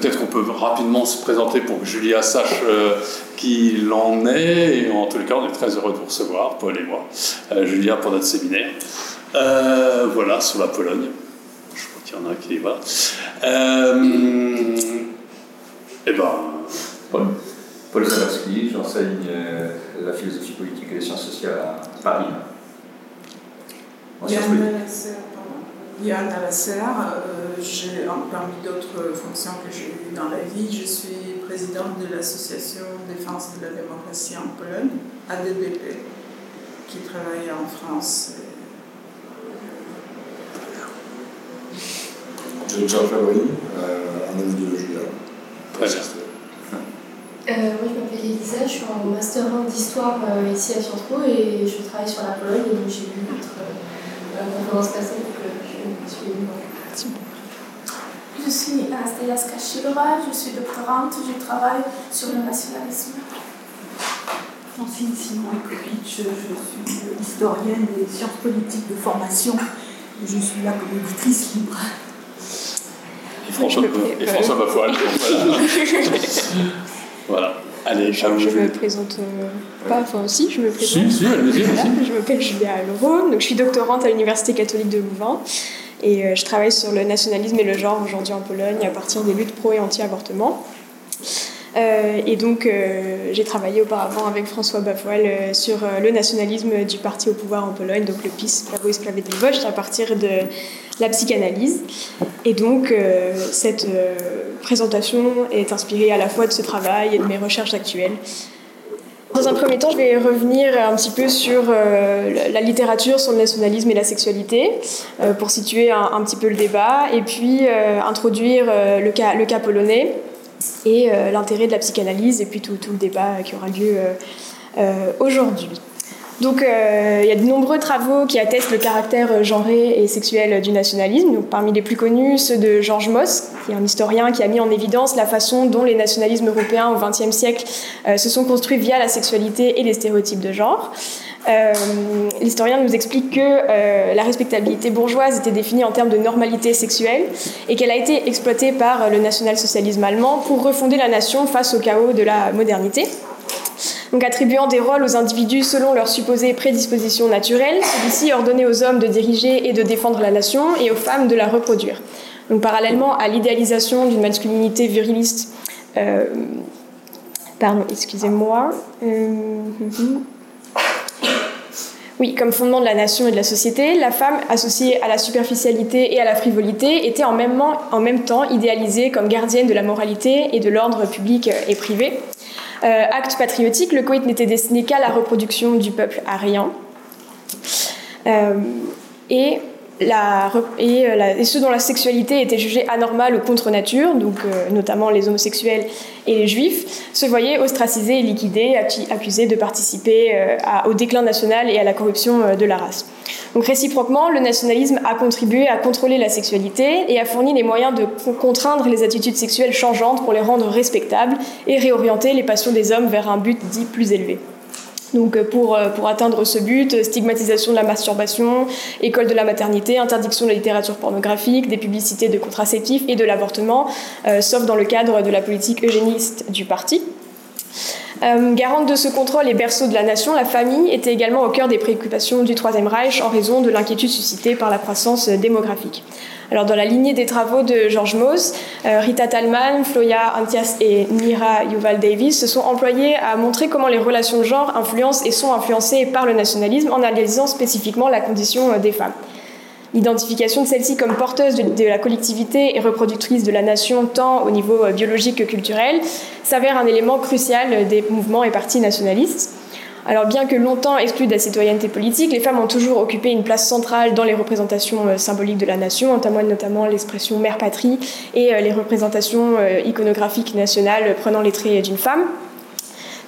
peut-être qu'on peut rapidement se présenter pour que Julia sache qui l'en est. Et en tous les cas, on est très heureux de vous recevoir, Paul et moi, Julia, pour notre séminaire. voilà, sur la Pologne. Je crois qu'il y en a qui y va. eh ben, Paul. Paul j'enseigne euh, la philosophie politique et les sciences sociales à Paris. En Yann Alasser, euh, parmi d'autres fonctions que j'ai eues dans la vie, je suis présidente de l'Association Défense de la démocratie en Pologne, ADDP, qui travaille en France. Jean Favori, euh, un ami de. Très bien. Euh, moi, je m'appelle Elisa, je suis en Master 1 d'Histoire euh, ici à Sciences Po et je travaille sur la Pologne et donc j'ai vu votre euh, conférence passer donc je suis. Je Anastasia Skachilova, je suis doctorante, je travaille sur le nationalisme. Francine Simon-Ekovic, je suis historienne des sciences politiques de formation. Je suis là comme éditrice libre. Et François, et François Bafoil. Voilà. Voilà. Allez, je, me présente euh, pas, enfin aussi, je me présente. Si, si, allez-y. je m'appelle Julia Leroux, donc je suis doctorante à l'Université catholique de Louvain et euh, je travaille sur le nationalisme et le genre aujourd'hui en Pologne à partir des luttes pro et anti-avortement. Euh, et donc, j'ai travaillé auparavant avec François Bafoil sur le nationalisme du parti au pouvoir en Pologne, donc le PiS, Prawo i Sprawiedliwość, à partir de la psychanalyse. Et donc, euh, cette euh, présentation est inspirée à la fois de ce travail et de mes recherches actuelles. Dans un premier temps, je vais revenir un petit peu sur euh, la littérature sur le nationalisme et la sexualité, pour situer un, petit peu le débat, et puis introduire le, cas, polonais et l'intérêt de la psychanalyse, et puis tout le débat qui aura lieu aujourd'hui. Donc, euh, il y a de nombreux travaux qui attestent le caractère genré et sexuel du nationalisme. Parmi les plus connus, ceux de Georges Moss, qui est un historien qui a mis en évidence la façon dont les nationalismes européens au XXe siècle euh, se sont construits via la sexualité et les stéréotypes de genre. Euh, l'historien nous explique que la respectabilité bourgeoise était définie en termes de normalité sexuelle et qu'elle a été exploitée par le national-socialisme allemand pour refonder la nation face au chaos de la modernité donc attribuant des rôles aux individus selon leurs supposées prédispositions naturelles, celui-ci ordonnait aux hommes de diriger et de défendre la nation et aux femmes de la reproduire. Donc parallèlement à l'idéalisation d'une masculinité viriliste, euh, pardon, excusez-moi. Euh, oui, comme fondement de la nation et de la société, la femme, associée à la superficialité et à la frivolité, était en même, en même temps idéalisée comme gardienne de la moralité et de l'ordre public et privé. Euh, acte patriotique, le coït n'était destiné qu'à la reproduction du peuple arien. Euh, et, euh, ceux dont la sexualité était jugée anormale ou contre nature, donc notamment les homosexuels et les juifs, se voyaient ostracisés et liquidés, accusés de participer au déclin national et à la corruption de la race. Donc réciproquement, le nationalisme a contribué à contrôler la sexualité et a fourni les moyens de contraindre les attitudes sexuelles changeantes pour les rendre respectables et réorienter les passions des hommes vers un but dit plus élevé. Donc pour, euh, pour atteindre ce but, stigmatisation de la masturbation, école de la maternité, interdiction de la littérature pornographique, des publicités de contraceptifs et de l'avortement, euh, sauf dans le cadre de la politique eugéniste du parti. Euh, garante de ce contrôle et berceau de la nation, la famille était également au cœur des préoccupations du Troisième Reich en raison de l'inquiétude suscitée par la croissance démographique. Alors, dans la lignée des travaux de George Mose, euh, Rita Talman, Floya Antias et Mira Yuval Davis se sont employés à montrer comment les relations de genre influencent et sont influencées par le nationalisme en analysant spécifiquement la condition euh, des femmes. L'identification de celle-ci comme porteuse de, la collectivité et reproductrice de la nation tant au niveau euh, biologique que culturel s'avère un élément crucial des mouvements et partis nationalistes. Alors bien que longtemps exclues de la citoyenneté politique, les femmes ont toujours occupé une place centrale dans les représentations euh, symboliques de la nation, en témoigne notamment l'expression mère-patrie et euh, les représentations iconographiques nationales prenant les traits d'une femme.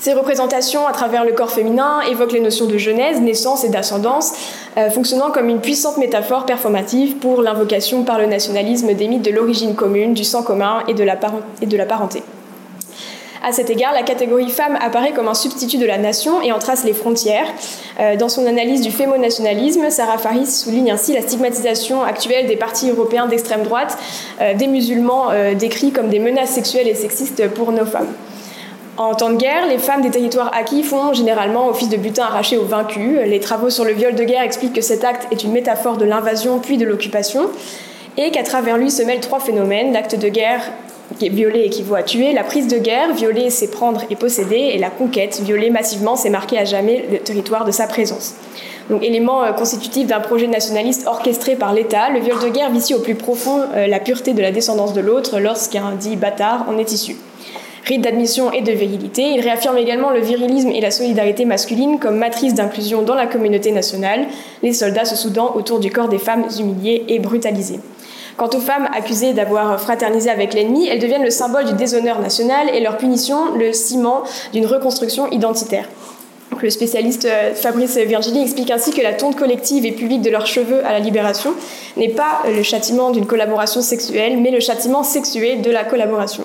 Ces représentations, à travers le corps féminin, évoquent les notions de genèse, naissance et d'ascendance, euh, fonctionnant comme une puissante métaphore performative pour l'invocation par le nationalisme des mythes de l'origine commune, du sang commun et de la, et de la parenté. À cet égard, la catégorie femme apparaît comme un substitut de la nation et en trace les frontières. Euh, dans son analyse du fémonationalisme, Sarah Faris souligne ainsi la stigmatisation actuelle des partis européens d'extrême droite, euh, des musulmans décrits comme des menaces sexuelles et sexistes pour nos femmes. En temps de guerre, les femmes des territoires acquis font généralement office de butin arraché aux vaincus. Les travaux sur le viol de guerre expliquent que cet acte est une métaphore de l'invasion puis de l'occupation et qu'à travers lui se mêlent trois phénomènes l'acte de guerre violer équivaut à tuer, la prise de guerre, violer c'est prendre et posséder, et la conquête, violer massivement c'est marquer à jamais le territoire de sa présence. Donc élément euh, constitutif d'un projet nationaliste orchestré par l'État, le viol de guerre vicie au plus profond euh, la pureté de la descendance de l'autre lorsqu'un dit bâtard en est issu. Rite d'admission et de virilité, il réaffirme également le virilisme et la solidarité masculine comme matrice d'inclusion dans la communauté nationale, les soldats se soudant autour du corps des femmes humiliées et brutalisées. Quant aux femmes accusées d'avoir fraternisé avec l'ennemi, elles deviennent le symbole du déshonneur national et leur punition le ciment d'une reconstruction identitaire. Le spécialiste euh, Fabrice Virgili explique ainsi que la tonte collective et publique de leurs cheveux à la libération n'est pas le châtiment d'une collaboration sexuelle, mais le châtiment sexué de la collaboration.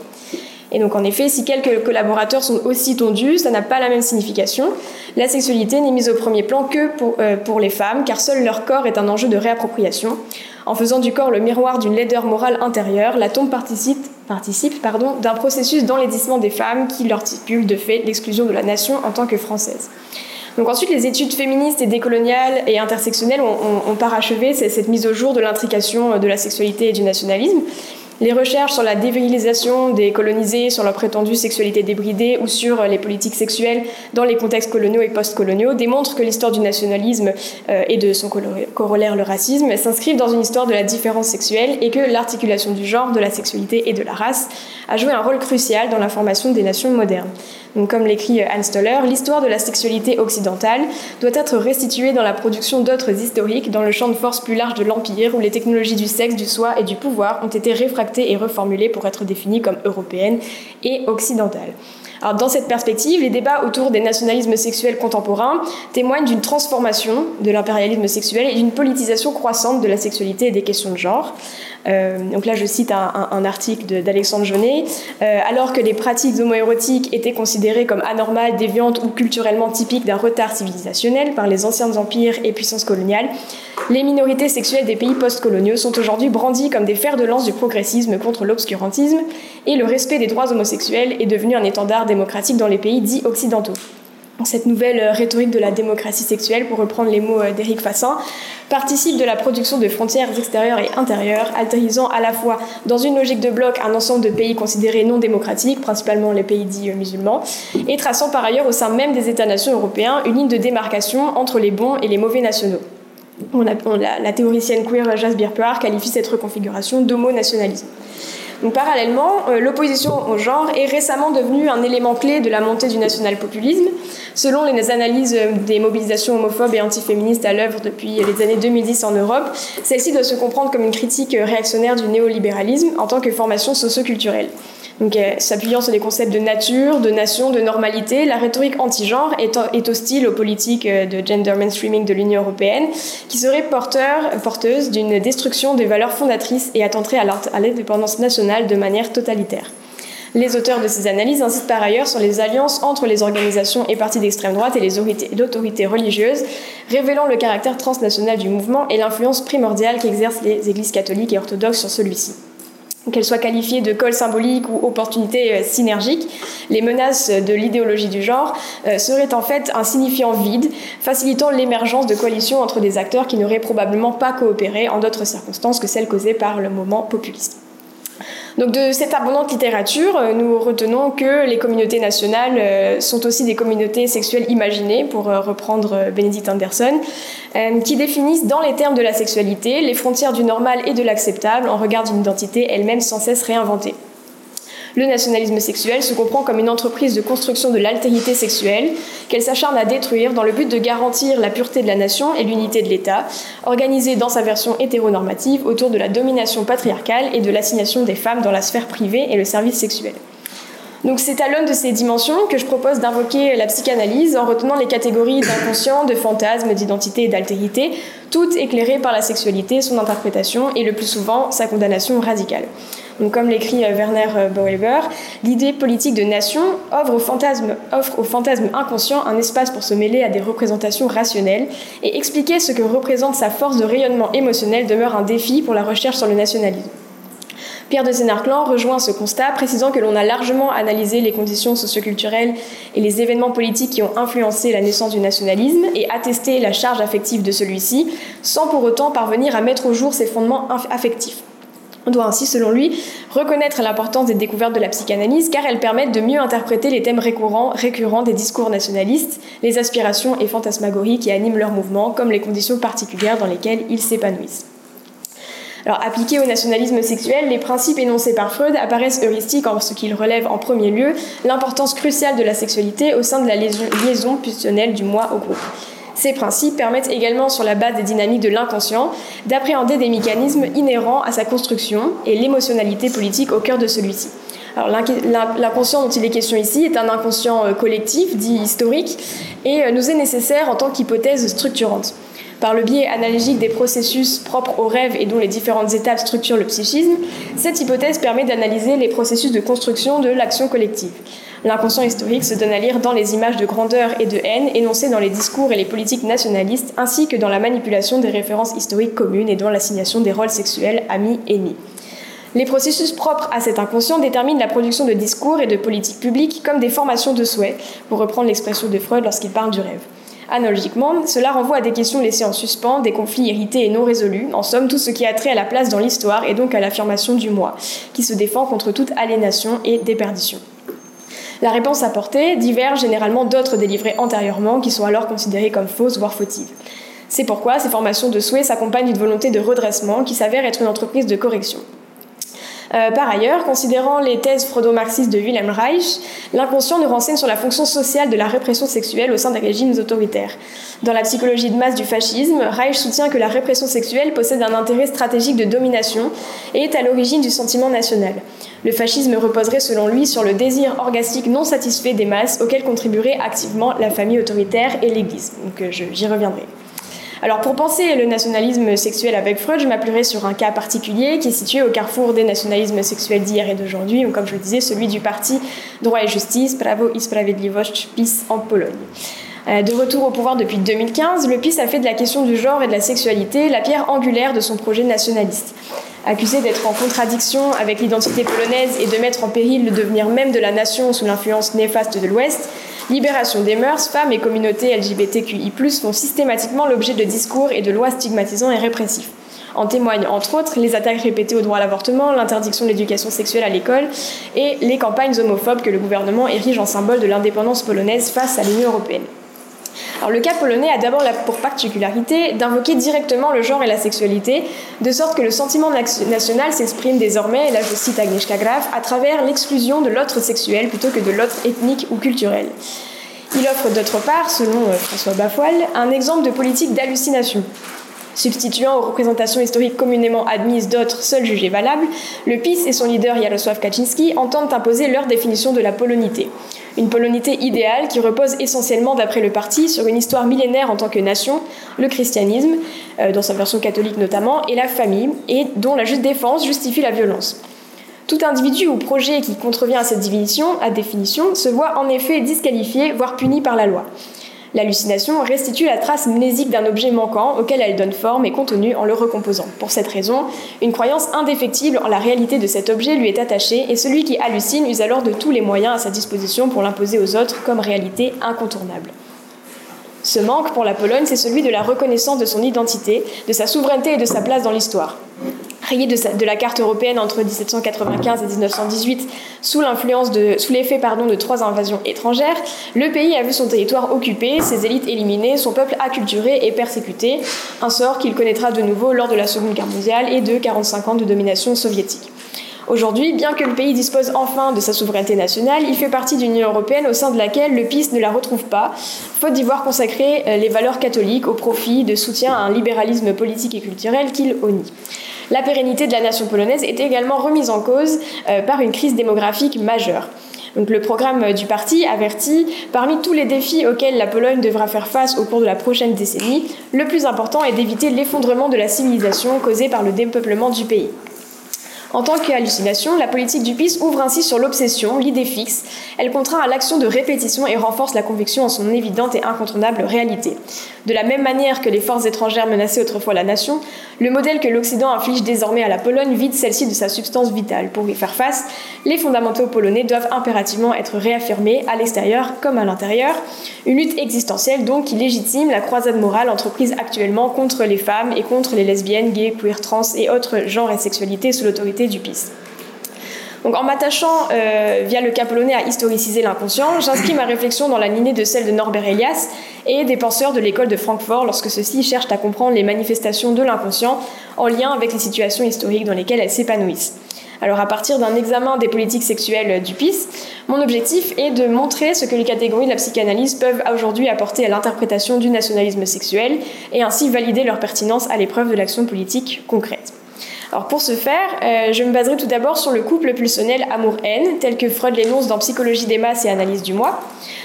Et donc en effet, si quelques collaborateurs sont aussi tondus, ça n'a pas la même signification. La sexualité n'est mise au premier plan que pour, euh, pour les femmes, car seul leur corps est un enjeu de réappropriation. En faisant du corps le miroir d'une laideur morale intérieure, la tombe participe, pardon, d'un processus d'enlaidissement des femmes qui leur stipule de fait l'exclusion de la nation en tant que française. Donc ensuite, les études féministes et décoloniales et intersectionnelles ont parachevé cette mise au jour de l'intrication de la sexualité et du nationalisme. Les recherches sur la dévirilisation des colonisés, sur leur prétendue sexualité débridée ou sur les politiques sexuelles dans les contextes coloniaux et post-coloniaux démontrent que l'histoire du nationalisme euh, et de son corollaire le racisme s'inscrivent dans une histoire de la différence sexuelle et que l'articulation du genre, de la sexualité et de la race a joué un rôle crucial dans la formation des nations modernes. Comme l'écrit Anne Stoller, l'histoire de la sexualité occidentale doit être restituée dans la production d'autres historiques dans le champ de force plus large de l'Empire où les technologies du sexe, du soi et du pouvoir ont été réfractées et reformulées pour être définies comme européennes et occidentales. Alors, dans cette perspective, les débats autour des nationalismes sexuels contemporains témoignent d'une transformation de l'impérialisme sexuel et d'une politisation croissante de la sexualité et des questions de genre. Euh, donc là, je cite un, article d'Alexandre Jeunet. Euh, alors que les pratiques homoérotiques étaient considérées comme anormales, déviantes ou culturellement typiques d'un retard civilisationnel par les anciens empires et puissances coloniales, les minorités sexuelles des pays postcoloniaux sont aujourd'hui brandies comme des fers de lance du progressisme contre l'obscurantisme et le respect des droits homosexuels est devenu un étendard démocratique dans les pays dits occidentaux. Cette nouvelle euh, rhétorique de la démocratie sexuelle, pour reprendre les mots euh, d'Éric Fassin, participe de la production de frontières extérieures et intérieures, altérisant à la fois dans une logique de bloc un ensemble de pays considérés non démocratiques, principalement les pays dits euh, musulmans, et traçant par ailleurs au sein même des États-nations européens une ligne de démarcation entre les bons et les mauvais nationaux. la, théoricienne queer Jasbir Puar qualifie cette reconfiguration d'homo-nationalisme parallèlement, euh, l'opposition au genre est récemment devenue un élément clé de la montée du national-populisme. Selon les analyses des mobilisations homophobes et antiféministes à l'œuvre depuis les années 2010 en Europe, celle-ci doit se comprendre comme une critique réactionnaire du néolibéralisme en tant que formation socioculturelle. Donc, euh, s'appuyant sur des concepts de nature, de nation, de normalité, la rhétorique anti-genre est, hostile aux politiques euh, de gender mainstreaming de l'Union européenne, qui serait porteur, porteuse d'une destruction des valeurs fondatrices et attenterait à l'indépendance nationale de manière totalitaire. Les auteurs de ces analyses insistent par ailleurs sur les alliances entre les organisations et partis d'extrême droite et les autorités religieuses, révélant le caractère transnational du mouvement et l'influence primordiale qu'exercent les églises catholiques et orthodoxes sur celui-ci qu'elles soient qualifiées de col symbolique ou opportunité euh, synergique, les menaces de l'idéologie du genre euh, seraient en fait un signifiant vide, facilitant l'émergence de coalitions entre des acteurs qui n'auraient probablement pas coopéré en d'autres circonstances que celles causées par le moment populiste. Donc de cette abondante littérature, euh, nous retenons que les communautés nationales euh, sont aussi des communautés sexuelles imaginées, pour euh, reprendre Benedict Anderson, qui définissent dans les termes de la sexualité les frontières du normal et de l'acceptable en regard d'une identité elle-même sans cesse réinventée. Le nationalisme sexuel se comprend comme une entreprise de construction de l'altérité sexuelle qu'elle s'acharne à détruire dans le but de garantir la pureté de la nation et l'unité de l'État, organisée dans sa version hétéronormative autour de la domination patriarcale et de l'assignation des femmes dans la sphère privée et le service sexuel. Donc c'est à l'aune de ces dimensions que je propose d'invoquer la psychanalyse en retenant les catégories d'inconscient, de fantasme, d'identité et d'altérité, toutes éclairées par la sexualité, son interprétation et le plus souvent sa condamnation radicale. Donc, comme l'écrit euh, Werner euh, Bauer, l'idée politique de nation offre au fantasme inconscient un espace pour se mêler à des représentations rationnelles et expliquer ce que représente sa force de rayonnement émotionnel demeure un défi pour la recherche sur le nationalisme. Pierre de Sénarclan rejoint ce constat, précisant que l'on a largement analysé les conditions socioculturelles et les événements politiques qui ont influencé la naissance du nationalisme et attesté la charge affective de celui-ci, sans pour autant parvenir à mettre au jour ses fondements affectifs. On doit ainsi, selon lui, reconnaître l'importance des découvertes de la psychanalyse car elles permettent de mieux interpréter les thèmes récurrents, récurrents des discours nationalistes, les aspirations et fantasmagories qui animent leur mouvement, comme les conditions particulières dans lesquelles ils s'épanouissent. Alors, appliqués au nationalisme sexuel, les principes énoncés par Freud apparaissent heuristiques en ce qu'ils relèvent en premier lieu l'importance cruciale de la sexualité au sein de la liaison pulsionnelle du moi au groupe. Ces principes permettent également, sur la base des dynamiques de l'inconscient, d'appréhender des mécanismes inhérents à sa construction et l'émotionnalité politique au cœur de celui-ci. Alors l'inconscient dont il est question ici est un inconscient euh, collectif, dit historique, et euh, nous est nécessaire en tant qu'hypothèse structurante. Par le biais analogique des processus propres au rêve et dont les différentes étapes structurent le psychisme, cette hypothèse permet d'analyser les processus de construction de l'action collective. L'inconscient historique se donne à lire dans les images de grandeur et de haine énoncées dans les discours et les politiques nationalistes, ainsi que dans la manipulation des références historiques communes et dans l'assignation des rôles sexuels amis-ennemis. Les processus propres à cet inconscient déterminent la production de discours et de politiques publiques comme des formations de souhait, pour reprendre l'expression de Freud lorsqu'il parle du rêve. Analogiquement, cela renvoie à des questions laissées en suspens, des conflits irrités et non résolus, en somme tout ce qui a trait à la place dans l'histoire et donc à l'affirmation du moi, qui se défend contre toute aliénation et déperdition. La réponse apportée diverge généralement d'autres délivrées antérieurement qui sont alors considérées comme fausses, voire fautives. C'est pourquoi ces formations de souhait s'accompagnent d'une volonté de redressement qui s'avère être une entreprise de correction. Euh, par ailleurs, considérant les thèses freudo-marxistes de Wilhelm Reich, l'inconscient nous renseigne sur la fonction sociale de la répression sexuelle au sein des régimes autoritaires. Dans la psychologie de masse du fascisme, Reich soutient que la répression sexuelle possède un intérêt stratégique de domination et est à l'origine du sentiment national. Le fascisme reposerait selon lui sur le désir orgastique non satisfait des masses auquel contribueraient activement la famille autoritaire et l'Église. Donc euh, j'y reviendrai. Alors pour penser le nationalisme sexuel avec Freud, je m'appuierai sur un cas particulier qui est situé au carrefour des nationalismes sexuels d'hier et d'aujourd'hui, ou comme je le disais, celui du parti Droit et Justice, Prawo i Sprawiedliwość, PiS en Pologne. Euh, de retour au pouvoir depuis 2015, le PiS a fait de la question du genre et de la sexualité la pierre angulaire de son projet nationaliste. Accusé d'être en contradiction avec l'identité polonaise et de mettre en péril le devenir même de la nation sous l'influence néfaste de l'Ouest, Libération des mœurs, femmes et communautés LGBTQI+, font systématiquement l'objet de discours et de lois stigmatisants et répressifs. En témoignent entre autres les attaques répétées au droit à l'avortement, l'interdiction de l'éducation sexuelle à l'école et les campagnes homophobes que le gouvernement érige en symbole de l'indépendance polonaise face à l'Union européenne. Le cas polonais a d'abord pour particularité d'invoquer directement le genre et la sexualité, de sorte que le sentiment national s'exprime désormais, et là je cite Agnieszka Graf, à travers l'exclusion de l'autre sexuel plutôt que de l'autre ethnique ou culturel. Il offre d'autre part, selon euh, François Bafoil, un exemple de politique d'hallucination. Substituant aux représentations historiques communément admises d'autres seules jugées valables, le PiS et son leader Jarosław Kaczynski entendent imposer leur définition de la polonité. Une polonité idéale qui repose essentiellement, d'après le parti, sur une histoire millénaire en tant que nation, le christianisme, euh, dans sa version catholique notamment, et la famille, et dont la juste défense justifie la violence. Tout individu ou projet qui contrevient à cette définition, à définition se voit en effet disqualifié, voire puni par la loi. L'hallucination restitue la trace mnésique d'un objet manquant auquel elle donne forme et contenu en le recomposant. Pour cette raison, une croyance indéfectible en la réalité de cet objet lui est attachée et celui qui hallucine use alors de tous les moyens à sa disposition pour l'imposer aux autres comme réalité incontournable. Ce manque pour la Pologne, c'est celui de la reconnaissance de son identité, de sa souveraineté et de sa place dans l'histoire rayé de, la carte européenne entre 1795 et 1918 sous l'influence de, sous l'effet pardon de trois invasions étrangères, le pays a vu son territoire occupé, ses élites éliminées, son peuple acculturé et persécuté, un sort qu'il connaîtra de nouveau lors de la Seconde Guerre mondiale et de 45 ans de domination soviétique. Aujourd'hui, bien que le pays dispose enfin de sa souveraineté nationale, il fait partie d'une Union européenne au sein de laquelle le PIS ne la retrouve pas, faute d'y voir consacrer euh, les valeurs catholiques au profit de soutien à un libéralisme politique et culturel qu'il honnit. La pérennité de la nation polonaise est également remise en cause euh, par une crise démographique majeure. Le programme du parti avertit, parmi tous les défis auxquels la Pologne devra faire face au cours de la prochaine décennie, le plus important est d'éviter l'effondrement de la civilisation causé par le dépeuplement du pays. En tant qu'hallucination, la politique du PIS ouvre ainsi sur l'obsession, l'idée fixe. Elle contraint à l'action de répétition et renforce la conviction en son évidente et incontournable réalité. De la même manière que les forces étrangères menaçaient autrefois la nation, le modèle que l'Occident inflige désormais à la Pologne vide celle-ci de sa substance vitale. Pour y faire face, les fondamentaux polonais doivent impérativement être réaffirmés à l'extérieur comme à l'intérieur. Une lutte existentielle donc qui légitime la croisade morale entreprise actuellement contre les femmes et contre les lesbiennes, gays, queer, trans et autres genres et sexualités sous l'autorité du PIS. Donc, en m'attachant euh, via le cas polonais à historiciser l'inconscient, j'inscris ma réflexion dans la lignée de celle de Norbert Elias et des penseurs de l'école de Francfort lorsque ceux-ci cherchent à comprendre les manifestations de l'inconscient en lien avec les situations historiques dans lesquelles elles s'épanouissent. Alors à partir d'un examen des politiques sexuelles du PIS, mon objectif est de montrer ce que les catégories de la psychanalyse peuvent aujourd'hui apporter à l'interprétation du nationalisme sexuel et ainsi valider leur pertinence à l'épreuve de l'action politique concrète. Alors pour ce faire, euh, je me baserai tout d'abord sur le couple pulsionnel amour-haine, tel que Freud l'énonce dans Psychologie des masses et Analyse du moi.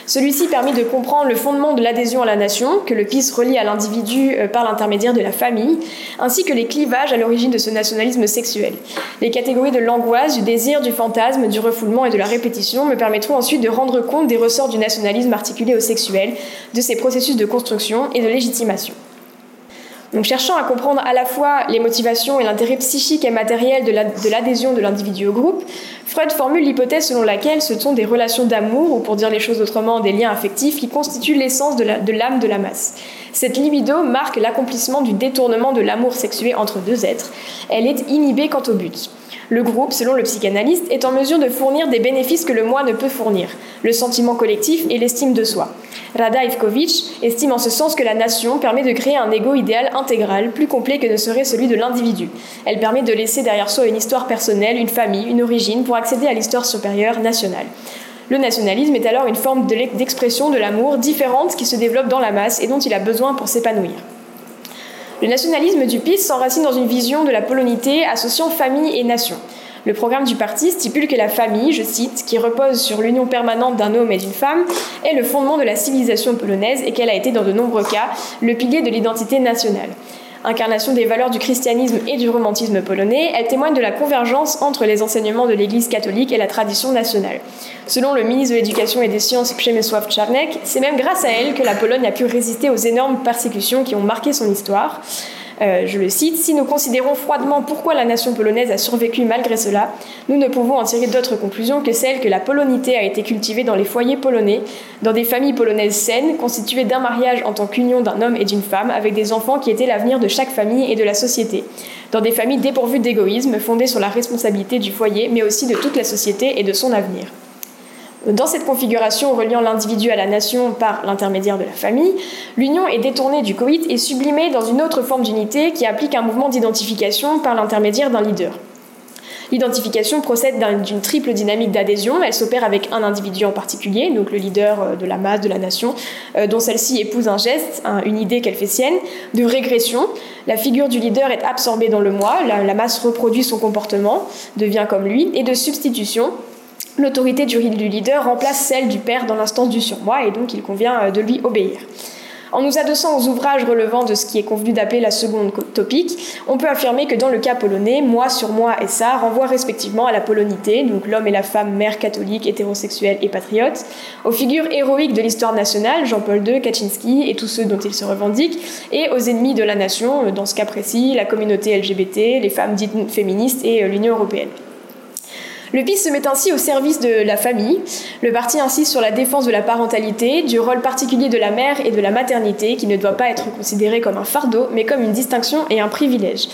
Celui-ci permet de comprendre le fondement de l'adhésion à la nation, que le PIS relie à l'individu euh, par l'intermédiaire de la famille, ainsi que les clivages à l'origine de ce nationalisme sexuel. Les catégories de l'angoisse, du désir, du fantasme, du refoulement et de la répétition me permettront ensuite de rendre compte des ressorts du nationalisme articulé au sexuel, de ses processus de construction et de légitimation. Donc, cherchant à comprendre à la fois les motivations et l'intérêt psychique et matériel de l'adhésion de l'individu au groupe, Freud formule l'hypothèse selon laquelle ce sont des relations d'amour, ou pour dire les choses autrement, des liens affectifs, qui constituent l'essence de l'âme de, de la masse. Cette libido marque l'accomplissement du détournement de l'amour sexué entre deux êtres. Elle est inhibée quant au but. Le groupe, selon le psychanalyste, est en mesure de fournir des bénéfices que le moi ne peut fournir, le sentiment collectif et l'estime de soi. Rada Ivkovic estime en ce sens que la nation permet de créer un ego idéal intégral, plus complet que ne serait celui de l'individu. Elle permet de laisser derrière soi une histoire personnelle, une famille, une origine, pour accéder à l'histoire supérieure nationale. Le nationalisme est alors une forme d'expression de l'amour différente qui se développe dans la masse et dont il a besoin pour s'épanouir. Le nationalisme du PIS s'enracine dans une vision de la polonité associant famille et nation. Le programme du parti stipule que la famille, je cite, qui repose sur l'union permanente d'un homme et d'une femme, est le fondement de la civilisation polonaise et qu'elle a été dans de nombreux cas le pilier de l'identité nationale. Incarnation des valeurs du christianisme et du romantisme polonais, elle témoigne de la convergence entre les enseignements de l'Église catholique et la tradition nationale. Selon le ministre de l'Éducation et des Sciences Przemysław Czarnek, c'est même grâce à elle que la Pologne a pu résister aux énormes persécutions qui ont marqué son histoire. Euh, je le cite, Si nous considérons froidement pourquoi la nation polonaise a survécu malgré cela, nous ne pouvons en tirer d'autres conclusions que celle que la polonité a été cultivée dans les foyers polonais, dans des familles polonaises saines, constituées d'un mariage en tant qu'union d'un homme et d'une femme, avec des enfants qui étaient l'avenir de chaque famille et de la société, dans des familles dépourvues d'égoïsme, fondées sur la responsabilité du foyer, mais aussi de toute la société et de son avenir. Dans cette configuration reliant l'individu à la nation par l'intermédiaire de la famille, l'union est détournée du coït et sublimée dans une autre forme d'unité qui applique un mouvement d'identification par l'intermédiaire d'un leader. L'identification procède d'une triple dynamique d'adhésion. Elle s'opère avec un individu en particulier, donc le leader euh, de la masse, de la nation, euh, dont celle-ci épouse un geste, une idée qu'elle fait sienne, de régression. La figure du leader est absorbée dans le moi, la masse reproduit son comportement, devient comme lui, et de substitution. L'autorité du, leader remplace celle du père dans l'instance du surmoi et donc il convient euh, de lui obéir. En nous adossant aux ouvrages relevant de ce qui est convenu d'appeler la seconde topique, on peut affirmer que dans le cas polonais, moi sur moi et ça renvoient respectivement à la polonité, donc l'homme et la femme, mère catholique, hétérosexuelle et patriote, aux figures héroïques de l'histoire nationale, Jean-Paul II, Kaczynski et tous ceux dont ils se revendiquent, et aux ennemis de la nation, dans ce cas précis, la communauté LGBT, les femmes dites féministes et euh, l'Union européenne. Le PIS se met ainsi au service de la famille. Le parti insiste sur la défense de la parentalité, du rôle particulier de la mère et de la maternité, qui ne doit pas être considéré comme un fardeau, mais comme une distinction et un privilège.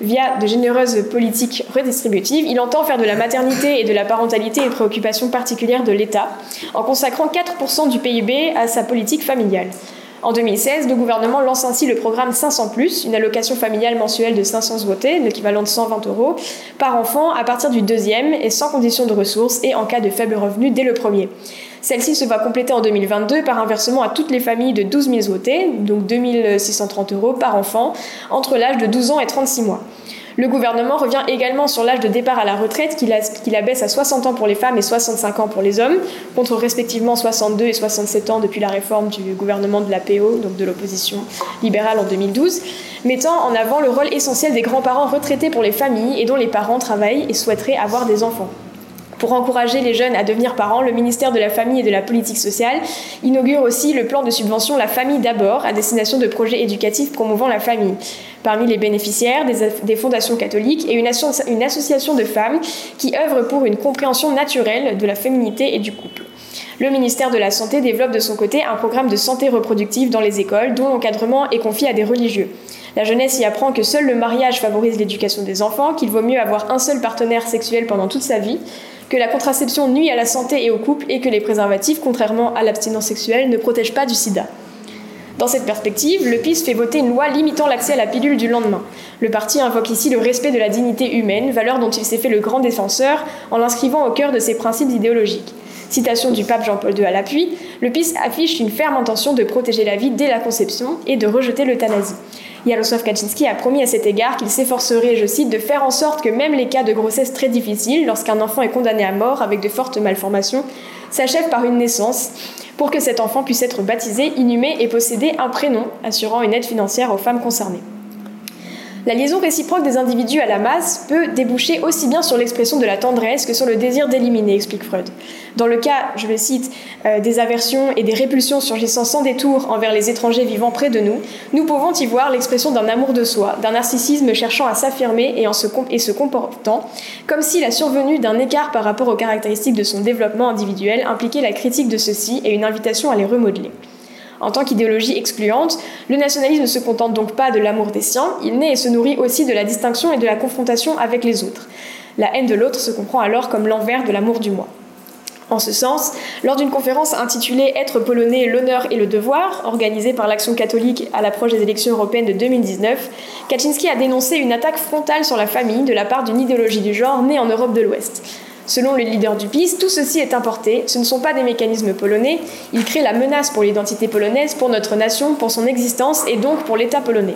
Via de généreuses politiques redistributives, il entend faire de la maternité et de la parentalité une préoccupation particulière de l'État, en consacrant 4% du PIB à sa politique familiale. En 2016, le gouvernement lance ainsi le programme 500 ⁇ une allocation familiale mensuelle de 500 zloty, l'équivalent de 120 euros, par enfant à partir du deuxième et sans condition de ressources et en cas de faible revenu dès le premier. Celle-ci se va compléter en 2022 par un versement à toutes les familles de 12 000 zloty, donc 2630 euros par enfant, entre l'âge de 12 ans et 36 mois. Le gouvernement revient également sur l'âge de départ à la retraite qu'il abaisse à 60 ans pour les femmes et 65 ans pour les hommes, contre respectivement 62 et 67 ans depuis la réforme du gouvernement de l'APO, donc de l'opposition libérale en 2012. mettant en avant le rôle essentiel des grands-parents retraités pour les familles et dont les parents travaillent et souhaiteraient avoir des enfants. Pour encourager les jeunes à devenir parents, le ministère de la Famille et de la Politique sociale inaugure aussi le plan de subvention La Famille d'abord à destination de projets éducatifs promouvant la famille. Parmi les bénéficiaires, des, fondations catholiques et une, une association de femmes qui œuvrent pour une compréhension naturelle de la féminité et du couple. Le ministère de la Santé développe de son côté un programme de santé reproductive dans les écoles dont l'encadrement est confié à des religieux. La jeunesse y apprend que seul le mariage favorise l'éducation des enfants, qu'il vaut mieux avoir un seul partenaire sexuel pendant toute sa vie, que la contraception nuit à la santé et au couple et que les préservatifs, contrairement à l'abstinence sexuelle, ne protègent pas du sida. Dans cette perspective, le PIS fait voter une loi limitant l'accès à la pilule du lendemain. Le parti invoque ici le respect de la dignité humaine, valeur dont il s'est fait le grand défenseur en l'inscrivant au cœur de ses principes idéologiques. Citation du pape Jean-Paul II à l'appui, le PIS affiche une ferme intention de protéger la vie dès la conception et de rejeter l'euthanasie. Jaroslav Kaczynski a promis à cet égard qu'il s'efforcerait, je cite, de faire en sorte que même les cas de grossesse très difficiles, lorsqu'un enfant est condamné à mort avec de fortes malformations, s'achèvent par une naissance, pour que cet enfant puisse être baptisé, inhumé et posséder un prénom, assurant une aide financière aux femmes concernées. La liaison réciproque des individus à la masse peut déboucher aussi bien sur l'expression de la tendresse que sur le désir d'éliminer, explique Freud. Dans le cas, je le cite, euh, des aversions et des répulsions surgissant sans détour envers les étrangers vivant près de nous, nous pouvons y voir l'expression d'un amour de soi, d'un narcissisme cherchant à s'affirmer et, se et se comportant comme si la survenue d'un écart par rapport aux caractéristiques de son développement individuel impliquait la critique de ceux-ci et une invitation à les remodeler. En tant qu'idéologie excluante, le nationalisme ne se contente donc pas de l'amour des siens, il naît et se nourrit aussi de la distinction et de la confrontation avec les autres. La haine de l'autre se comprend alors comme l'envers de l'amour du moi. En ce sens, lors d'une conférence intitulée Être polonais, l'honneur et le devoir, organisée par l'Action catholique à l'approche des élections européennes de 2019, Kaczynski a dénoncé une attaque frontale sur la famille de la part d'une idéologie du genre née en Europe de l'Ouest. Selon le leader du PiS, tout ceci est importé, ce ne sont pas des mécanismes polonais, ils créent la menace pour l'identité polonaise, pour notre nation, pour son existence et donc pour l'État polonais.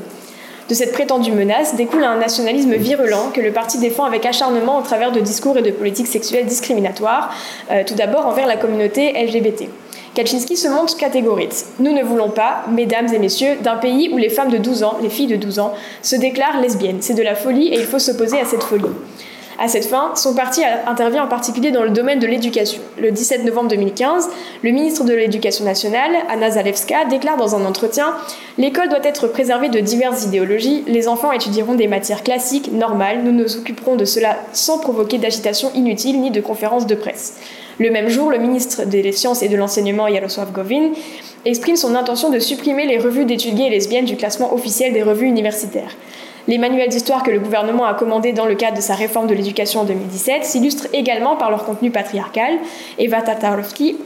De cette prétendue menace découle un nationalisme virulent que le parti défend avec acharnement au travers de discours et de politiques sexuelles discriminatoires, euh, tout d'abord envers la communauté LGBT. Kaczynski se montre catégorique. Nous ne voulons pas, mesdames et messieurs, d'un pays où les femmes de 12 ans, les filles de 12 ans, se déclarent lesbiennes. C'est de la folie et il faut s'opposer à cette folie. À cette fin, son parti intervient en particulier dans le domaine de l'éducation. Le 17 novembre 2015, le ministre de l'Éducation nationale, Anna Zalewska, déclare dans un entretien L'école doit être préservée de diverses idéologies, les enfants étudieront des matières classiques, normales, nous nous occuperons de cela sans provoquer d'agitation inutile ni de conférences de presse. Le même jour, le ministre des Sciences et de l'Enseignement, Yaroslav Govin, exprime son intention de supprimer les revues d'études gays et lesbiennes du classement officiel des revues universitaires. Les manuels d'histoire que le gouvernement a commandés dans le cadre de sa réforme de l'éducation en 2017 s'illustrent également par leur contenu patriarcal. Eva Tartakovsky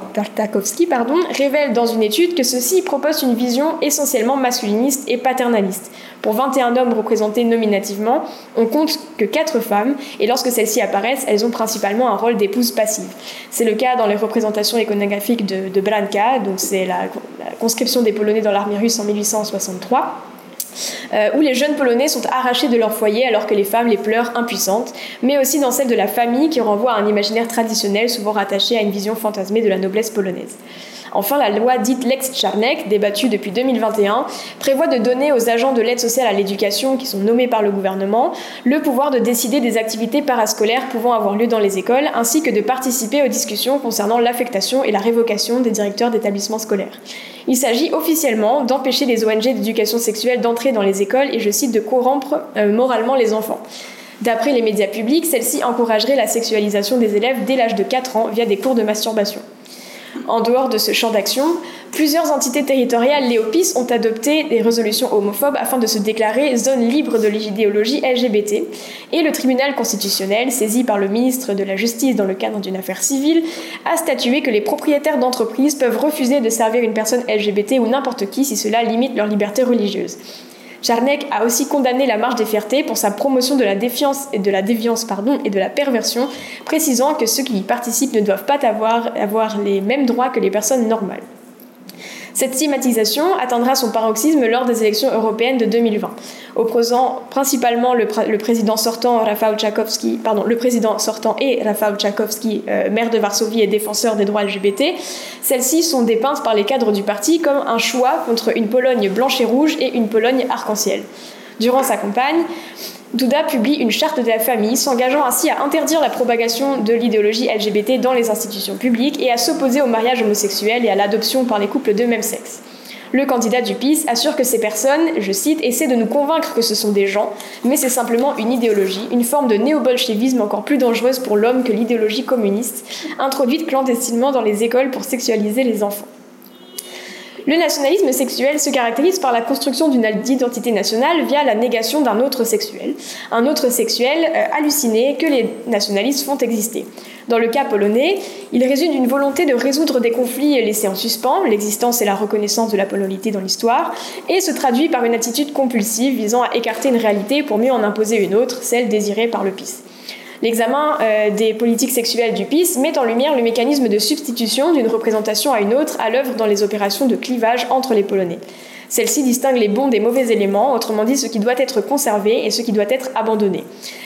révèle dans une étude que ceux-ci proposent une vision essentiellement masculiniste et paternaliste. Pour 21 hommes représentés nominativement, on compte que 4 femmes, et lorsque celles-ci apparaissent, elles ont principalement un rôle d'épouse passive. C'est le cas dans les représentations iconographiques de, de Branka, donc c'est la, la conscription des Polonais dans l'armée russe en 1863 euh, où les jeunes Polonais sont arrachés de leur foyer alors que les femmes les pleurent impuissantes, mais aussi dans celle de la famille qui renvoie à un imaginaire traditionnel souvent rattaché à une vision fantasmée de la noblesse polonaise. Enfin, la loi dite Lex Charnek, débattue depuis 2021, prévoit de donner aux agents de l'aide sociale à l'éducation, qui sont nommés par le gouvernement, le pouvoir de décider des activités parascolaires pouvant avoir lieu dans les écoles, ainsi que de participer aux discussions concernant l'affectation et la révocation des directeurs d'établissements scolaires. Il s'agit officiellement d'empêcher les ONG d'éducation sexuelle d'entrer dans les écoles et, je cite, de corrompre euh, moralement les enfants. D'après les médias publics, celle-ci encouragerait la sexualisation des élèves dès l'âge de 4 ans via des cours de masturbation. En dehors de ce champ d'action, plusieurs entités territoriales léopis ont adopté des résolutions homophobes afin de se déclarer zone libre de l'idéologie LGBT, et le tribunal constitutionnel, saisi par le ministre de la Justice dans le cadre d'une affaire civile, a statué que les propriétaires d'entreprises peuvent refuser de servir une personne LGBT ou n'importe qui si cela limite leur liberté religieuse. Jarnek a aussi condamné la marche des fiertés pour sa promotion de la défiance et de la déviance pardon, et de la perversion, précisant que ceux qui y participent ne doivent pas avoir les mêmes droits que les personnes normales. Cette stigmatisation atteindra son paroxysme lors des élections européennes de 2020, opposant principalement le, président sortant Rafał Tchaikovsky, le président sortant et Rafał Tchaikovsky, euh, maire de Varsovie et défenseur des droits LGBT. Celles-ci sont dépeintes par les cadres du parti comme un choix contre une Pologne blanche et rouge et une Pologne arc-en-ciel. Durant sa campagne, Douda publie une charte de la famille, s'engageant ainsi à interdire la propagation de l'idéologie LGBT dans les institutions publiques et à s'opposer au mariage homosexuel et à l'adoption par les couples de même sexe. Le candidat du PIS assure que ces personnes, je cite, essaient de nous convaincre que ce sont des gens, mais c'est simplement une idéologie, une forme de néo-bolchevisme encore plus dangereuse pour l'homme que l'idéologie communiste, introduite clandestinement dans les écoles pour sexualiser les enfants. Le nationalisme sexuel se caractérise par la construction d'une identité nationale via la négation d'un autre sexuel, un autre sexuel euh, halluciné que les nationalistes font exister. Dans le cas polonais, il résulte d'une volonté de résoudre des conflits laissés en suspens, l'existence et la reconnaissance de la polonité dans l'histoire, et se traduit par une attitude compulsive visant à écarter une réalité pour mieux en imposer une autre, celle désirée par le PIS. L'examen euh, des politiques sexuelles du PIS met en lumière le mécanisme de substitution d'une représentation à une autre à l'œuvre dans les opérations de clivage entre les Polonais. Celle-ci distingue les bons des mauvais éléments, autrement dit ce qui doit être conservé et ce qui doit être abandonné.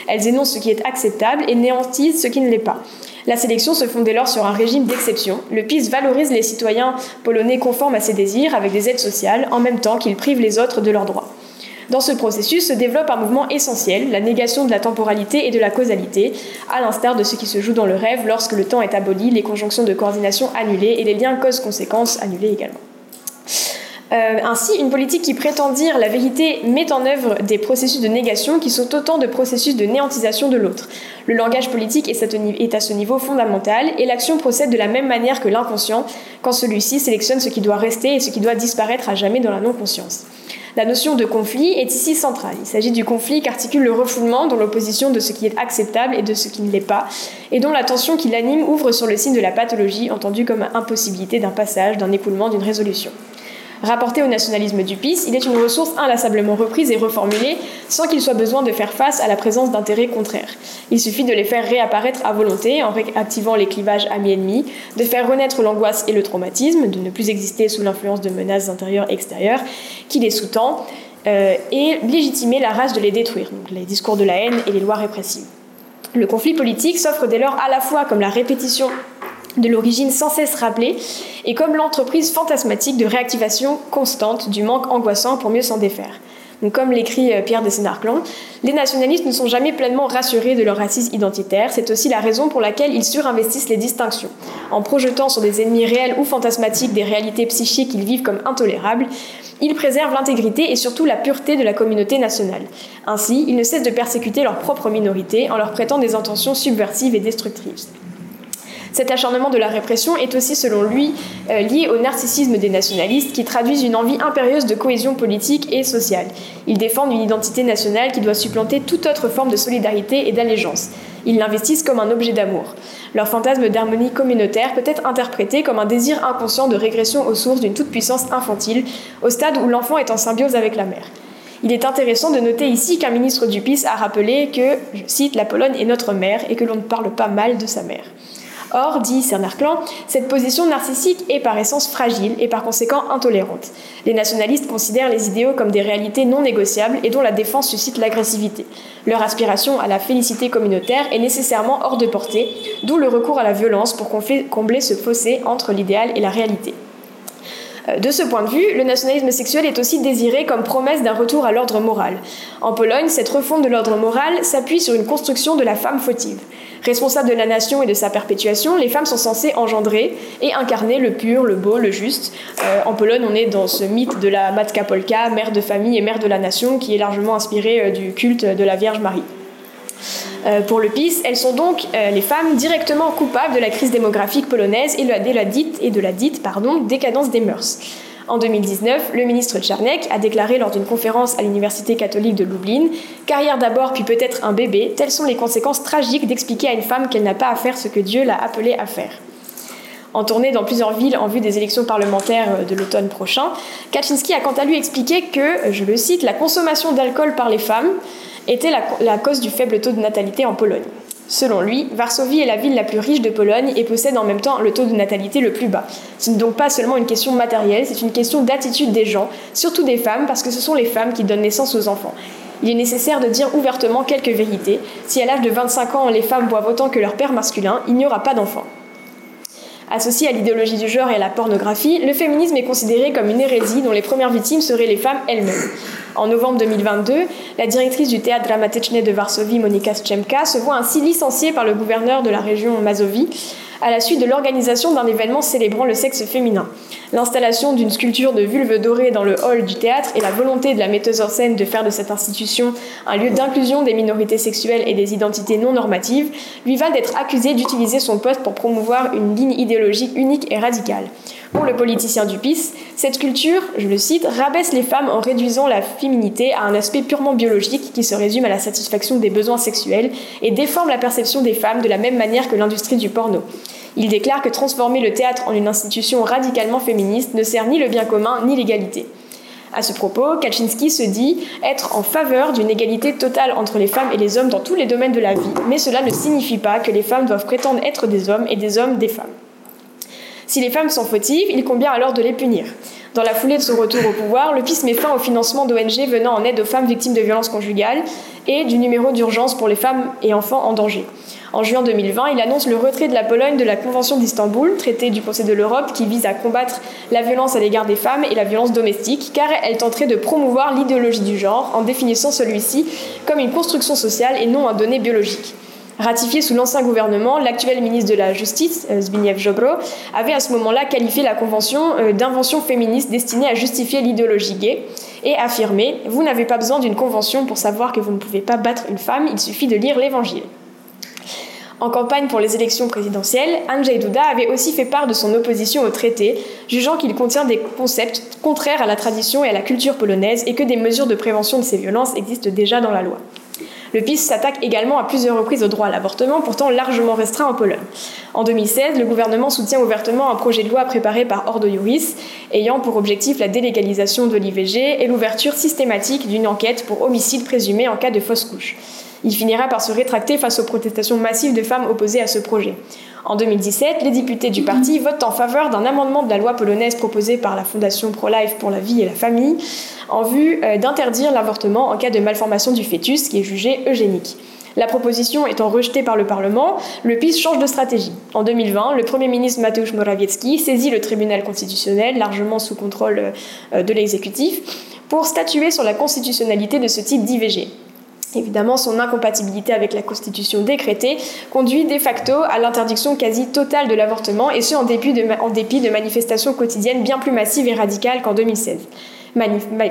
Elles énoncent ce qui est acceptable et néantisent ce qui ne l'est pas. La sélection se fonde dès lors sur un régime d'exception. Le PIS valorise les citoyens polonais conformes à ses désirs avec des aides sociales, en même temps qu'il prive les autres de leurs droits. Dans ce processus se développe un mouvement essentiel, la négation de la temporalité et de la causalité, à l'instar de ce qui se joue dans le rêve lorsque le temps est aboli, les conjonctions de coordination annulées et les liens cause-conséquence annulés également. Euh, ainsi, une politique qui prétend dire la vérité met en œuvre des processus de négation qui sont autant de processus de néantisation de l'autre. Le langage politique est à ce niveau fondamental et l'action procède de la même manière que l'inconscient quand celui-ci sélectionne ce qui doit rester et ce qui doit disparaître à jamais dans la non-conscience. La notion de conflit est ici centrale. Il s'agit du conflit qu'articule le refoulement dans l'opposition de ce qui est acceptable et de ce qui ne l'est pas, et dont la tension qui l'anime ouvre sur le signe de la pathologie, entendue comme impossibilité d'un passage, d'un écoulement, d'une résolution. Rapporté au nationalisme du PIS, il est une ressource inlassablement reprise et reformulée sans qu'il soit besoin de faire face à la présence d'intérêts contraires. Il suffit de les faire réapparaître à volonté en réactivant les clivages amis-ennemis, de faire renaître l'angoisse et le traumatisme, de ne plus exister sous l'influence de menaces intérieures et extérieures qui les sous-tend, euh, et légitimer la race de les détruire, donc les discours de la haine et les lois répressives. Le conflit politique s'offre dès lors à la fois comme la répétition de l'origine sans cesse rappelée, et comme l'entreprise fantasmatique de réactivation constante du manque angoissant pour mieux s'en défaire. Comme l'écrit euh, Pierre de Sénarclan, les nationalistes ne sont jamais pleinement rassurés de leur assise identitaire. C'est aussi la raison pour laquelle ils surinvestissent les distinctions. En projetant sur des ennemis réels ou fantasmatiques des réalités psychiques qu'ils vivent comme intolérables, ils préservent l'intégrité et surtout la pureté de la communauté nationale. Ainsi, ils ne cessent de persécuter leur propre minorité en leur prêtant des intentions subversives et destructrices. Cet acharnement de la répression est aussi, selon lui, euh, lié au narcissisme des nationalistes qui traduisent une envie impérieuse de cohésion politique et sociale. Ils défendent une identité nationale qui doit supplanter toute autre forme de solidarité et d'allégeance. Ils l'investissent comme un objet d'amour. Leur fantasme d'harmonie communautaire peut être interprété comme un désir inconscient de régression aux sources d'une toute-puissance infantile, au stade où l'enfant est en symbiose avec la mère. Il est intéressant de noter ici qu'un ministre du PIS a rappelé que, je cite, la Pologne est notre mère et que l'on ne parle pas mal de sa mère. Or, dit Cernard-Clan, cette position narcissique est par essence fragile et par conséquent intolérante. Les nationalistes considèrent les idéaux comme des réalités non négociables et dont la défense suscite l'agressivité. Leur aspiration à la félicité communautaire est nécessairement hors de portée, d'où le recours à la violence pour combler ce fossé entre l'idéal et la réalité. Euh, de ce point de vue, le nationalisme sexuel est aussi désiré comme promesse d'un retour à l'ordre moral. En Pologne, cette refonte de l'ordre moral s'appuie sur une construction de la femme fautive. Responsable de la nation et de sa perpétuation, les femmes sont censées engendrer et incarner le pur, le beau, le juste. Euh, en Pologne, on est dans ce mythe de la matka polka, mère de famille et mère de la nation, qui est largement inspiré euh, du culte de la Vierge Marie. Euh, pour le PIS, elles sont donc les femmes directement coupables de la crise démographique polonaise et de la dite, décadence des mœurs. En 2019, le ministre Tcharnek a déclaré lors d'une conférence à l'Université catholique de Lublin Carrière d'abord, puis peut-être un bébé, telles sont les conséquences tragiques d'expliquer à une femme qu'elle n'a pas à faire ce que Dieu l'a appelée à faire. En tournée dans plusieurs villes en vue des élections parlementaires euh, de l'automne prochain, Kaczynski a quant à lui expliqué que, euh, je le cite, la consommation d'alcool par les femmes était la cause du faible taux de natalité en Pologne. Selon lui, Varsovie est la ville la plus riche de Pologne et possède en même temps le taux de natalité le plus bas. Ce n'est donc pas seulement une question matérielle, c'est une question d'attitude des gens, surtout des femmes, parce que ce sont les femmes qui donnent naissance aux enfants. Il est nécessaire de dire ouvertement quelques vérités. Si à l'âge de 25 ans les femmes boivent autant que leur père masculin, il n'y aura pas d'enfants. Associé à l'idéologie du genre et à la pornographie, le féminisme est considéré comme une hérésie dont les premières victimes seraient les femmes elles-mêmes. En novembre 2022, la directrice du théâtre Dramatechne de Varsovie, Monika Szczemka, se voit ainsi licenciée par le gouverneur de la région Mazovie à la suite de l'organisation d'un événement célébrant le sexe féminin. L'installation d'une sculpture de vulve dorée dans le hall du théâtre et la volonté de la metteuse en scène de faire de cette institution un lieu d'inclusion des minorités sexuelles et des identités non normatives lui valent d'être accusée d'utiliser son poste pour promouvoir une ligne idéologique unique et radicale. Pour le politicien du PIS, cette culture, je le cite, rabaisse les femmes en réduisant la féminité à un aspect purement biologique qui se résume à la satisfaction des besoins sexuels et déforme la perception des femmes de la même manière que l'industrie du porno. Il déclare que transformer le théâtre en une institution radicalement féministe ne sert ni le bien commun ni l'égalité. À ce propos, Kaczynski se dit être en faveur d'une égalité totale entre les femmes et les hommes dans tous les domaines de la vie, mais cela ne signifie pas que les femmes doivent prétendre être des hommes et des hommes des femmes. Si les femmes sont fautives, il convient alors de les punir. Dans la foulée de son retour au pouvoir, le PIS met fin au financement d'ONG venant en aide aux femmes victimes de violences conjugales et du numéro d'urgence pour les femmes et enfants en danger. En juin 2020, il annonce le retrait de la Pologne de la Convention d'Istanbul, traité du Conseil de l'Europe qui vise à combattre la violence à l'égard des femmes et la violence domestique, car elle tenterait de promouvoir l'idéologie du genre en définissant celui-ci comme une construction sociale et non un donné biologique. Ratifié sous l'ancien gouvernement, l'actuel ministre de la Justice, euh, Zbigniew Jobro, avait à ce moment-là qualifié la Convention euh, d'invention féministe destinée à justifier l'idéologie gay et affirmé Vous n'avez pas besoin d'une convention pour savoir que vous ne pouvez pas battre une femme, il suffit de lire l'Évangile. En campagne pour les élections présidentielles, Andrzej Duda avait aussi fait part de son opposition au traité, jugeant qu'il contient des concepts contraires à la tradition et à la culture polonaise et que des mesures de prévention de ces violences existent déjà dans la loi. Le PiS s'attaque également à plusieurs reprises au droit à l'avortement, pourtant largement restreint en Pologne. En 2016, le gouvernement soutient ouvertement un projet de loi préparé par Ordo ayant pour objectif la délégalisation de l'IVG et l'ouverture systématique d'une enquête pour homicide présumé en cas de fausse couche. Il finira par se rétracter face aux protestations massives de femmes opposées à ce projet. En 2017, les députés du parti votent en faveur d'un amendement de la loi polonaise proposé par la Fondation Pro-Life pour la vie et la famille en vue euh, d'interdire l'avortement en cas de malformation du fœtus qui est jugé eugénique. La proposition étant rejetée par le Parlement, le PiS change de stratégie. En 2020, le Premier ministre Mateusz Morawiecki saisit le tribunal constitutionnel, largement sous contrôle euh, de l'exécutif, pour statuer sur la constitutionnalité de ce type d'IVG. Évidemment, son incompatibilité avec la Constitution décrétée conduit de facto à l'interdiction quasi totale de l'avortement, et ce en dépit, de, manifestations quotidiennes bien plus massives et radicales qu'en 2016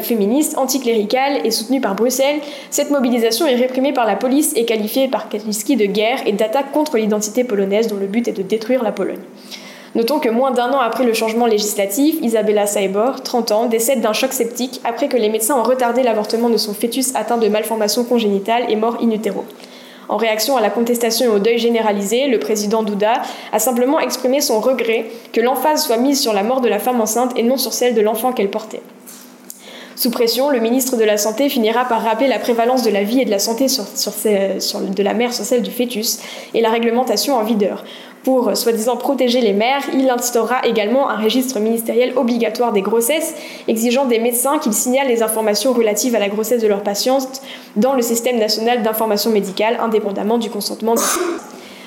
féministe, anticléricale et soutenue par Bruxelles, cette mobilisation est réprimée par la police et qualifiée par Kaczynski de guerre et d'attaque contre l'identité polonaise dont le but est de détruire la Pologne. Notons que moins d'un an après le changement législatif, Isabella Saibor, 30 ans, décède d'un choc septique après que les médecins ont retardé l'avortement de son fœtus atteint de malformations congénitales et mort in utero. En réaction à la contestation et au deuil généralisé, le président Douda a simplement exprimé son regret que l'emphase soit mise sur la mort de la femme enceinte et non sur celle de l'enfant qu'elle portait. Sous pression, le ministre de la Santé finira par rappeler la prévalence de la vie et de la santé de la mère sur celle du fœtus et la réglementation en vigueur. Pour soi-disant protéger les mères, il instaurera également un registre ministériel obligatoire des grossesses, exigeant des médecins qu'ils signalent les informations relatives à la grossesse de leurs patientes dans le système national d'information médicale, indépendamment du consentement.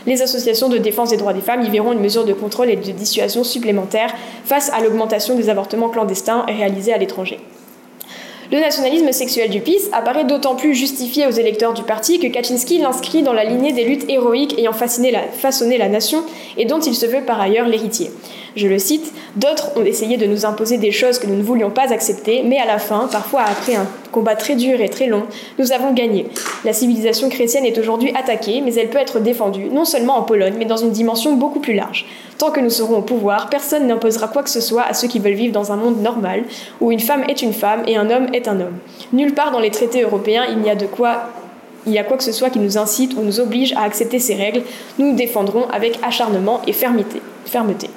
Les associations de défense des droits des femmes y verront une mesure de contrôle et de dissuasion supplémentaire face à l'augmentation des avortements clandestins réalisés à l'étranger. Le nationalisme sexuel du PiS apparaît d'autant plus justifié aux électeurs du parti que Kaczynski l'inscrit dans la lignée des luttes héroïques ayant façonné la nation et dont il se veut par ailleurs l'héritier. Je le cite, D'autres ont essayé de nous imposer des choses que nous ne voulions pas accepter, mais à la fin, parfois après un combat très dur et très long, nous avons gagné. La civilisation chrétienne est aujourd'hui attaquée, mais elle peut être défendue, non seulement en Pologne, mais dans une dimension beaucoup plus large. Tant que nous serons au pouvoir, personne n'imposera quoi que ce soit à ceux qui veulent vivre dans un monde normal, où une femme est une femme et un homme est un homme. Nulle part dans les traités européens il n'y a de quoi il y a quoi que ce soit qui nous incite ou nous oblige à accepter ces règles, nous nous défendrons avec acharnement et fermeté. fermeté.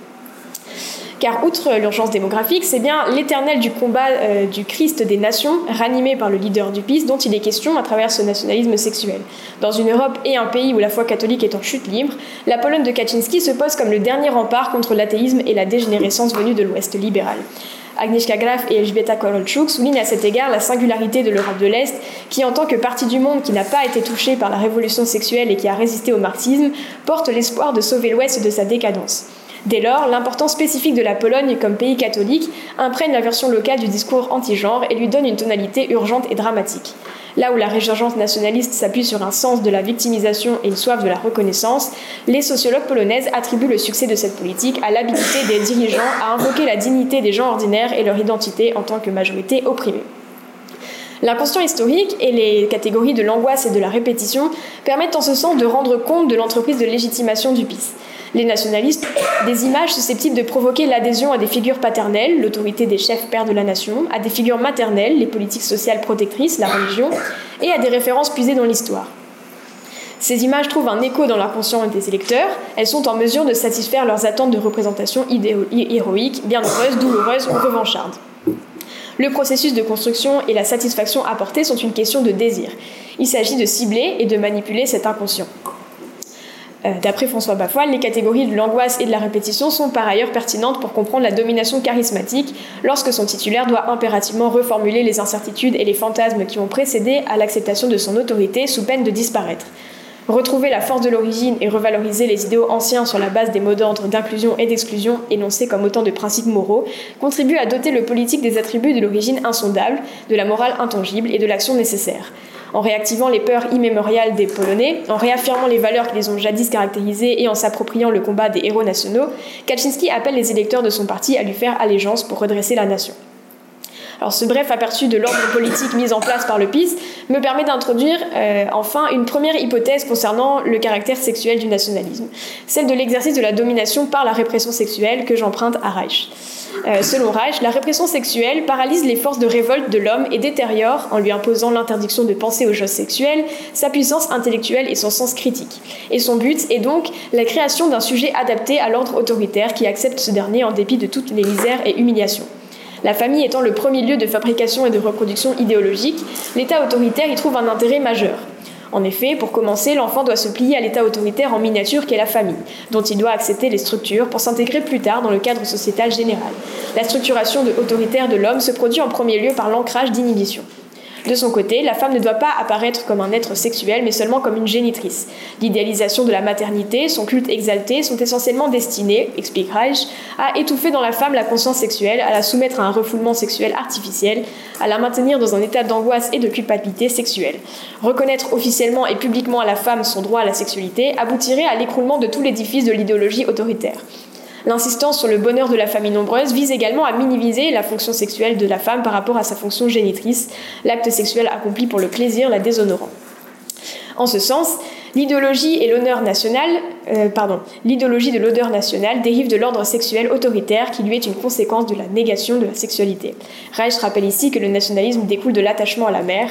Car outre l'urgence démographique, c'est bien l'éternel du combat euh, du Christ des nations, ranimé par le leader du PIS, dont il est question à travers ce nationalisme sexuel. Dans une Europe et un pays où la foi catholique est en chute libre, la Pologne de Kaczynski se pose comme le dernier rempart contre l'athéisme et la dégénérescence venue de l'Ouest libéral. Agnieszka Graf et Elżbieta Korolczuk soulignent à cet égard la singularité de l'Europe de l'Est, qui, en tant que partie du monde qui n'a pas été touchée par la révolution sexuelle et qui a résisté au marxisme, porte l'espoir de sauver l'Ouest de sa décadence. Dès lors, l'importance spécifique de la Pologne comme pays catholique imprègne la version locale du discours anti-genre et lui donne une tonalité urgente et dramatique. Là où la résurgence nationaliste s'appuie sur un sens de la victimisation et une soif de la reconnaissance, les sociologues polonaises attribuent le succès de cette politique à l'habilité des dirigeants à invoquer la dignité des gens ordinaires et leur identité en tant que majorité opprimée. L'inconscient historique et les catégories de l'angoisse et de la répétition permettent en ce sens de rendre compte de l'entreprise de légitimation du PIS les nationalistes, des images susceptibles de provoquer l'adhésion à des figures paternelles, l'autorité des chefs pères de la nation, à des figures maternelles, les politiques sociales protectrices, la religion, et à des références puisées dans l'histoire. Ces images trouvent un écho dans l'inconscient des électeurs, elles sont en mesure de satisfaire leurs attentes de représentation héroïque, bien heureuses, douloureuses ou revanchardes. Le processus de construction et la satisfaction apportée sont une question de désir. Il s'agit de cibler et de manipuler cet inconscient. Euh, d'après François Bafoil, les catégories de l'angoisse et de la répétition sont par ailleurs pertinentes pour comprendre la domination charismatique lorsque son titulaire doit impérativement reformuler les incertitudes et les fantasmes qui ont précédé à l'acceptation de son autorité sous peine de disparaître. Retrouver la force de l'origine et revaloriser les idéaux anciens sur la base des mots d'ordre d'inclusion et d'exclusion énoncés comme autant de principes moraux contribue à doter le politique des attributs de l'origine insondable, de la morale intangible et de l'action nécessaire en réactivant les peurs immémoriales des Polonais, en réaffirmant les valeurs qui les ont jadis caractérisées et en s'appropriant le combat des héros nationaux, Kaczynski appelle les électeurs de son parti à lui faire allégeance pour redresser la nation. Alors ce bref aperçu de l'ordre politique mis en place par le PIS me permet d'introduire euh, enfin une première hypothèse concernant le caractère sexuel du nationalisme, celle de l'exercice de la domination par la répression sexuelle que j'emprunte à Reich. Euh, selon Reich, la répression sexuelle paralyse les forces de révolte de l'homme et détériore, en lui imposant l'interdiction de penser aux choses sexuelles, sa puissance intellectuelle et son sens critique. Et son but est donc la création d'un sujet adapté à l'ordre autoritaire qui accepte ce dernier en dépit de toutes les misères et humiliations. La famille étant le premier lieu de fabrication et de reproduction idéologique, l'État autoritaire y trouve un intérêt majeur. En effet, pour commencer, l'enfant doit se plier à l'état autoritaire en miniature qu'est la famille, dont il doit accepter les structures pour s'intégrer plus tard dans le cadre sociétal général. La structuration autoritaire de l'homme se produit en premier lieu par l'ancrage d'inhibition. De son côté, la femme ne doit pas apparaître comme un être sexuel, mais seulement comme une génitrice. L'idéalisation de la maternité, son culte exalté, sont essentiellement destinés, explique Reich, à étouffer dans la femme la conscience sexuelle, à la soumettre à un refoulement sexuel artificiel, à la maintenir dans un état d'angoisse et de culpabilité sexuelle. Reconnaître officiellement et publiquement à la femme son droit à la sexualité aboutirait à l'écroulement de tout l'édifice de l'idéologie autoritaire. L'insistance sur le bonheur de la famille nombreuse vise également à minimiser la fonction sexuelle de la femme par rapport à sa fonction génitrice, l'acte sexuel accompli pour le plaisir la déshonorant. En ce sens, l'idéologie et l'honneur national, euh, pardon, l'idéologie de l'odeur nationale dérive de l'ordre sexuel autoritaire qui lui est une conséquence de la négation de la sexualité. Reich rappelle ici que le nationalisme découle de l'attachement à la mère,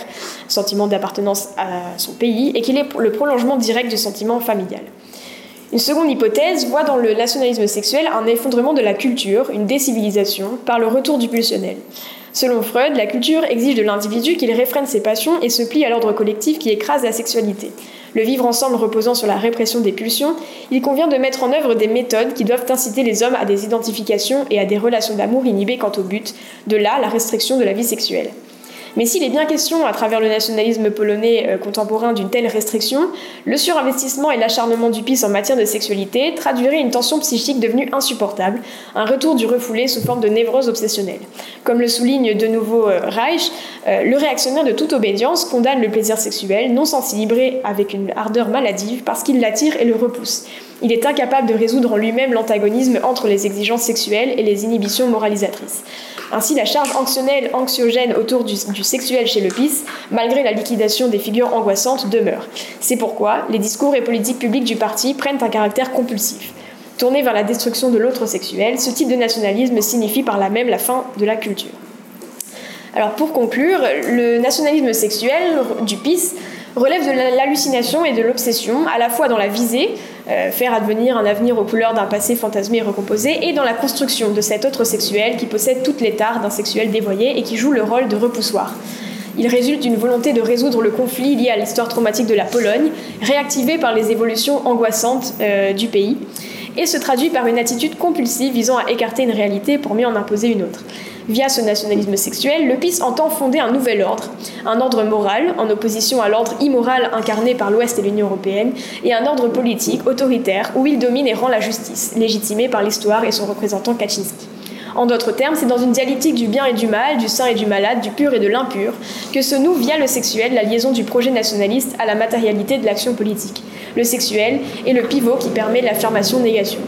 sentiment d'appartenance à son pays, et qu'il est le prolongement direct du sentiment familial. Une seconde hypothèse voit dans le nationalisme sexuel un effondrement de la culture, une décivilisation, par le retour du pulsionnel. Selon Freud, la culture exige de l'individu qu'il réfrène ses passions et se plie à l'ordre collectif qui écrase la sexualité. Le vivre ensemble reposant sur la répression des pulsions, il convient de mettre en œuvre des méthodes qui doivent inciter les hommes à des identifications et à des relations d'amour inhibées quant au but, de là la restriction de la vie sexuelle. Mais s'il est bien question, à travers le nationalisme polonais euh, contemporain, d'une telle restriction, le surinvestissement et l'acharnement du PIS en matière de sexualité traduiraient une tension psychique devenue insupportable, un retour du refoulé sous forme de névrose obsessionnelle. Comme le souligne de nouveau euh, Reich, euh, le réactionnaire de toute obédience condamne le plaisir sexuel, non sans s'y libérer avec une ardeur maladive, parce qu'il l'attire et le repousse. Il est incapable de résoudre en lui-même l'antagonisme entre les exigences sexuelles et les inhibitions moralisatrices. Ainsi, la charge anxionnelle, anxiogène autour du, sexuel chez le PIS, malgré la liquidation des figures angoissantes, demeure. C'est pourquoi les discours et politiques publiques du parti prennent un caractère compulsif. Tourné vers la destruction de l'autre sexuel, ce type de nationalisme signifie par là même la fin de la culture. Alors pour conclure, le nationalisme sexuel du PIS relève de l'hallucination et de l'obsession, à la fois dans la visée, euh, faire advenir un avenir aux couleurs d'un passé fantasmé et recomposé, et dans la construction de cet autre sexuel qui possède toutes les tares d'un sexuel dévoyé et qui joue le rôle de repoussoir. Il résulte d'une volonté de résoudre le conflit lié à l'histoire traumatique de la Pologne, réactivée par les évolutions angoissantes euh, du pays, et se traduit par une attitude compulsive visant à écarter une réalité pour mieux en imposer une autre. Via ce nationalisme sexuel, le PIS entend fonder un nouvel ordre, un ordre moral, en opposition à l'ordre immoral incarné par l'Ouest et l'Union européenne, et un ordre politique, autoritaire, où il domine et rend la justice, légitimée par l'histoire et son représentant Kaczynski. En d'autres termes, c'est dans une dialectique du bien et du mal, du sain et du malade, du pur et de l'impur, que se noue via le sexuel la liaison du projet nationaliste à la matérialité de l'action politique. Le sexuel est le pivot qui permet l'affirmation-négation.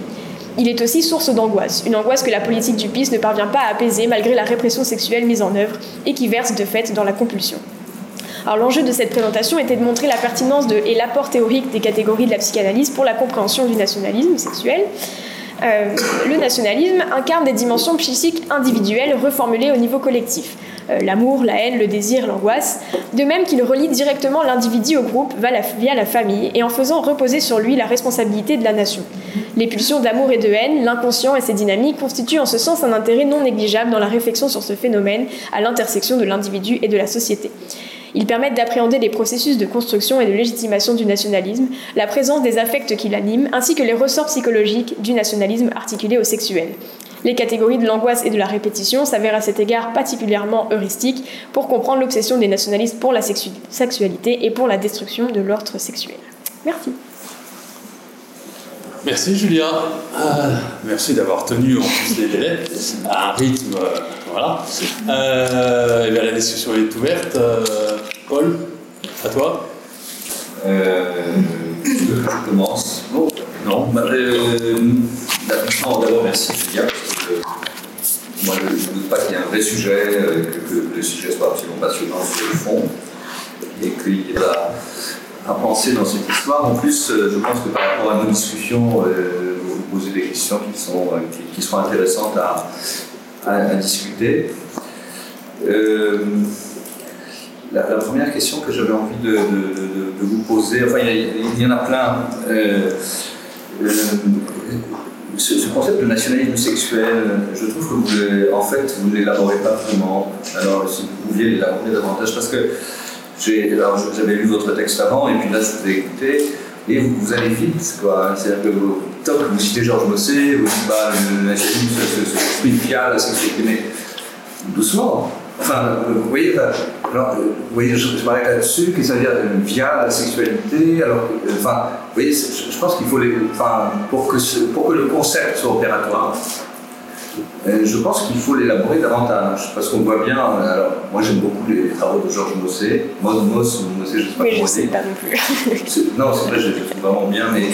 Il est aussi source d'angoisse, une angoisse que la politique du PIS ne parvient pas à apaiser malgré la répression sexuelle mise en œuvre et qui verse de fait dans la compulsion. L'enjeu de cette présentation était de montrer la pertinence et l'apport théorique des catégories de la psychanalyse pour la compréhension du nationalisme sexuel, euh, le nationalisme incarne des dimensions psychiques individuelles reformulées au niveau collectif. Euh, l'amour, la haine, le désir, l'angoisse, de même qu'il relie directement l'individu au groupe via la famille et en faisant reposer sur lui la responsabilité de la nation. Les pulsions d'amour et de haine, l'inconscient et ses dynamiques constituent en ce sens un intérêt non négligeable dans la réflexion sur ce phénomène à l'intersection de l'individu et de la société. Ils permettent d'appréhender les processus de construction et de légitimation du nationalisme, la présence des affects qui l'animent, ainsi que les ressorts psychologiques du nationalisme articulé au sexuel. Les catégories de l'angoisse et de la répétition s'avèrent à cet égard particulièrement heuristiques pour comprendre l'obsession des nationalistes pour la sexualité et pour la destruction de l'ordre sexuel. Merci. Merci Julia. Euh, merci d'avoir tenu en plus les délais à un rythme. Euh, voilà. Euh, et bien, la discussion est ouverte. Paul, à toi. je commence. Non. Bah, D'abord, merci Julia. moi, je ne doute pas qu'il y ait un vrai sujet, que, le sujet soit absolument passionnant sur le fond, et qu'il y ait à penser dans cette histoire. En plus, euh, je pense que par rapport à nos discussions, euh, vous posez des questions qui, sont, euh, qui, seront intéressantes à, à, discuter. la, première question que j'avais envie de, de, vous poser, enfin il y, en a plein. Ce, concept de nationalisme sexuel, je trouve que vous, en fait, vous ne l'élaborez pas vraiment. Alors, si vous pouviez l'élaborer davantage, parce que j'avais lu votre texte avant, et puis là, je vous ai écouté, et vous, vous allez vite, quoi. C'est-à-dire que vous, top, vous citez Georges Mossé, vous dites, bah, le nationalisme, ce, esprit fial, la sexualité, mais doucement. Enfin, vous voyez, alors, vous voyez je, je m'arrête là-dessus, que ça veut dire via la sexualité, alors, enfin, vous voyez, je, pense qu'il faut les, enfin, pour que, pour que le concept soit opératoire, euh, je pense qu'il faut l'élaborer davantage, parce qu'on voit bien, euh, alors moi j'aime beaucoup les travaux de Georges Mossé, Moss, Moss, Mossé, je ne sais pas oui, je sais pas non plus. non, c'est vrai, je les trouve vraiment bien, mais,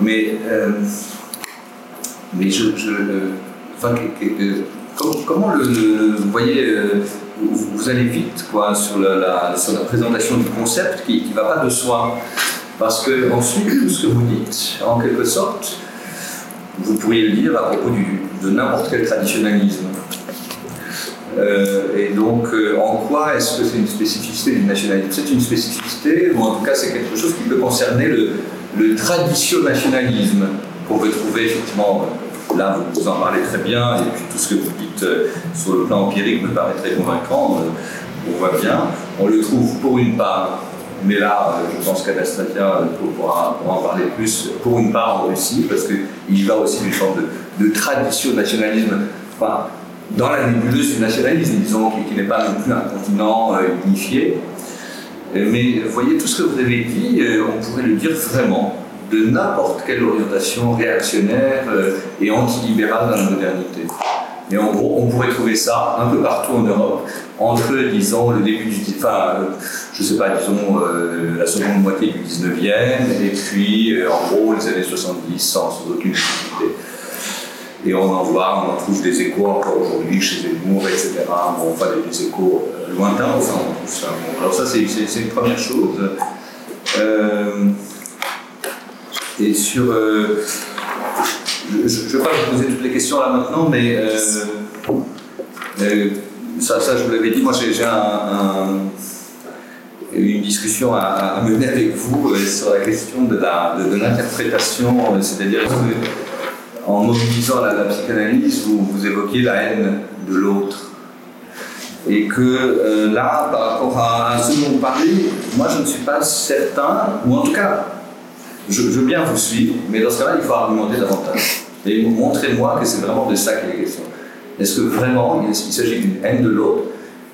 mais, euh, mais je, je enfin, comment, le, vous voyez, vous, allez vite quoi, sur, la, sur la présentation du concept qui ne va pas de soi, parce que ensuite tout ce que vous dites, en quelque sorte, vous pourriez le dire à propos de n'importe quel traditionnalisme. Euh, et donc, euh, en quoi est-ce que c'est une spécificité du nationalisme? C'est une spécificité, ou en tout cas, c'est quelque chose qui peut concerner le, le tradition-nationalisme qu'on peut trouver effectivement. Là, vous, en parlez très bien, et puis tout ce que vous dites euh, sur le plan empirique me paraît très convaincant. on voit bien. On le trouve pour une part mais là, euh, je pense qu'Anastasia pourra, en parler plus, pour une part en Russie, parce qu'il va aussi d'une forme de, de, tradition nationalisme, enfin, dans la nébuleuse du nationalisme, disons, qui, n'est pas non plus un continent euh, unifié. Mais vous voyez, tout ce que vous avez dit, euh, on pourrait le dire vraiment de n'importe quelle orientation réactionnaire et antilibérale dans la modernité. Et en gros, on pourrait trouver ça un peu partout en Europe, entre, disons, le début du. Enfin, euh, je sais pas, disons, euh, la seconde moitié du 19e, et puis, euh, en gros, les années 70, sans, sans aucune difficulté. Et on en voit, on en trouve des échos encore aujourd'hui chez Zemmour, etc. Bon, enfin, des, des échos lointains, enfin, on trouve ça. Bon, alors, ça, c'est une première chose. Et sur je ne vais pas vous poser toutes les questions là maintenant, mais euh, euh, ça, ça, je vous l'avais dit, moi j'ai un, une discussion à, mener avec vous euh, sur la question de l'interprétation, c'est-à-dire en mobilisant la, psychanalyse, vous, vous évoquiez la haine de l'autre. Et que là, par rapport à, ce dont vous parlez, moi je ne suis pas certain, ou en tout cas, je, veux bien vous suivre, mais dans ce cas-là, il faut argumenter davantage. Et montrez-moi que c'est vraiment de ça qu'il est question. Est-ce que vraiment il s'agit d'une haine de l'autre?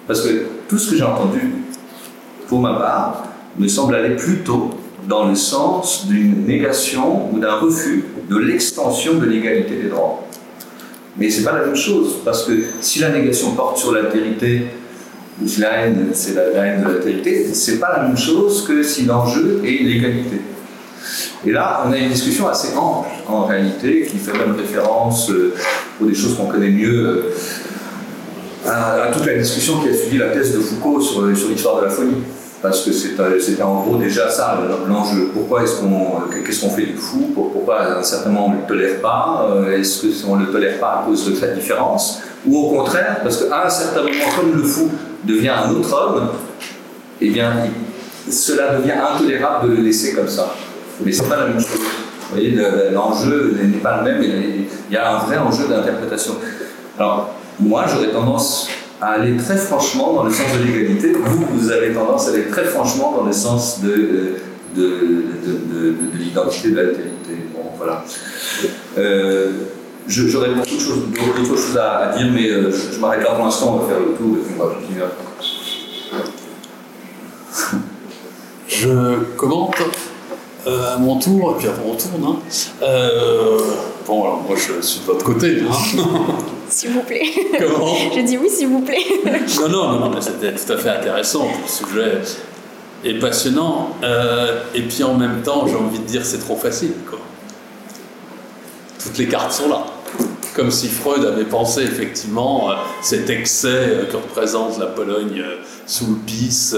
Parce que tout ce que j'ai entendu, pour ma part, me semble aller plutôt dans le sens d'une négation ou d'un refus de l'extension de l'égalité des droits. Mais c'est pas la même chose, parce que si la négation porte sur l'altérité, ou si la haine, c'est la, haine de l'altérité, c'est pas la même chose que si l'enjeu est l'égalité. Et là, on a une discussion assez ample, en réalité, qui fait même référence euh, aux des choses qu'on connaît mieux, euh, à, toute la discussion qui a suivi la thèse de Foucault sur, sur l'histoire de la folie parce que c'était en gros déjà ça l'enjeu. Pourquoi est-ce qu'on, fait du fou? Pourquoi certainement on ne le tolère pas? Euh, Est-ce qu'on ne le tolère pas à cause de cette différence? Ou au contraire, parce qu'à un certain moment, comme le fou devient un autre homme, eh bien, cela devient intolérable de le laisser comme ça. Mais c'est pas la même chose. Vous voyez, l'enjeu n'est pas le même, il y a un vrai enjeu d'interprétation. Alors, moi, j'aurais tendance à aller très franchement dans le sens de l'égalité. Vous, vous avez tendance à aller très franchement dans le sens de, de, de, de l'identité, de l'altérité. Bon, voilà. Euh, J'aurais beaucoup d'autres choses, à, dire, mais euh, je, m'arrête là pour l'instant, on va faire le tour et puis on va continuer. Je commente euh, à mon tour, et puis après on tourne. Hein. Euh, bon, alors moi je suis de votre côté. Hein. S'il vous plaît. Comment? Je dis oui, s'il vous plaît. non, non, non, non mais c'était tout à fait intéressant. Le sujet est passionnant. Euh, et puis en même temps, j'ai envie de dire, c'est trop facile. Quoi. Toutes les cartes sont là. Comme si Freud avait pensé effectivement cet excès que représente la Pologne sous le pis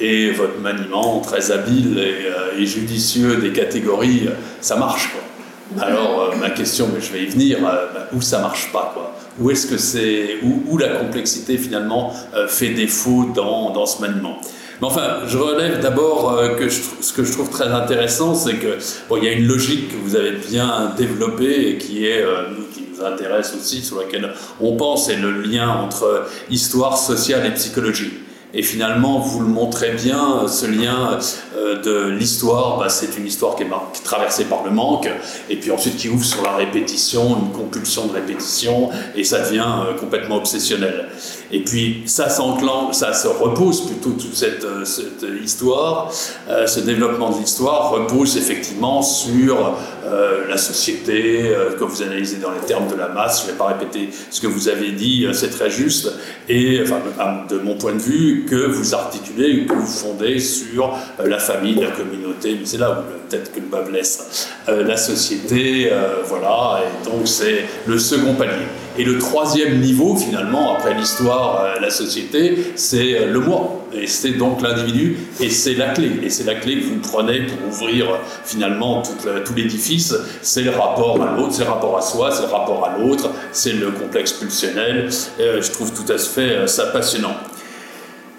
et votre maniement très habile et, judicieux des catégories, ça marche. Quoi. Alors, euh, ma question, mais je vais y venir, euh, bah, où ça marche pas, quoi? Où est-ce que c'est, où, la complexité finalement euh, fait défaut dans, dans ce maniement? Mais enfin, je relève d'abord que ce que je trouve très intéressant, c'est que bon, il y a une logique que vous avez bien développée et qui est nous intéresse aussi, sur laquelle on pense, c'est le lien entre histoire sociale et psychologie. Et finalement, vous le montrez bien, ce lien euh, de l'histoire, bah, c'est une histoire qui est, traversée par le manque, et puis ensuite qui ouvre sur la répétition, une compulsion de répétition, et ça devient euh, complètement obsessionnel. Et puis ça s'enclenche, ça se repose plutôt toute cette, euh, cette histoire, ce développement de l'histoire repose effectivement sur la société que vous analysez dans les termes de la masse. Je ne vais pas répéter ce que vous avez dit, c'est très juste. Et de mon point de vue, que vous articulez, que vous fondez sur euh, la famille, la communauté, mais c'est là où peut-être que le bas blesse, euh, la société, euh, voilà, et donc c'est le second palier. Et le troisième niveau, finalement, après l'histoire, la société, c'est le moi. Et c'est donc l'individu, et c'est la clé. Et c'est la clé que vous prenez pour ouvrir finalement tout, tout l'édifice. C'est le rapport à l'autre, c'est le rapport à soi, c'est le rapport à l'autre, c'est le complexe pulsionnel. je trouve tout à fait ça passionnant.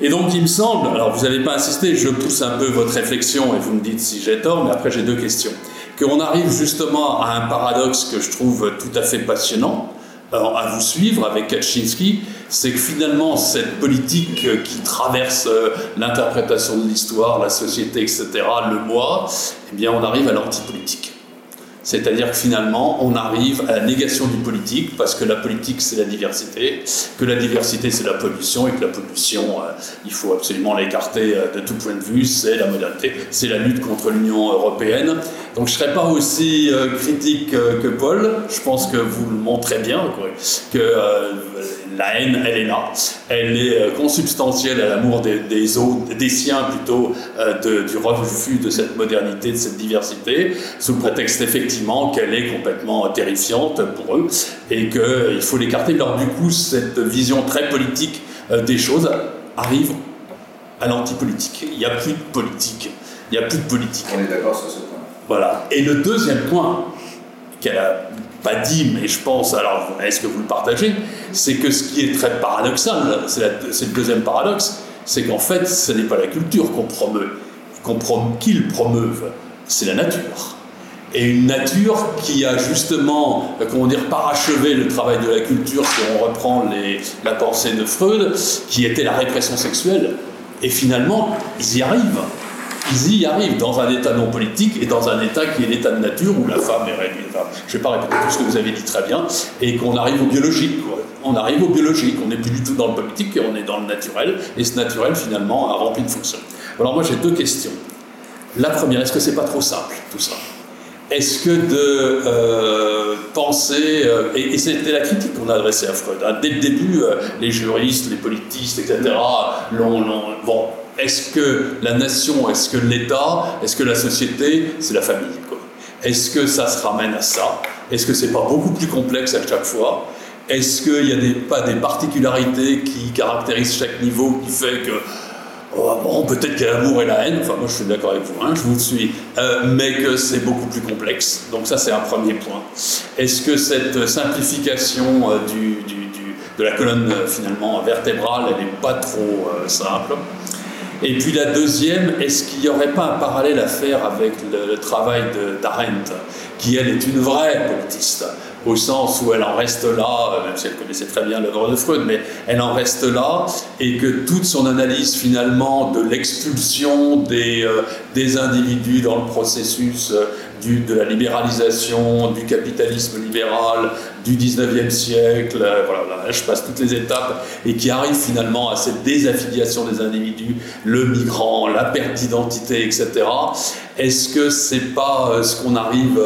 Et donc il me semble, alors vous n'avez pas insisté, je pousse un peu votre réflexion et vous me dites si j'ai tort, mais après j'ai deux questions. Qu'on arrive justement à un paradoxe que je trouve tout à fait passionnant à vous suivre avec Kaczynski, c'est que finalement cette politique qui traverse euh, l'interprétation de l'histoire, la société, etc., le moi, eh bien on arrive à l'antipolitique. C'est-à-dire que finalement, on arrive à la négation du politique, parce que la politique, c'est la diversité, que la diversité, c'est la pollution, et que la pollution, euh, il faut absolument l'écarter euh, de tout point de vue, c'est la modernité, c'est la lutte contre l'Union européenne. Donc je ne serai pas aussi euh, critique que Paul, je pense que vous le montrez bien, que la haine, elle est là, elle est consubstantielle à l'amour des, autres, des siens plutôt, du refus de cette modernité, de cette diversité, sous prétexte effectivement qu'elle est complètement terrifiante pour eux et qu'il faut l'écarter. Alors du coup, cette vision très politique euh, des choses arrive à l'antipolitique. Il n'y a plus de politique. Il n'y a plus de politique. On est d'accord sur ce point. Voilà. Et le deuxième point qu'elle a pas dit, mais je pense, alors est-ce que vous le partagez, c'est que ce qui est très paradoxal, c'est le deuxième paradoxe, c'est qu'en fait, ce n'est pas la culture qu'on promeut, qu'on qu'ils promeuvent, c'est la nature et une nature qui a justement, comment dire, parachevé le travail de la culture, si on reprend la pensée de Freud, qui était la répression sexuelle. Et finalement, ils y arrivent. Ils y arrivent dans un état non politique et dans un état qui est l'état de nature où la femme est réduite. je ne vais pas répéter tout ce que vous avez dit très bien, et qu'on arrive au biologique. On arrive au biologique, on n'est plus du tout dans le politique on est dans le naturel, et ce naturel finalement a rempli de fonctions. Alors moi j'ai deux questions. La première, est-ce que c'est pas trop simple tout ça? Est-ce que de euh, penser, euh, et, c'était la critique qu'on a adressée à Freud, hein, dès le début, euh, les juristes, les politistes, etc., l'ont, bon, est-ce que la nation, est-ce que l'État, est-ce que la société, c'est la famille Est-ce que ça se ramène à ça? Est-ce que c'est pas beaucoup plus complexe à chaque fois? Est-ce qu'il n'y a pas des particularités qui caractérisent chaque niveau qui fait que Oh, bon, peut-être qu'il y a l'amour et la haine, enfin moi je suis d'accord avec vous, hein, je vous suis, euh, mais que c'est beaucoup plus complexe. Donc ça c'est un premier point. Est-ce que cette simplification euh, de la colonne euh, finalement vertébrale, n'est pas trop simple? Et puis la deuxième, est-ce qu'il n'y aurait pas un parallèle à faire avec le, travail d'Arendt, qui elle est une vraie politiste au sens où elle en reste là, euh, même si elle connaissait très bien l'œuvre de Freud, mais elle en reste là, et que toute son analyse finalement de l'expulsion des, euh, des individus dans le processus euh, de la libéralisation, du capitalisme libéral, du 19e siècle, voilà, je passe toutes les étapes, et qui arrive finalement à cette désaffiliation des individus, le migrant, la perte d'identité, etc. Est-ce que c'est pas ce qu'on arrive,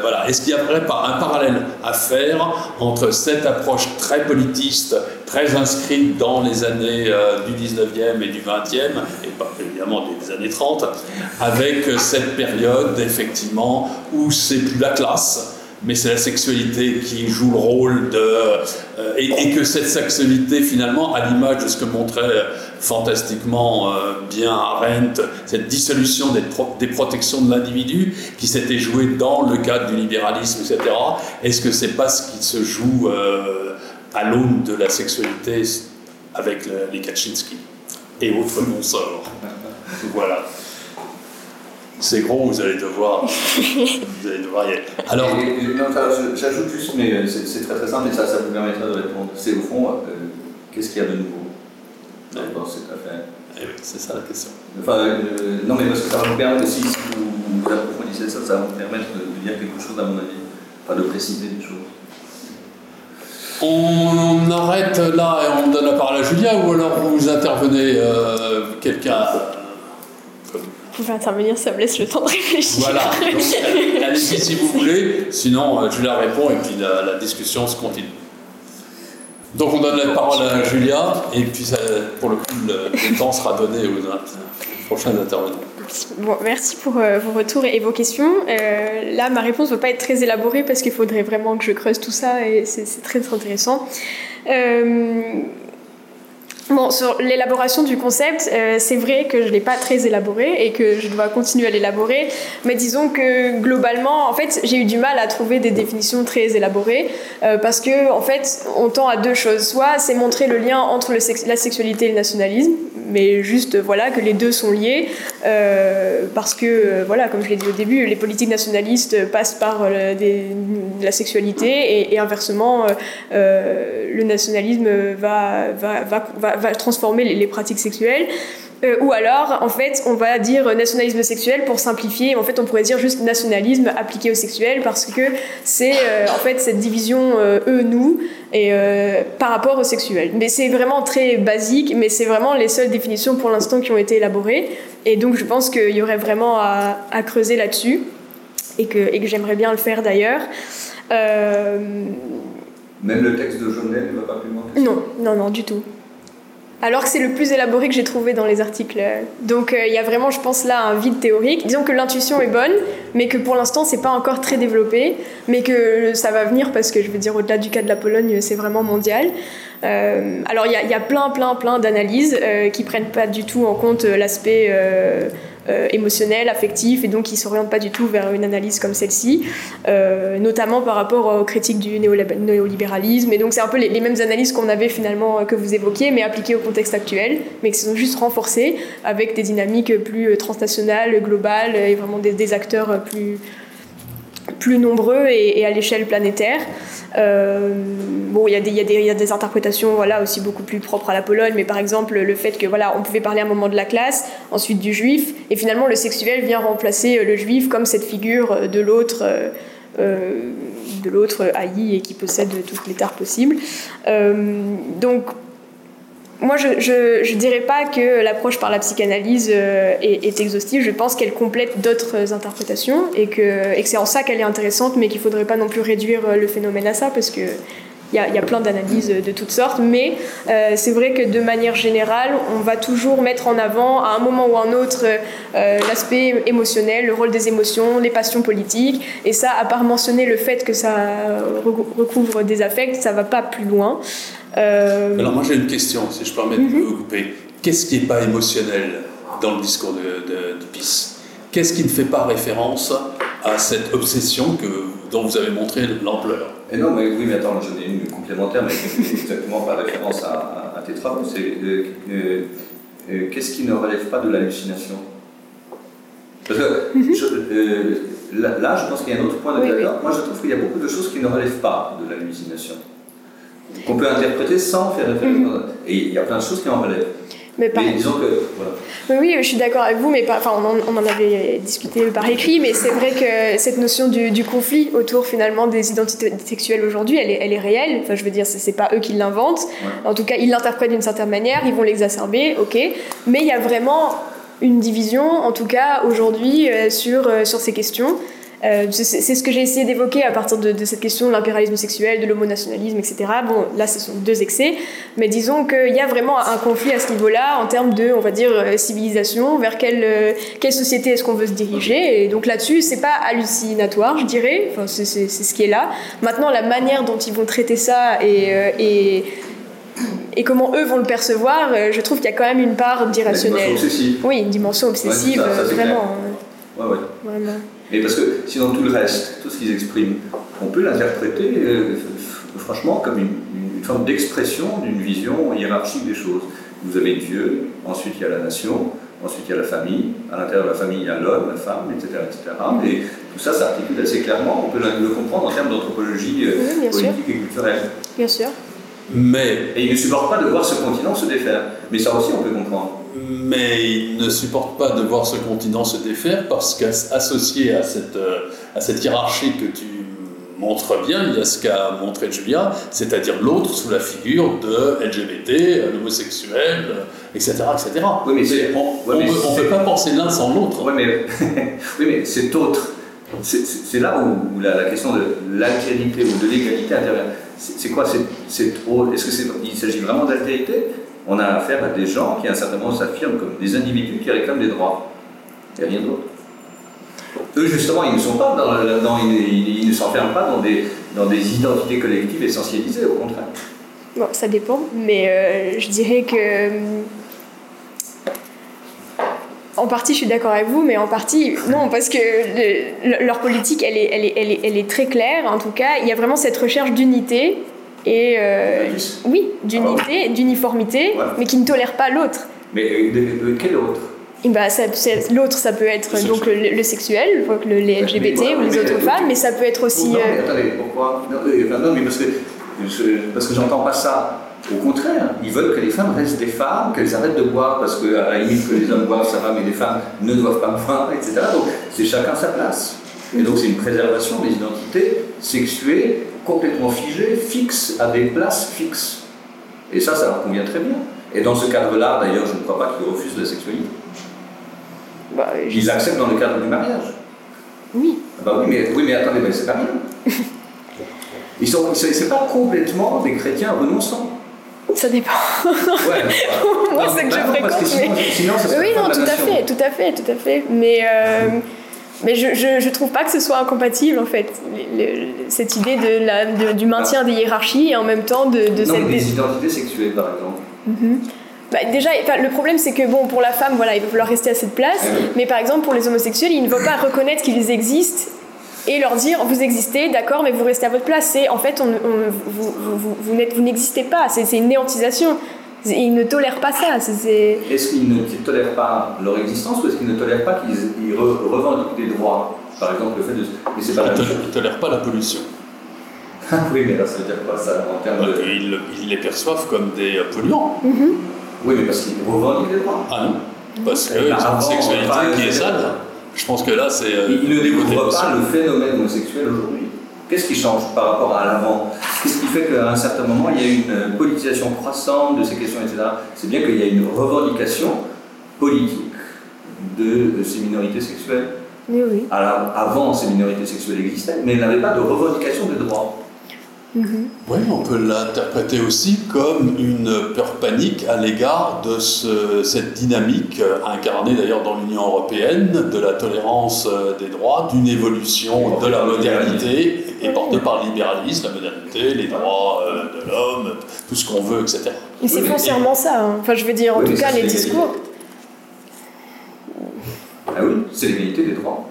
voilà, est-ce qu'il n'y aurait pas un parallèle à faire entre cette approche très politiste, très inscrite dans les années euh, du 19e et du 20e, et pas évidemment des années 30, avec cette période effectivement où c'est plus la classe, mais c'est la sexualité qui joue le rôle de... Euh, et, que cette sexualité, finalement, à l'image de ce que montrait fantastiquement euh, bien Arendt, cette dissolution des, protections de l'individu qui s'était jouée dans le cadre du libéralisme, etc., est-ce que c'est pas ce qui se joue euh, à l'aune de la sexualité avec les Kaczynski et autres consorts Voilà. C'est gros, vous allez devoir, vous allez devoir y aller. Alors, j'ajoute juste, mais euh, c'est très très simple, et ça, ça vous permettra de répondre. C'est au fond, euh, qu'est-ce qu'il y a de nouveau dans cette affaire eh oui, c'est ça la question. Enfin, euh, non, mais parce que ça va vous permettre, si, vous, vous, approfondissez ça, ça va vous permettre de, dire quelque chose, à mon avis, enfin de préciser des choses. On arrête là et on donne la parole à Julia, ou alors vous intervenez euh, quelqu'un vous pouvez intervenir, ça me laisse le temps de réfléchir. Voilà, allez-y si vous voulez, sinon euh, Julia répond et puis la, discussion se continue. Donc on donne la parole à Julia et puis pour le coup le, temps sera donné aux, prochains intervenants. Bon, merci pour euh, vos retours et, vos questions. Euh, là, ma réponse ne va pas être très élaborée parce qu'il faudrait vraiment que je creuse tout ça et c'est très, très intéressant. Bon, sur l'élaboration du concept, euh, c'est vrai que je ne l'ai pas très élaboré et que je dois continuer à l'élaborer, mais disons que globalement, en fait, j'ai eu du mal à trouver des définitions très élaborées euh, parce que, en fait, on tend à deux choses. Soit c'est montrer le lien entre la sexualité et le nationalisme, mais juste voilà que les deux sont liés euh, parce que, voilà, comme je l'ai dit au début, les politiques nationalistes passent par la sexualité et, inversement, le nationalisme va va transformer les, pratiques sexuelles. Euh, ou alors, en fait, on va dire nationalisme sexuel pour simplifier. En fait, on pourrait dire juste nationalisme appliqué au sexuel parce que c'est euh, en fait cette division euh, eux-nous et par rapport au sexuel. Mais c'est vraiment très basique, mais c'est vraiment les seules définitions pour l'instant qui ont été élaborées. Et donc, je pense qu'il y aurait vraiment à, creuser là-dessus et que, et que j'aimerais bien le faire d'ailleurs. Même le texte de Jaunet ne va pas plus loin Non, non, non, du tout alors que c'est le plus élaboré que j'ai trouvé dans les articles. Donc euh, il y a vraiment, je pense, là un vide théorique. Disons que l'intuition est bonne, mais que pour l'instant, c'est pas encore très développé, mais que ça va venir parce que je veux dire, au-delà du cas de la Pologne, c'est vraiment mondial. Euh, alors il y, a plein, plein, plein d'analyses euh, qui prennent pas du tout en compte l'aspect euh, émotionnel, affectif, et donc qui ne s'orientent pas du tout vers une analyse comme celle-ci, euh, notamment par rapport aux critiques du néolibéralisme. Et donc c'est un peu les, mêmes analyses qu'on avait finalement, que vous évoquiez, mais appliquées au contexte actuel, mais qui sont juste renforcées avec des dynamiques plus transnationales, globales, et vraiment des, acteurs plus plus nombreux et, à l'échelle planétaire. Euh, bon, il y, y, y, a des interprétations voilà, aussi beaucoup plus propres à la Pologne, mais par exemple le fait que voilà, on pouvait parler à un moment de la classe, ensuite du juif, et finalement le sexuel vient remplacer le juif comme cette figure de l'autre. Euh, de l'autre haï et qui possède toutes les tares possibles. Euh, donc moi, je ne dirais pas que l'approche par la psychanalyse euh, est, exhaustive. Je pense qu'elle complète d'autres interprétations et que, c'est en ça qu'elle est intéressante, mais qu'il ne faudrait pas non plus réduire euh, le phénomène à ça parce que il y, a, plein d'analyses de toutes sortes, mais euh, c'est vrai que de manière générale, on va toujours mettre en avant, à un moment ou à un autre, l'aspect émotionnel, le rôle des émotions, les passions politiques, et ça, à part mentionner le fait que ça recouvre des affects, ça va pas plus loin. Euh, Alors moi j'ai une question, si je permets de mhm. vous couper. Qu'est-ce qui n'est pas émotionnel dans le discours de, de, PIS Qu'est-ce qui ne fait pas référence à cette obsession que, dont vous avez montré l'ampleur? Et Non, mais oui, mais attends, j'en ai une complémentaire, mais exactement pas référence à, à, tes travaux. C'est euh, euh, qu'est-ce qui ne relève pas de l'hallucination? Parce que mhm. là, je pense qu'il y a un autre point de oui, Moi, je trouve qu'il y a beaucoup de choses qui ne relèvent pas de l'hallucination qu'on peut interpréter sans faire référence. Mhm. Et il y a plein de choses qui en relèvent. Mais, disons que. Voilà. Oui, je suis d'accord avec vous, mais enfin, on, en, avait discuté par écrit, mais c'est vrai que cette notion du, conflit autour finalement des identités sexuelles aujourd'hui, elle est, elle est réelle. Enfin, je veux dire, c'est pas eux qui l'inventent. En tout cas, ils l'interprètent d'une certaine manière, ils vont l'exacerber, ok. Mais il y a vraiment une division, en tout cas aujourd'hui, euh, sur, euh, sur ces questions. Euh, c'est ce que j'ai essayé d'évoquer à partir de, cette question de l'impérialisme sexuel, de l'homonationalisme, etc. Bon, là, ce sont deux excès, mais disons qu'il y a vraiment un conflit à ce niveau-là en termes de, on va dire, euh, civilisation, vers quelle, euh, quelle société est-ce qu'on veut se diriger. Et donc là-dessus, c'est pas hallucinatoire, je dirais. Enfin, c'est ce qui est là. Maintenant, la manière dont ils vont traiter ça et, et et comment eux vont le percevoir, je trouve qu'il y a quand même une part d'irrationnel. Oui, une dimension obsessive, vraiment. Ouais, ouais. Vraiment. Mais parce que sinon tout le reste, tout ce qu'ils expriment, on peut l'interpréter euh, franchement comme une, forme d'expression d'une vision hiérarchique des choses. Vous avez Dieu, ensuite il y a la nation, ensuite il y a la famille, à l'intérieur de la famille il y a l'homme, la femme, etc. etc. Et tout ça s'articule assez clairement, on peut le comprendre en termes d'anthropologie euh, politique et culturelle. Bien sûr. Mais... Et ils ne supportent pas de voir ce continent se défaire. Mais ça aussi on peut comprendre mais il ne supporte pas de voir ce continent se défaire parce qu'associé à cette, euh, à cette hiérarchie que tu montres bien, il y a ce qu'a montré Julia, c'est-à-dire l'autre sous la figure de LGBT, l'homosexuel, etc., etc. Oui, mais on ne peut pas penser l'un sans l'autre. Oui, mais, oui, mais cet autre, c'est là où, la, question de l'altérité ou de l'égalité intervient. C'est quoi Est-ce qu'il s'agit vraiment d'altérité on a affaire à des gens qui, à un certain moment, s'affirment comme des individus qui réclament des droits. A rien d'autre. Eux, justement, ils ne sont pas dans, ils, ne s'enferment pas dans des, dans des identités collectives essentialisées, au contraire. Bon, ça dépend, mais euh, je dirais que. En partie, je suis d'accord avec vous, mais en partie, non, parce que leur politique, elle est, elle, est, elle, est, elle est très claire. En tout cas, il y a vraiment cette recherche d'unité et euh, oui, d'unité, ah d'uniformité, mais qui ne tolère pas l'autre. Mais euh, quel autre? Bah, L'autre, ça peut être le donc le, sexuel, les LGBT ou les autres femmes, mais ça peut être aussi. Non, mais euh, attendez, pourquoi? Non, mais parce que, parce que j'entends pas ça. Au contraire, ils veulent que les femmes restent des femmes, qu'elles arrêtent de boire, parce qu'à la limite que les hommes boivent, ça va, mais les femmes ne doivent pas boire, etc. Donc c'est chacun sa place. Et donc c'est une préservation des identités sexuées complètement figées, fixes, à des places fixes. Et ça, ça leur convient très bien. Et dans ce cadre-là, d'ailleurs, je ne crois pas qu'ils refusent la sexualité. Bah, Ils acceptent dans le cadre du mariage. Oui. Ah bah oui, mais, oui, mais attendez, mais c'est pas bien. Ils sont, c'est, pas complètement des chrétiens renonçants. Ça dépend. Ouais, Moi, c'est que je fréquente. Sinon, mais... sinon, ça oui, non, tout à fait, tout à fait, tout à fait. Mais euh, mais je, je, trouve pas que ce soit incompatible en fait, cette idée de la, du maintien des hiérarchies et en même temps de, de non, cette. des identités sexuelles par exemple. Mhm. Bah, déjà, le problème c'est que bon, pour la femme, voilà, il va falloir rester à cette place, eh mais par exemple pour les homosexuels, il ne faut pas reconnaître qu'ils existent et leur dire vous existez, d'accord, mais vous restez à votre place. C'est en fait, on, vous, vous, vous, vous n'existez pas, c'est une néantisation. Ils ne tolèrent pas ça. Est-ce qu'ils ne tolèrent pas leur existence ou est-ce qu'ils ne tolèrent pas qu'ils revendiquent des droits Par exemple, le fait de. Mais c'est pas la Ils ne tolèrent pas la pollution. oui, mais là, ça veut dire quoi ça en termes de. Ils, ils les perçoivent comme des polluants. Oui, mais parce qu'ils revendiquent les droits. Ah non Parce qu'ils Bah, ont une sexualité qui est sale. Je pense que là, c'est. euh, Ils ne découvrent pas le phénomène homosexuel aujourd'hui. Qu'est-ce qui change par rapport à l'avant Qu'est-ce qui fait qu'à un certain moment, il y a une politisation croissante de ces questions, etc. C'est bien qu'il y a une revendication politique de ces minorités sexuelles. Oui, oui. Alors, avant, ces minorités sexuelles existaient, mais elles n'avaient pas de revendication des droits. Oui, on peut l'interpréter aussi comme une peur panique à l'égard de ce- cette dynamique euh, incarnée d'ailleurs dans l'Union européenne de la tolérance euh, des droits, d'une évolution de la modernité et portée par le libéralisme, la modernité, les droits euh, de l'homme, tout ce qu'on veut, etc. Et c'est mais- foncièrement ça. hein. Enfin, je veux dire, en Oui, tout mais cas, les discours. Ah oui, c'est l'égalité des droits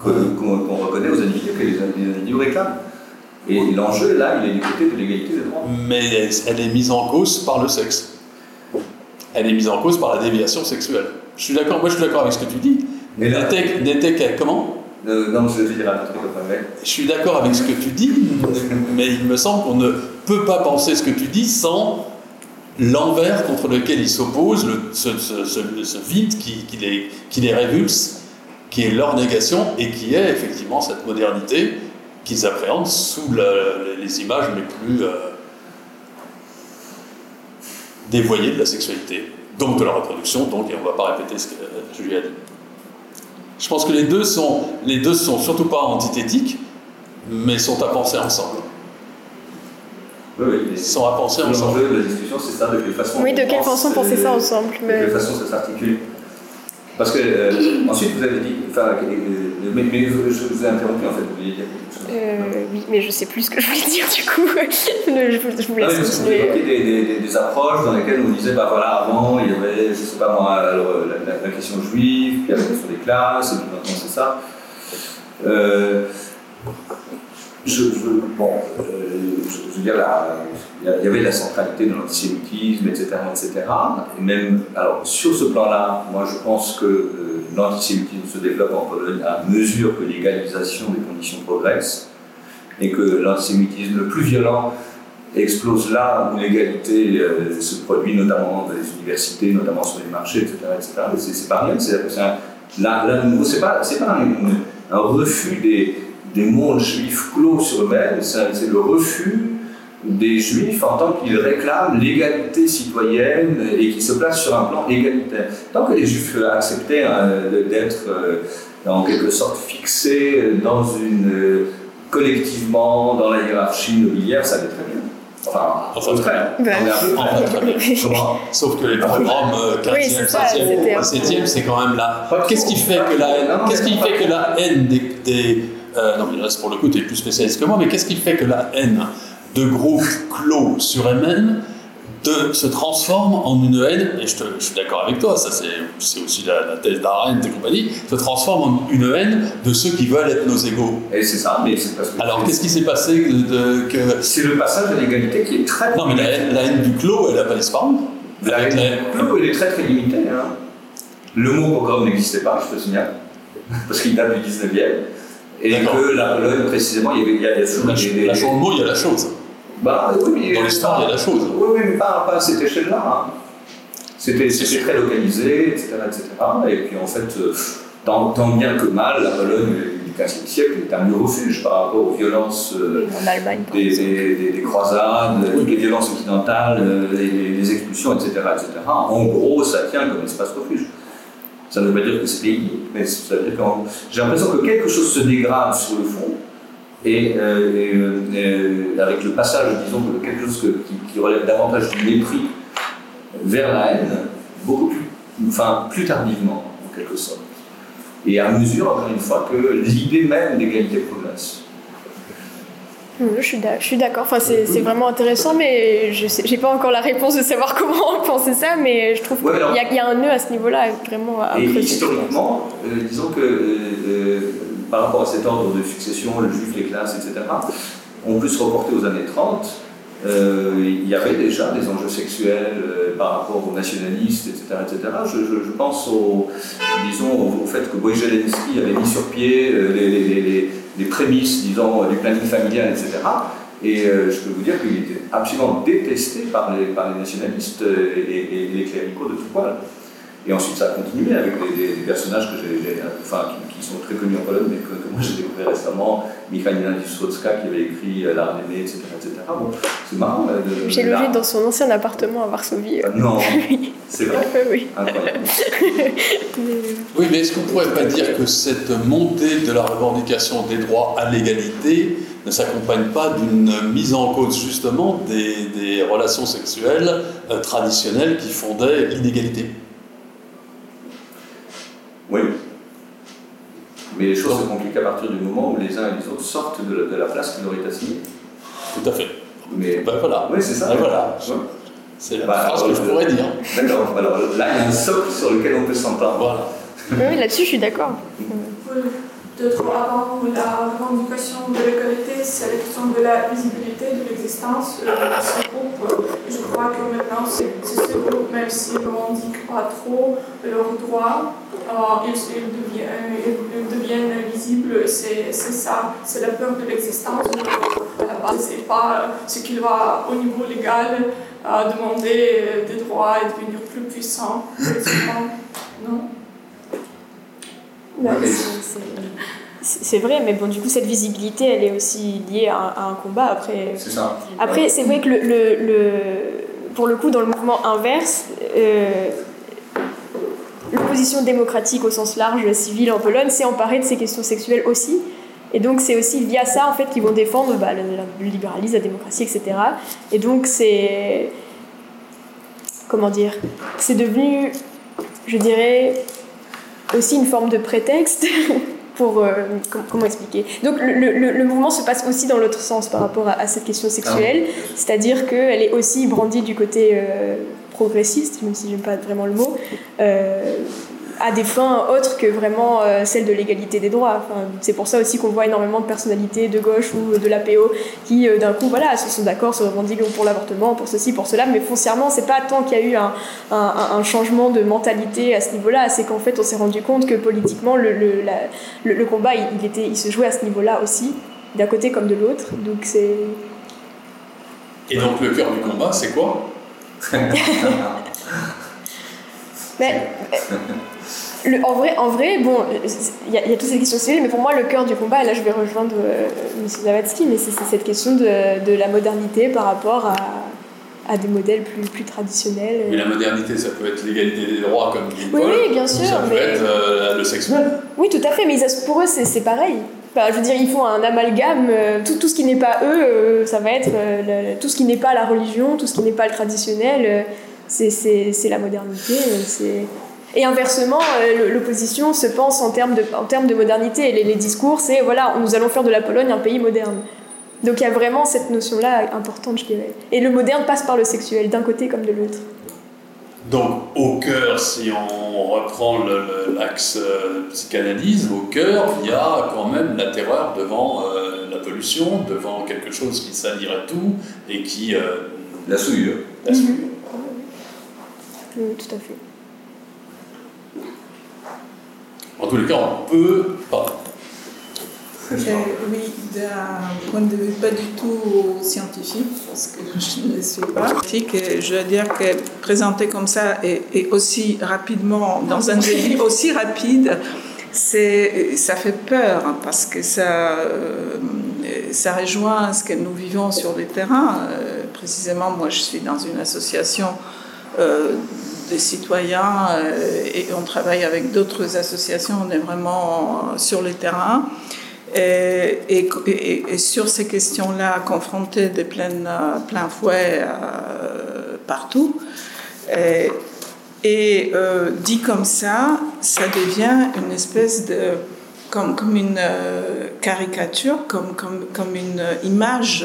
qu'on reconnaît aux individus, que les individus réclament. Et l'enjeu, là, il est du côté de l'égalité des droits. Mais elle, est mise en cause par le sexe. Elle est mise en cause par la déviation sexuelle. Je suis d'accord, moi je suis d'accord avec ce que tu dis. Mais là- N'était qu'à- comment? Euh, non, je vais dire un truc. Je suis d'accord avec ce que tu dis, mais il me semble qu'on ne peut pas penser ce que tu dis sans l'envers contre lequel ils s'opposent, le- ce, ce- ce- ce vide qui, qui les, qui les révulse, qui est leur négation et qui est effectivement cette modernité qu'ils appréhendent sous la- les images les plus euh, dévoyées de la sexualité, donc de la reproduction, donc, et on ne va pas répéter ce que euh, Julie a dit. Je pense que les deux sont, les deux sont surtout pas antithétiques, mais sont à penser ensemble. Oui, oui. Ils sont à penser ensemble. L'enjeu de la discussion, c'est ça, de quelle façon. Oui, de on quelle pense, façon penser euh, ça ensemble De quelle façon ça s'articule Parce que, euh, ensuite, vous avez dit. Enfin, euh, mais, mais je, vous ai interrompu, en fait, vous vouliez dire quelque chose. Euh, oui, mais je sais plus ce que je voulais dire du coup. je, vous- Ah laisse continuer. évoquiez des, des- des- approches dans lesquelles on disait, bah voilà, avant, il y avait, je sais pas moi, euh, la, la- la question juive, puis la question des classes, et puis maintenant c'est ça. Euh, je, bon, euh, veux dire, il y avait la centralité de l'antisémitisme, etc., etc. Et même, alors, sur ce plan-là, moi je pense que euh, l'antisémitisme se développe en Pologne à mesure que l'égalisation des conditions progresse, et que l'antisémitisme le plus violent explose là où l'égalité euh, se produit, notamment dans les universités, notamment sur les marchés, etc. etc. Et c'est, pas rien, là, là, c'est pas, pas un, un refus des, des mondes juifs clos sur eux-mêmes, c'est, le refus des juifs en tant qu'ils réclament l'égalité citoyenne et qui se placent sur un plan égalitaire. Tant que les juifs acceptaient euh, de- d'être euh, en quelque sorte fixés dans une euh, collectivement dans la hiérarchie nobiliaire, ça allait très bien. Enfin, Enfin, au contraire. Ben, On est un peu près. Enfin, très Sauf que les programmes euh, 15e, Oui, c'est ça, 16e, c'était un peu- 17e, c'est quand même là. Qu'est-ce qui fait que la haine, qu'est-ce qui fait que la haine des. des- euh, non, mais là, c'est pour le coup, tu es plus spécialiste que moi, mais qu'est-ce qui fait que la haine de groupes clos sur eux-mêmes de, se transforme en une haine, et je, te- je suis d'accord avec toi, ça c'est aussi la, la thèse d'Arendt et compagnie, se transforme en une haine de ceux qui veulent être nos égaux. Et c'est ça, mais c'est parce que. Alors qu'est-ce qui s'est passé de, de- que. C'est le passage de l'égalité qui est très. Non, mais la haine, la haine du clos, elle n'a pas disparu. La haine- haine clos, elle est très très limitée. Hein. Le mot pogrom n'existait pas, je te signale, parce qu'il date du 19e. Et que la Pologne, précisément, il y avait il y a, il y a toujours La, des- des- la le mot, il y a la chose. Bah, oui, mais Dans l'histoire, il y a la chose. Oui, oui, mais pas, pas à cette échelle-là. hein. C'était c'était très localisé, etc., etc. Et puis en fait, euh, tant, tant bien que mal, la Pologne du XVe siècle est un refuge par rapport aux violences euh, des, des- des- des croisades, Oui. les violences occidentales, euh, les, les expulsions, etc., etc. En gros, ça tient comme espace refuge. Ça ne veut pas dire que c'est pays, mais ça veut dire que j'ai l'impression que quelque chose se dégrade sur le fond, et, euh, euh, euh, avec le passage, disons, de quelque chose qui, qui relève davantage du mépris vers la haine, beaucoup plus, enfin, plus tardivement, en quelque sorte. Et à mesure, encore une fois, que l'idée même d'égalité progresse. Je suis d'accord. Enfin, c'est vraiment intéressant, mais je j'ai pas encore la réponse de savoir comment penser ça, mais je trouve Ouais, qu'il y, a- il y a un nœud à ce niveau-là, vraiment à Et historiquement, euh, disons que euh, euh, par rapport à cet ordre de succession, le juif, les classes, etc., ont pu se reporter aux années 30 euh, il y avait déjà des enjeux sexuels euh, par rapport aux nationalistes, etc. etc. Je, pense au, disons, au, fait que Zelensky avait mis sur pied euh, les, prémices disons, du planning familial, etc. Et je peux vous dire qu'il était absolument détesté par les, par nationalistes et, les cléricaux de tout poil. Et ensuite, ça a continué avec des, personnages que j'ai, enfin, qui, sont très connus en Pologne, mais que, moi j'ai découvert récemment. Mikhailina Wisłocka qui avait écrit euh, L'art d'aimer, etc. etc. Bon, c'est marrant. j'ai logé dans son ancien appartement à Varsovie. Euh. Non, c'est vrai. oui. Incroyable. oui, mais est-ce qu'on ne pourrait pas dire que cette montée de la revendication des droits à l'égalité ne s'accompagne pas d'une mise en cause justement des, des relations sexuelles euh, traditionnelles qui fondaient l'inégalité? Oui. Mais les choses se compliquent à partir du moment où les uns et les autres sortent de la, place qui leur est assignée. Tout à fait. Mais ben voilà. Oui, c'est ça. Ben voilà. C'est la bah, phrase que je pourrais dire. D'accord. Alors là, il y a un socle sur lequel on peut s'entendre. Voilà. Oui, là-dessus, je suis d'accord. Peut-être avant la revendication de l'égalité, c'est la question de la visibilité de l'existence de ce groupe. Je crois que maintenant, c'est ce groupe, même s'ils ne revendiquent pas trop leurs droits, euh, ils, deviennent, visibles. C'est ça, c'est la peur de l'existence. À pas ce qu'il va, au niveau légal, euh, demander des droits et devenir plus puissant. Non? C'est vrai, mais bon, du coup, cette visibilité, elle est aussi liée à, un combat. Après, c'est ça. Après, c'est vrai que le, le, pour le coup, dans le mouvement inverse, euh, l'opposition démocratique au sens large, civile en Pologne, s'est emparée de ces questions sexuelles aussi. Et donc, c'est aussi via ça, en fait, qu'ils vont défendre bah, le, libéralisme, la démocratie, etc. Et donc, c'est. Comment dire C'est devenu, je dirais, aussi une forme de prétexte pour... Euh, comment expliquer? Donc le, le, mouvement se passe aussi dans l'autre sens par rapport à, cette question sexuelle, ah. C'est-à-dire qu'elle est aussi brandie du côté euh, progressiste, même si j'aime pas vraiment le mot, euh, à des fins autres que vraiment euh, celles de l'égalité des droits. Enfin, c'est pour ça aussi qu'on voit énormément de personnalités de gauche ou de l'APO qui, euh, d'un coup, voilà, se sont d'accord, se revendiquent pour l'avortement, pour ceci, pour cela, mais foncièrement, c'est pas tant qu'il y a eu un, un, un, changement de mentalité à ce niveau-là, c'est qu'en fait, on s'est rendu compte que politiquement, le, le, le, le combat, il, était, il se jouait à ce niveau-là aussi, d'un côté comme de l'autre. Donc c'est. Et donc le cœur du combat, c'est quoi? Mais, en, vrai, en vrai, bon, il y, a toutes ces questions civiles, mais pour moi, le cœur du combat, et là je vais rejoindre euh, M. Zawadzki, mais c'est cette question de, de, la modernité par rapport à, à des modèles plus, plus traditionnels. Mais la modernité, ça peut être l'égalité des droits, comme dit oui, oui, bien sûr. Ça peut être euh, le sexuel. Oui, tout à fait, mais pour eux, c'est pareil. Enfin, je veux dire, ils font un amalgame, euh, tout, tout ce qui n'est pas eux, ça va être tout ce qui n'est pas la religion, tout ce qui n'est pas le traditionnel, c'est la modernité. Et inversement, euh, l'opposition se pense en termes de, en termes de modernité. Les, les discours, c'est voilà, nous allons faire de la Pologne un pays moderne. Donc il y a vraiment cette notion-là importante, je dirais. Et le moderne passe par le sexuel, d'un côté comme de l'autre. Donc au cœur, si on reprend l'axe euh, psychanalyse, au cœur, il y a quand même la terreur devant euh, la pollution, devant quelque chose qui salirait tout et qui... la souillure. La souillure. Oui, tout à fait. En tous les cas, on peut pas. Euh, oui, d'un point de vue pas du tout scientifique, parce que je ne suis pas je veux dire que présenter comme ça et, aussi rapidement, dans un délai aussi rapide, ça fait peur, parce que ça, euh, ça rejoint ce que nous vivons sur le terrain. Euh, précisément, moi, je suis dans une association des citoyens euh, et on travaille avec d'autres associations, on est vraiment sur le terrain. Et, sur ces questions-là, confrontés de plein, plein fouet euh, partout. Et, euh, dit comme ça, ça devient une espèce de. comme, comme une caricature, comme, comme, comme une image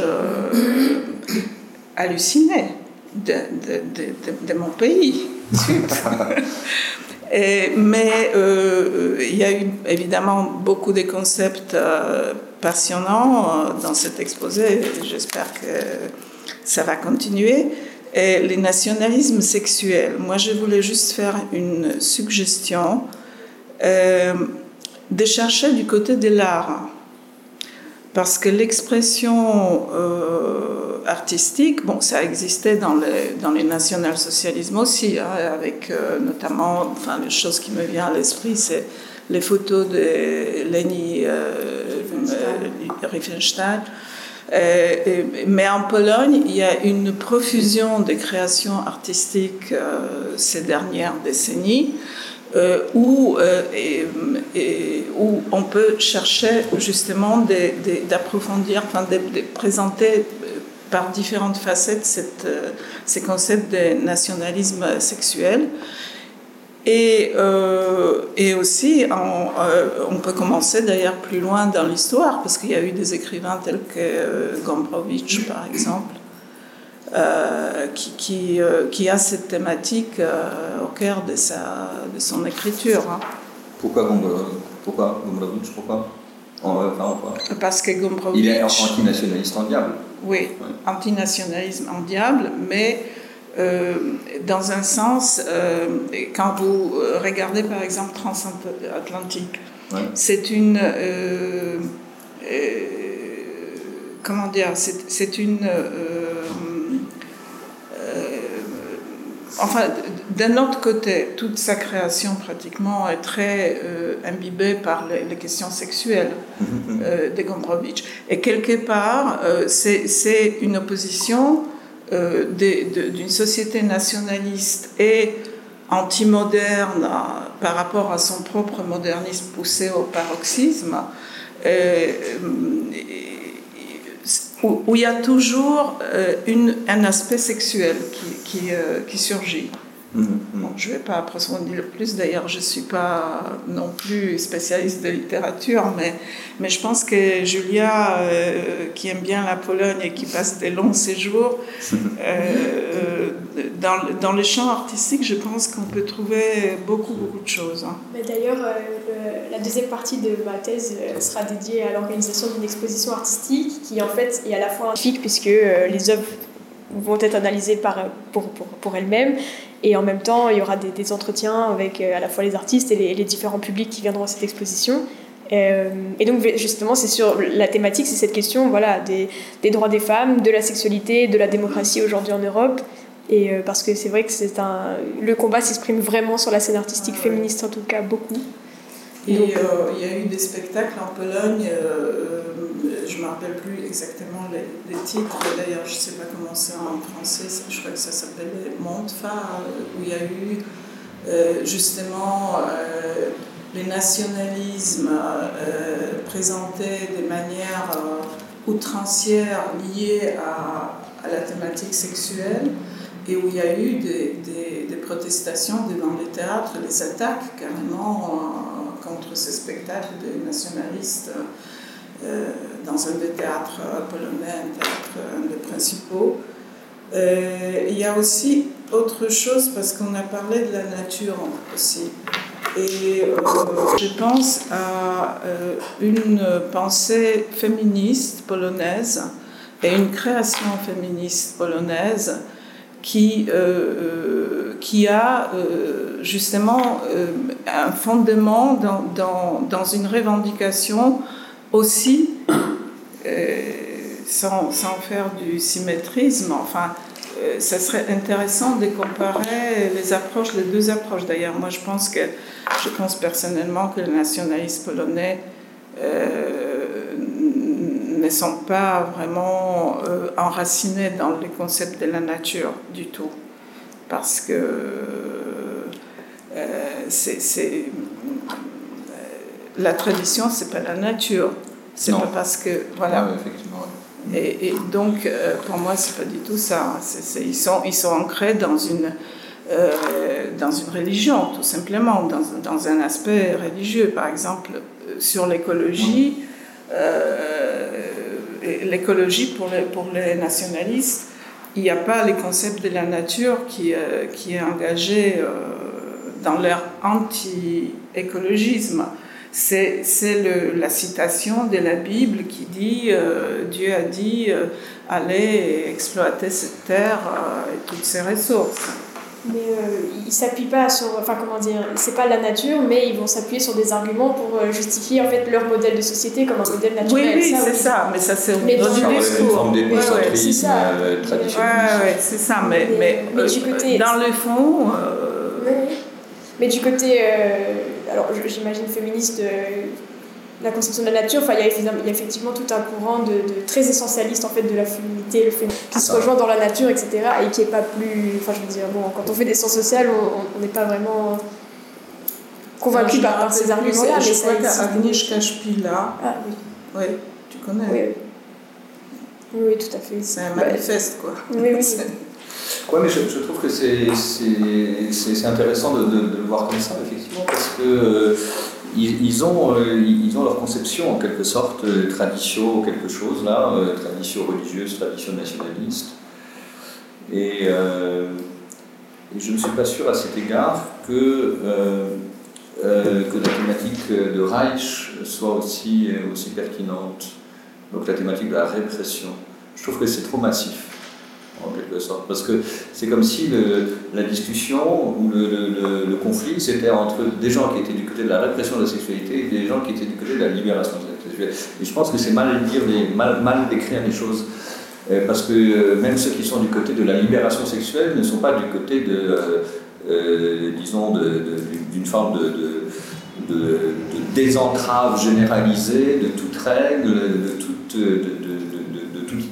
hallucinée de, mon pays. mais euh, il y a eu évidemment beaucoup de concepts euh, passionnants euh, dans cet exposé. J'espère que ça va continuer. Les nationalismes sexuels. Moi, je voulais juste faire une suggestion euh, de chercher du côté de l'art. Parce que l'expression euh, artistique, bon, ça existait dans les, dans les national-socialismes aussi, hein, avec euh, notamment, enfin, les choses qui me viennent à l'esprit, c'est les photos de Leni Riefenstahl. mais en Pologne, il y a une profusion de créations artistiques ces dernières décennies. Euh, où, euh, où on peut chercher justement d'approfondir, enfin, de, présenter euh, par différentes facettes cette, ces concepts de nationalisme sexuel. Et, aussi, on, peut commencer d'ailleurs plus loin dans l'histoire, parce qu'il y a eu des écrivains tels que Gombrowicz, par exemple, euh, qui, qui, euh, qui, a cette thématique euh, au cœur de, sa, de son écriture. Hein. Pourquoi Gombrowicz? Pourquoi Gombrowicz Pourquoi Parce que Gombrowicz... Il est antinationaliste en diable. Oui, antinationalisme en diable, mais dans un sens, quand vous regardez par exemple Transatlantique, c'est une comment dire, c'est une enfin, d'un autre côté, toute sa création pratiquement est très euh, imbibée par les, questions sexuelles euh, de Gombrowicz. Et quelque part, euh, c'est une opposition d'une société nationaliste et anti-moderne par rapport à son propre modernisme poussé au paroxysme où, il y a toujours une, un aspect sexuel qui, qui, euh, qui surgit. Mm-hmm. je ne vais pas approfondir plus, d'ailleurs je ne suis pas non plus spécialiste de littérature, mais, mais je pense que Julia, euh, qui aime bien la Pologne et qui passe des longs séjours, euh, dans, dans les champs artistiques, je pense qu'on peut trouver beaucoup, beaucoup de choses. Hein. D'ailleurs, euh, la deuxième partie de ma thèse sera dédiée à l'organisation d'une exposition artistique qui en fait est à la fois scientifique puisque les œuvres vont être analysées par, pour, pour, pour elles-mêmes et en même temps, il y aura des, entretiens avec euh, à la fois les artistes et les, différents publics qui viendront à cette exposition. Euh, et donc justement, c'est sur la thématique, c'est cette question voilà, des, des, droits des femmes, de la sexualité, de la démocratie aujourd'hui en Europe. Et euh, parce que c'est vrai que c'est un, le combat s'exprime vraiment sur la scène artistique féministe, en tout cas beaucoup. Et il y a eu des spectacles en Pologne je ne me rappelle plus exactement les, titres, d'ailleurs je ne sais pas comment c'est en français, je crois que ça s'appelle Montfa, euh, où il y a eu euh, justement euh, les nationalismes présentés de manière outrancière liée à, la thématique sexuelle et où il y a eu des, des protestations devant les théâtres, des attaques carrément contre ces spectacles des nationalistes. Euh, dans un des théâtres polonais, un théâtre, un des principaux. Euh, il y a aussi autre chose, parce qu'on a parlé de la nature aussi. Et euh, je pense à une pensée féministe polonaise et une création féministe polonaise qui, qui a justement un fondement dans, dans, dans, une revendication aussi, euh, sans, sans, faire du symétrisme, enfin, euh, ça serait intéressant de comparer les approches, les deux approches. D'ailleurs, moi, je pense que, je pense personnellement que les nationalistes polonais euh, ne sont pas vraiment enracinés dans les concepts de la nature du tout, parce que c'est la tradition, c'est pas la nature. C'est pas parce que. Voilà. Et, donc, euh, pour moi, c'est pas du tout ça. ils, sont, ils sont ancrés dans une, euh, dans une religion, tout simplement, dans, dans, un aspect religieux. Par exemple, euh, sur l'écologie, l'écologie pour les, nationalistes, il n'y a pas les concepts de la nature qui, qui est engagé dans leur anti-écologisme. C'est la citation de la Bible qui dit Dieu a dit allez exploiter cette terre et toutes ses ressources mais euh, ils s'appuient pas sur enfin comment dire c'est pas la nature mais ils vont s'appuyer sur des arguments pour euh, justifier en fait leur modèle de société comme un modèle naturel. Oui oui c'est ça mais ça c'est dans du discours. ouais, ouais, c'est ça. euh, ouais, c'est ça mais, mais, mais, du côté dans le fond mais du côté alors j'imagine féministe la conception de la nature, enfin, il, y a, effectivement tout un courant de, très essentialiste en fait, de la féminité, le fait qui se rejoint dans la nature, etc. et qui est pas plus. Enfin, je veux dire, bon, quand on fait des sciences sociales, on n'est pas vraiment convaincu par, ces arguments-là. Je crois qu'Agnieszka Spila, ah, oui. oui, tu connais. Oui, oui. oui tout à fait. C'est un manifeste, quoi. Oui, oui. Oui, mais je, je, trouve que c'est intéressant de, de, de, le voir comme ça, effectivement, parce que ils, ont, euh, ils ont leur conception en quelque sorte, euh, tradition, quelque chose là, euh, tradition religieuse, tradition nationaliste. Et, je ne suis pas sûr à cet égard que, que la thématique de Reich soit aussi, aussi pertinente. Donc la thématique de la répression. Je trouve que c'est trop massif en quelque sorte. Parce que c'est comme si la discussion ou le, conflit, c'était entre des gens qui étaient du côté de la répression de la sexualité et des gens qui étaient du côté de la libération sexuelle. Et je pense que c'est mal, dire mal, mal décrire les choses. Euh, parce que euh, même ceux qui sont du côté de la libération sexuelle ne sont pas du côté de, euh, disons, d'une forme de, de, de, désentrave généralisée de toute règle, de toute,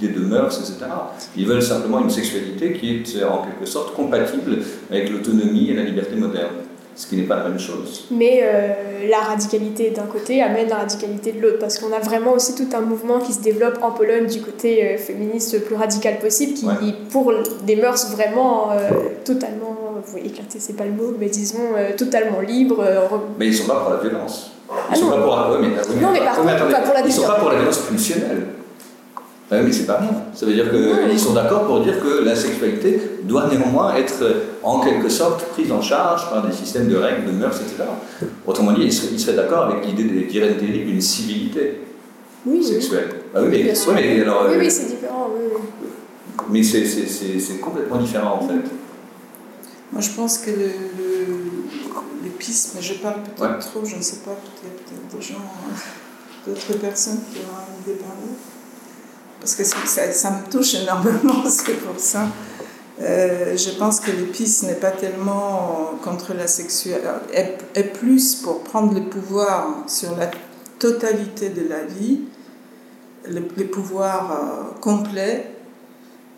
de mœurs, etc. Ils veulent simplement une sexualité qui est en quelque sorte compatible avec l'autonomie et la liberté moderne, ce qui n'est pas la même chose. Mais euh, la radicalité d'un côté amène la radicalité de l'autre, parce qu'on a vraiment aussi tout un mouvement qui se développe en Pologne du côté euh, féministe le plus radical possible, qui pour des mœurs vraiment euh, totalement, vous éclater, c'est pas le mot, mais disons totalement libres. Mais ils sont pas pour la violence. Ils ah sont pas pour la... mais, non, mais par contre, pas pour la Ils sont pas pour la violence pulsionnelle. Ah oui, mais c'est pas bien. Ça veut dire qu'ils sont d'accord pour dire que la sexualité doit néanmoins être en quelque sorte prise en charge par des systèmes de règles, de mœurs, etc. Autrement dit, ils seraient, d'accord avec l'idée d'Irène Théry d'une civilité sexuelle. Ah oui, mais, oui, mais alors, oui, oui c'est différent. Mais c'est complètement différent en fait. Moi je pense que le, les pistes, mais je parle peut-être trop, je ne sais pas, peut-être des gens, hein, d'autres personnes qui ont envie de parler parce que ça, ça, me touche énormément, c'est pour ça. Euh, je pense que l'épice n'est pas tellement contre la sexualité, est, plus pour prendre le pouvoir sur la totalité de la vie, le, pouvoir euh, complet,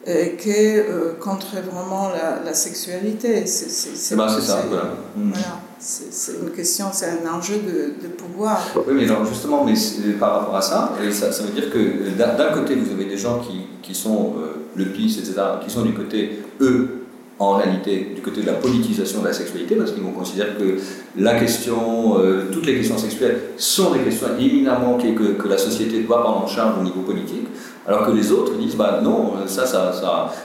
et que euh, contre vraiment la, la sexualité. C'est bah, ça, voilà. Voilà c'est une question, c'est un enjeu de, pouvoir. Oui, mais justement, mais par rapport à ça, ça, veut dire que d'un côté, vous avez des gens qui, qui sont euh, le PIS, etc., qui sont du côté, eux, en réalité, du côté de la politisation de la sexualité, parce qu'ils vont considérer que la question, euh, toutes les questions sexuelles sont des questions éminemment que, que, la société doit prendre en charge au niveau politique, alors que les autres disent, bah non, ça, ça,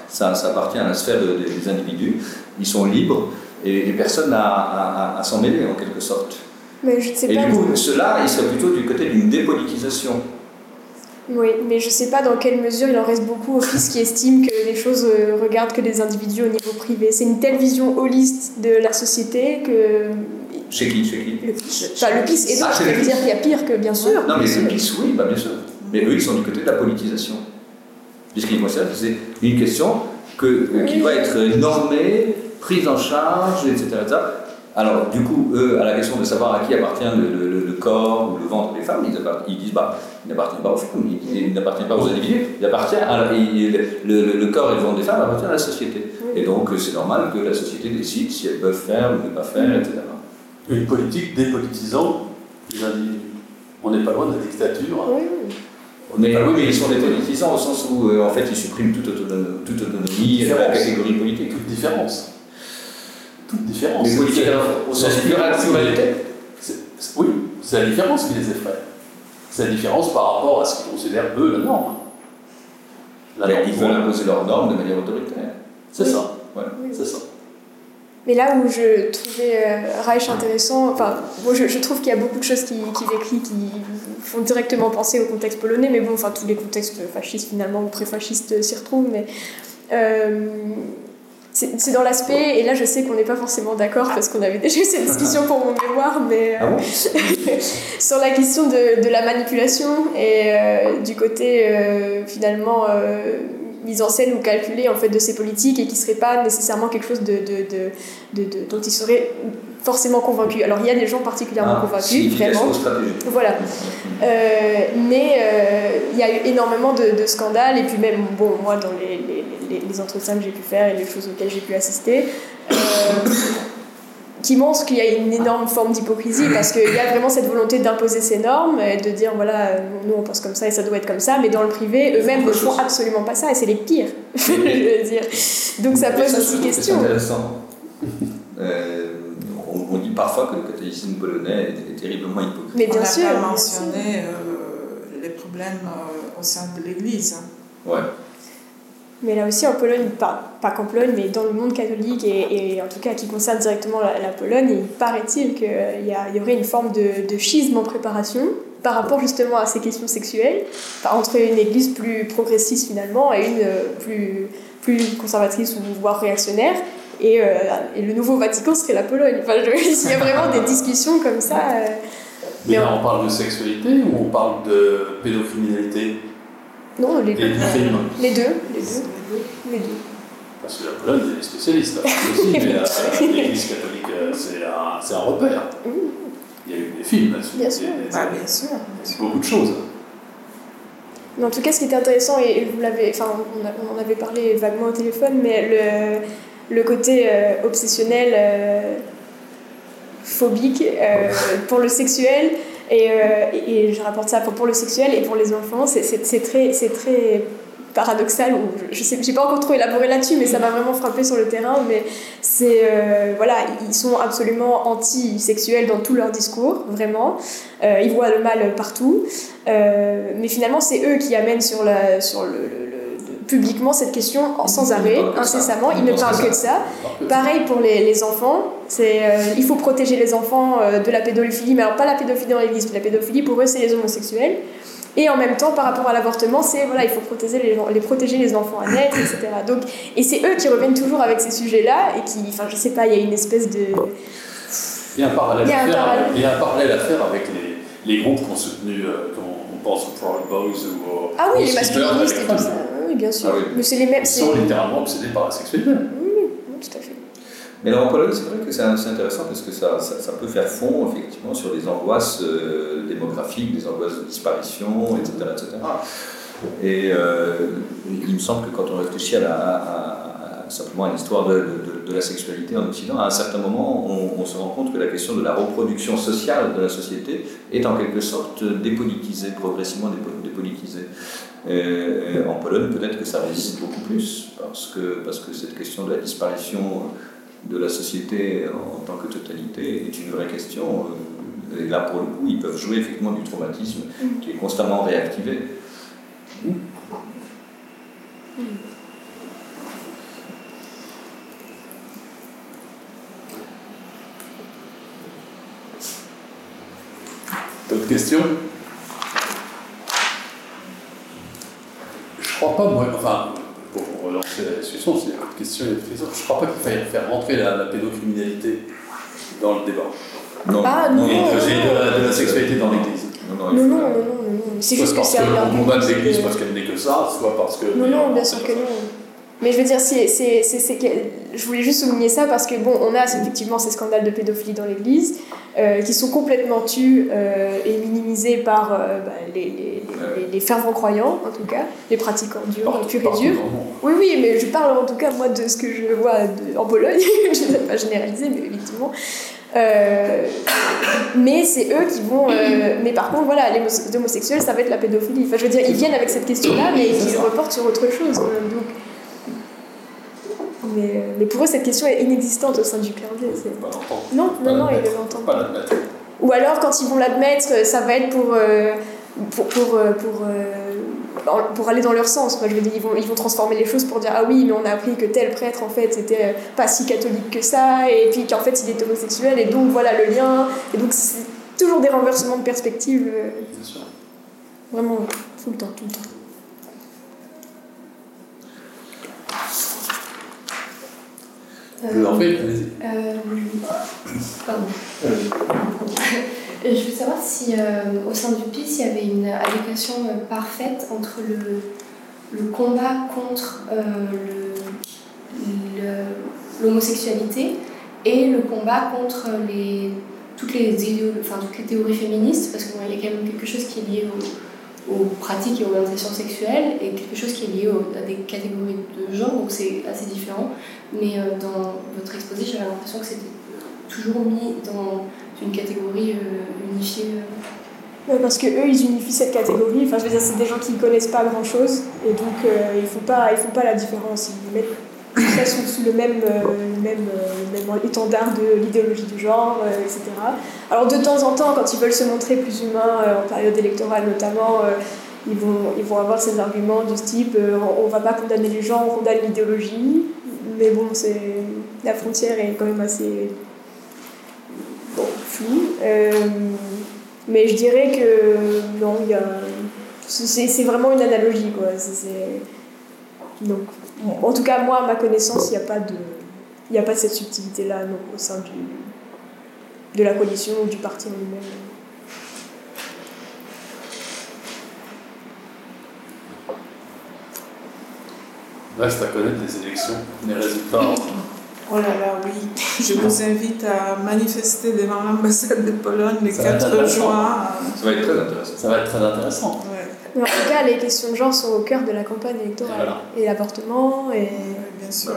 ça, ça appartient à la sphère des individus, ils sont libres et, personne n'a à, s'en mêler en quelque sorte. Mais je sais et pas du coup, cela, il serait plutôt du côté d'une dépolitisation. Oui, mais je ne sais pas dans quelle mesure il en reste beaucoup au fils qui estiment que les choses euh, regardent que des individus au niveau privé. C'est une telle vision holiste de la société que. Chez qui Chez qui? Le PIS. Enfin, le PIS et d'autres, ah, je veux dire qu'il y a pire que bien sûr. Non, mais le PIS, oui, bah, bien sûr. Mais eux, ils sont du côté de la politisation. Puisqu'ils considèrent que c'est une question que, euh, qui doit être normée prise en charge, etc., Alors, du coup, eux, à la question de savoir à qui appartient le, corps ou le ventre des femmes, ils, disent bah, il n'appartient pas aux femmes, il, n'appartient pas aux individus, il appartient à, le, corps et le ventre des femmes appartiennent à la société. Et donc, c'est normal que la société décide si elles peuvent faire ou ne pas faire, etc. Une politique dépolitisant, on n'est pas loin de la dictature. Oui. On est, oui, mais ils sont dépolitisants au sens où, euh, en fait, ils suppriment toute autonomie, toute autonomie la catégorie politique. Toute différence toute différence. Mais politique au sens pluralité Oui, c'est la différence qui les effraie. C'est la différence par rapport à ce qu'ils considèrent, eux, la norme. La norme ils veulent imposer leurs normes de manière autoritaire. C'est ça. Ouais. C'est ça. Mais là où je trouvais euh, Reich intéressant, enfin, bon, je, je trouve qu'il y a beaucoup de choses qu'il qui écrit qui font directement penser au contexte polonais, mais bon, enfin, tous les contextes fascistes finalement ou pré-fascistes s'y retrouvent, mais euh, c'est dans l'aspect, et là je sais qu'on n'est pas forcément d'accord parce qu'on avait déjà eu cette discussion pour mon mémoire, mais Ah bon? sur la question de, de la manipulation et euh, du côté euh, finalement euh, mise en scène ou calculée en fait de ces politiques et qui serait pas nécessairement quelque chose de, de, de, de- dont ils seraient forcément convaincus. Alors il y a des gens particulièrement Ah, convaincus, vraiment. Voilà. Euh, mais euh, il y a eu énormément de, de scandales, et puis même, bon, moi, dans les, les, les, les entretiens que j'ai pu faire et les choses auxquelles j'ai pu assister, euh, qui montrent qu'il y a une énorme forme d'hypocrisie, parce qu'il y a vraiment cette volonté d'imposer ces normes, et de dire, voilà, nous on pense comme ça et ça doit être comme ça, mais dans le privé, eux-mêmes ne font absolument pas ça, et c'est les pires, je veux dire. Donc ça pose aussi question. C'est intéressant. Euh, on, on dit parfois que le catholicisme polonais est, est terriblement hypocrite. Mais bien On sûr, n'a pas bien mentionné euh, les problèmes euh, au sein de l'Église. Ouais. Mais là aussi en Pologne, pas, pas qu'en Pologne, mais dans le monde catholique et, et en tout cas qui concerne directement la, la Pologne, il paraît-il qu'il y, a- il y aurait une forme de, de schisme en préparation par rapport justement à ces questions sexuelles, enfin, entre une église plus progressiste finalement et une euh, plus, plus conservatrice ou voire réactionnaire. Et, euh, et le nouveau Vatican serait la Pologne. Enfin, je- il y a vraiment des discussions comme ça. euh, Mais Mais là, on parle de sexualité ou on parle de pédocriminalité? Non, les, crime les deux. Les deux. Les deux. Parce que la Pologne, il y a des spécialistes là aussi, mais euh, l'Église catholique, euh, c'est un, c'est un repère. Il y a eu des films là-dessus. Bien sûr. Il y a des- Bah, bien sûr. c'est beaucoup de choses. Mais en tout cas, ce qui était intéressant, et vous l'avez, enfin, on, a- on en avait parlé vaguement au téléphone, mais le, le côté euh, obsessionnel, euh, phobique euh, pour le sexuel, et, euh, et, et je rapporte ça pour, pour le sexuel et pour les enfants, c'est- très, très paradoxal, ou je, sais, j'ai pas encore trop élaboré là-dessus, mais ça m'a vraiment frappé sur le terrain, mais euh, voilà, ils sont absolument anti-sexuels dans tout leur discours, vraiment, Euh, ils voient le mal partout, mais finalement, c'est eux qui amènent sur, la, sur le- publiquement cette question sans arrêt, incessamment. Ils Ils ne parlent que de ça. Pareil pour les, les enfants. C'est, euh, il faut protéger les enfants euh, de la pédophilie, mais alors pas la pédophilie dans l'église. La pédophilie, pour eux, c'est les homosexuels. Et en même temps, par rapport à l'avortement, c'est voilà, il faut protéger les, les protéger les enfants à naître, etc. Donc, et c'est eux qui reviennent toujours avec ces sujets-là et qui, enfin, je sais pas, il y a une espèce de Il y a un parallèle, Il y a à, un faire, parallèle. il y a un parallèle à faire avec les, les groupes qui ont soutenu, euh, on pense aux Proud Boys ou aux, ah oui, les masculinistes et tout ça. Oui, bien sûr. Ah oui. Mais c'est les mêmes. Ils sont littéralement obsédés par la sexualité. Oui, tout à fait. Mais alors en Pologne, c'est vrai que c'est intéressant parce que ça, ça, ça peut faire fond effectivement sur des angoisses euh, démographiques, des angoisses de disparition, etc. etc. Et euh, il me semble que quand on réfléchit à, la, à- à- simplement à l'histoire de, de- de la sexualité en Occident, à un certain moment, on, on se rend compte que la question de la reproduction sociale de la société est en quelque sorte dépolitisée, progressivement dépo- dépolitisée. En Pologne, peut-être que ça résiste beaucoup plus, parce que, parce que cette question de la disparition de la société en tant que totalité est une vraie question. Et là, pour le coup, ils peuvent jouer effectivement du traumatisme qui est constamment réactivé. D'autres questions? Crois pas, moi, enfin, pour relancer la discussion, c'est une question, questions. je crois pas qu'il faille faire rentrer la, la pédocriminalité dans le débat. Non, Ah, non, Et non, de, non. la, de la sexualité dans l'Église. non, non, Non, non, non, non, non, non. C'est Soit juste que parce c'est un qu'on condamne l'Église de- parce qu'elle n'est que ça, soit parce que. Non, non, bien sûr que non. Mais je veux dire, c'est, c'est, c'est, je voulais juste souligner ça parce que, bon, on a effectivement ces scandales de pédophilie dans l'Église euh, qui sont complètement tus euh, et minimisés par euh, bah, les, les, les, les fervents croyants, en tout cas, les pratiquants durs, Partout- purs et monde. Oui, oui, mais je parle en tout cas, moi, de ce que je vois de- en Pologne. je ne vais pas généraliser, mais effectivement. Euh, mais c'est eux qui vont. euh, mais par contre, voilà, les homos- les homosexuels, ça va être la pédophilie. Enfin, je veux dire, ils viennent avec cette question-là, mais ils reportent sur autre chose. Donc, mais, euh, mais pour eux, cette question est inexistante au sein du clergé. Non, non, non, ils ne l'entendent Pas. Ou alors, quand ils vont l'admettre, ça va être pour, euh, pour, pour, euh, pour, euh, pour aller dans leur sens. je veux dire, ils vont, ils vont transformer les choses pour dire Ah oui, mais on a appris que tel prêtre, en fait, était pas si catholique que ça, et puis qu'en fait, il est homosexuel, et donc voilà le lien. Et donc, c'est toujours des renversements de perspective. Vraiment, tout le temps, tout le temps. Euh, euh, pardon. Je veux savoir si euh, au sein du PIS, il y avait une allocation parfaite entre le, le combat contre l'homosexualité et le combat contre les, toutes, les enfin, toutes les théories féministes, parce qu'il y a quand même quelque chose qui est lié aux, pratiques et orientations sexuelles et quelque chose qui est lié à des catégories de genre, donc c'est assez différent. Mais dans votre exposé, j'avais l'impression que c'était toujours mis dans une catégorie euh, unifiée euh. parce que eux ils unifient cette catégorie enfin je veux dire c'est des gens qui ne connaissent pas grand chose et donc euh, ils font pas ils font pas la différence ils mettent ça sous, le même, même, même étendard de l'idéologie du genre, etc. Alors de temps en temps, quand ils veulent se montrer plus humains, en période électorale notamment, ils, vont, ils vont avoir ces arguments ce type on ne va pas condamner les gens, on condamne l'idéologie. Mais bon, la frontière est quand même assez euh, mais je dirais que c'est, vraiment une analogie. Quoi. donc, en tout cas, moi, à ma connaissance, il n'y a pas de. Il a pas cette subtilité-là au sein du, de la coalition ou du parti en lui-même. Reste à connaître les élections, les résultats. Oh là là, oui. Je vous invite à manifester devant l'ambassade de Pologne le 4 juin. Ça va être très intéressant. Ça va être très intéressant. En tout cas, les questions de genre sont au cœur de la campagne électorale. Et, l'avortement, et. bien sûr.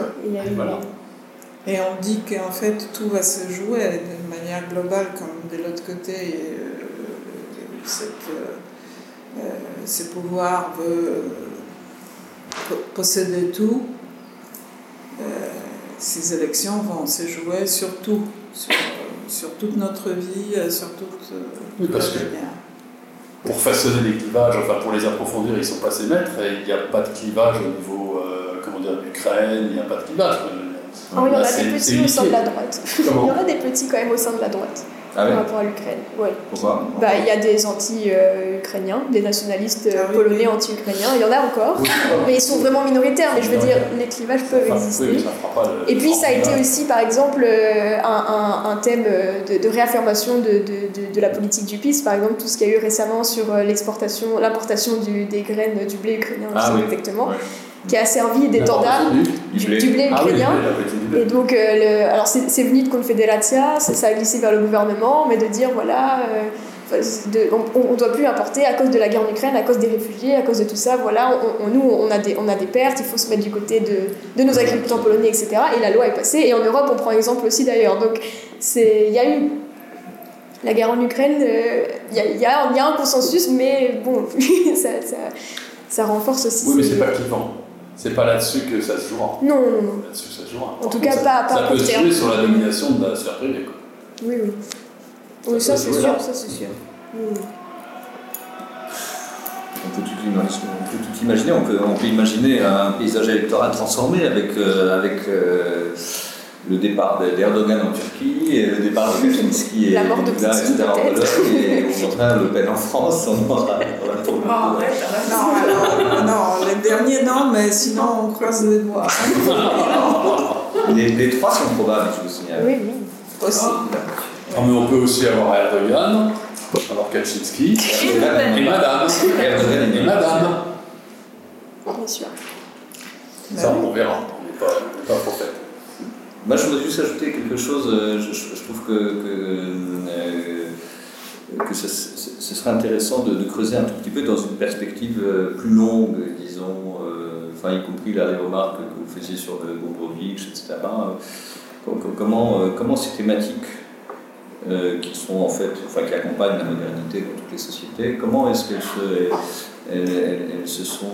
Et, on dit qu'en fait, tout va se jouer de manière globale, comme de l'autre côté, euh, euh, ce pouvoir veut posséder tout ces élections vont se jouer sur tout, sur, toute notre vie, sur toute, oui, parce que Pour façonner les clivages, enfin pour les approfondir, ils sont pas ses maîtres et il n'y a pas de clivage au niveau euh, comment dire, d'Ukraine, il n'y a pas de clivage. Il y en a des petits au sein de la droite. il y en a des petits quand même au sein de la droite ah par rapport à l'Ukraine. Ouais. Pourquoi? Bah, Il y a des anti-ukrainiens, des nationalistes ah polonais anti-ukrainiens, il y en a encore, mais ils sont vraiment minoritaires, mais je veux dire, les clivages peuvent exister. Et puis ça a été aussi, par exemple, euh, un, un, thème de, de réaffirmation de, de, de, la politique du PIS, par exemple, tout ce qu'il y a eu récemment sur euh, l'exportation, l'importation des graines du blé ukrainien, ah, oui. exactement qui a servi d'étendard du, blé, du ah ukrainien. et donc, euh, le, alors c'est venu de Confederatia, ça a glissé vers le gouvernement, mais de dire voilà, euh, on ne doit plus importer à cause de la guerre en Ukraine, à cause des réfugiés, à cause de tout ça. Voilà, on, nous, on a, des, on a des pertes, il faut se mettre du côté de, de nos agriculteurs polonais, etc. Et la loi est passée. Et en Europe, on prend exemple aussi d'ailleurs. Donc, il y a eu la guerre en Ukraine, euh, il y, a, y, a, y, a, un consensus, mais bon, ça, ça, ça, renforce aussi. Oui, mais c'est pas clivant. C'est pas là-dessus que ça se jouera. Non, non, non. Là-dessus ça se jouera. En tout cas, pas, pas Ça peut se jouer sur la domination de la sphère privée. Quoi. Oui, oui. Oui, ça, c'est sûr, ça c'est sûr. On peut tout imaginer, on peut, tout imaginer. On, peut, on peut imaginer un paysage électoral transformé avec, euh, avec euh, le départ d'Erdogan en Turquie et le départ de Kaczynski et mort de Poutine, etc. en Pologne et au contraire Le Pen en France. On aura, non, non, non, les derniers non, mais sinon on croise les doigts. les, les, trois sont probables, je vous signale. Oui, oui. Possible. Ah, mais on peut aussi avoir Erdogan, avoir Kaczynski et Madame. Erdogan et Madame. Bien sûr. Ça, on verra. On n'est pas, pas prophète. Moi, je voudrais juste ajouter quelque chose. Euh, je, trouve que, que, euh, ce, serait intéressant de, creuser un tout petit peu dans une perspective euh, plus longue, disons, enfin, y compris là, les remarques que vous faisiez sur le Bobrovitch, etc. Comment, comment ces thématiques qui sont en fait, enfin, qui accompagnent la modernité dans toutes les sociétés, comment est-ce qu'elles se, elles, elles, se sont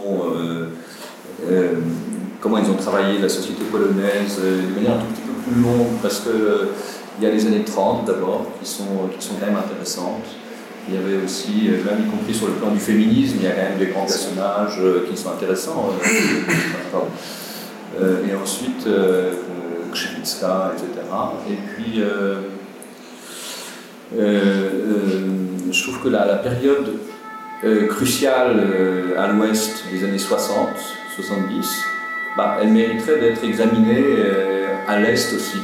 comment ils ont travaillé la société polonaise euh, de manière un tout petit peu plus longue, parce qu'il euh, il y a les années 30 d'abord, qui sont, qui sont quand même intéressantes. Il y avait aussi, même y compris sur le plan du féminisme, il y a quand même des grands personnages qui sont intéressants. et ensuite, Krzywicka, etc. Et puis, je trouve que la, la période cruciale à l'ouest des années 60, 70, bah, elle mériterait d'être examinée à l'est aussi.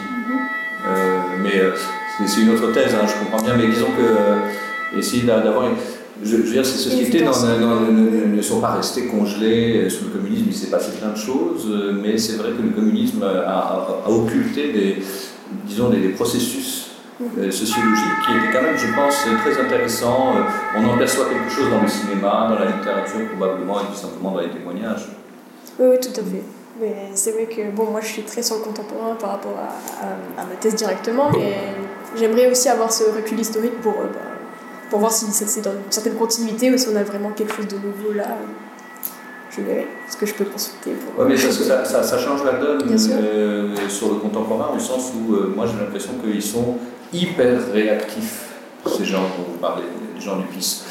mais c'est une autre thèse, hein, je comprends bien, mais disons que euh, essayer d'avoir Je, veux dire, ces sociétés ne, sont pas restées congelées sous le communisme, il s'est passé plein de choses, mais c'est vrai que le communisme a, occulté des, disons, des, processus euh, sociologiques qui étaient quand même, je pense, très intéressants. On en perçoit quelque chose dans le cinéma, dans la littérature probablement, et puis simplement dans les témoignages. Oui, oui, tout à fait. Mais c'est vrai que bon, moi je suis très sur le contemporain par rapport à, à, ma thèse directement, mais j'aimerais aussi avoir ce recul historique pour, euh, bah, pour voir si c'est dans une certaine continuité ou si on a vraiment quelque chose de nouveau là. Je verrai ce que je peux consulter. Pour... Ouais, mais ça, ça, ça, change la donne euh, sur le contemporain au sens où euh, moi j'ai l'impression qu'ils sont hyper réactifs, ces gens dont vous parlez, les gens du PIS.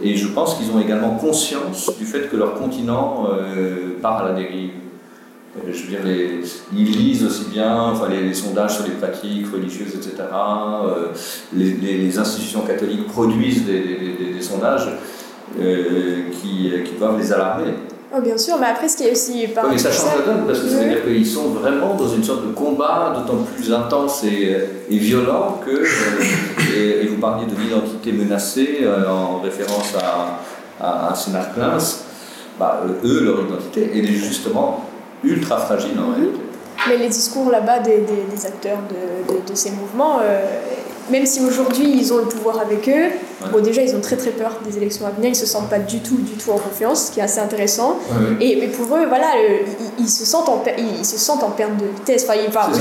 Et je pense qu'ils ont également conscience du fait que leur continent part à la dérive. Euh, je veux dire, les, ils lisent aussi bien enfin, les, sondages sur les pratiques religieuses, etc. Euh, les, les, institutions catholiques produisent des, des, des sondages euh, qui, qui, doivent les alarmer. Oh, bien sûr, mais après, ce qui est aussi pas. mais ça change la donne, parce que ça veut dire qu'ils sont vraiment dans une sorte de combat d'autant plus intense et, et violent que. et, vous parliez de l'identité menacée en référence à, à, à Bah, eux, leur identité, elle est justement ultra fragile en réalité. Mais les discours là-bas des, des, acteurs de, de, ces mouvements, euh, même si aujourd'hui ils ont le pouvoir avec eux, bon, déjà ils ont très très peur des élections à venir, ils se sentent pas du tout, du tout en confiance, ce qui est assez intéressant. Et mais pour eux, voilà, ils, se sentent en, ils, se sentent en perte de vitesse. Enfin,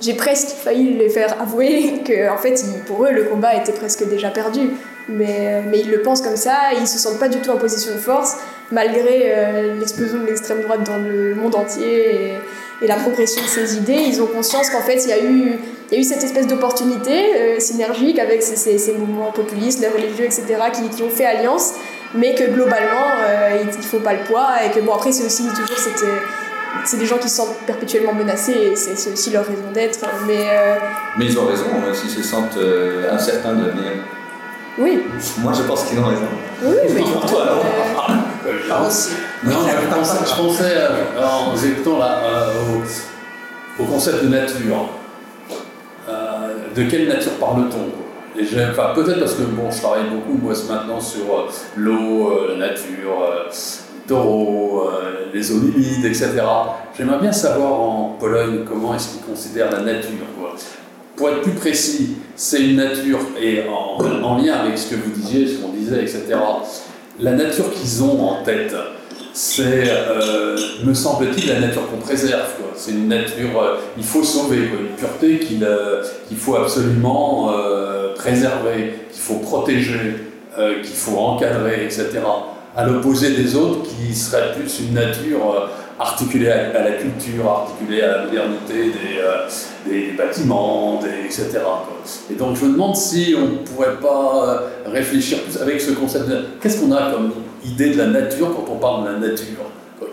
j'ai presque failli les faire avouer que en fait, pour eux, le combat était presque déjà perdu. Mais, mais ils le pensent comme ça, ils se sentent pas du tout en position de force malgré euh, l'explosion de l'extrême droite dans le monde entier et, la progression de ces idées, ils ont conscience qu'en fait, il y, a eu, il y a eu cette espèce d'opportunité euh, synergique avec ces, ces, mouvements populistes, les religieux, etc., qui, qui, ont fait alliance, mais que globalement, euh, il ne faut pas le poids, et que bon, après, c'est aussi toujours cette c'est des gens qui se sentent perpétuellement menacés et c'est aussi leur raison d'être. Mais, mais ils ont raison s'ils se sentent incertains de venir. Oui. Moi, je pense qu'ils ont raison. Oui, mais. toi, non, je pensais, euh, en écoutant là, euh, au, concept de nature. Euh, de quelle nature parle-t-on? Enfin, Peut-être parce que bon, je travaille beaucoup moi maintenant sur l'eau, la nature, les taureaux, les eaux humides, etc. J'aimerais bien savoir en Pologne comment est-ce qu'ils considèrent la nature. Pour être plus précis, c'est une nature, et en, en, lien avec ce que vous disiez, ce qu'on disait, etc., la nature qu'ils ont en tête, c'est, euh, me semble-t-il, la nature qu'on préserve. C'est une nature, euh, il faut sauver, une pureté qu'il euh, faut absolument préserver, qu'il faut protéger, qu'il faut encadrer, etc. À l'opposé des autres qui seraient plus une nature articulée à, la culture, articulée à la modernité des, des, bâtiments, etc. Et donc je me demande si on ne pourrait pas réfléchir plus avec ce concept de qu'est-ce qu'on a comme idée de la nature quand on parle de la nature?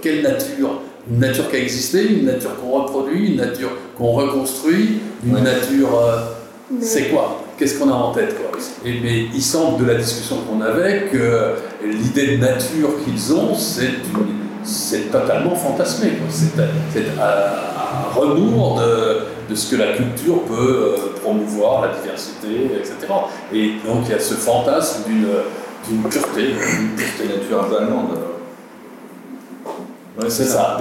Quelle nature? Une nature qui a existé, une nature qu'on reproduit, une nature qu'on reconstruit, une nature... Euh, c'est quoi? Qu'est-ce qu'on a en tête quoi? Et, Mais il semble de la discussion qu'on avait que l'idée de nature qu'ils ont, c'est totalement fantasmé. C'est un rebours de, de, ce que la culture peut euh, promouvoir, la diversité, etc. Et donc il y a ce fantasme d'une d'une pureté, une pureté nature un peu allemande. Ouais, c'est ça,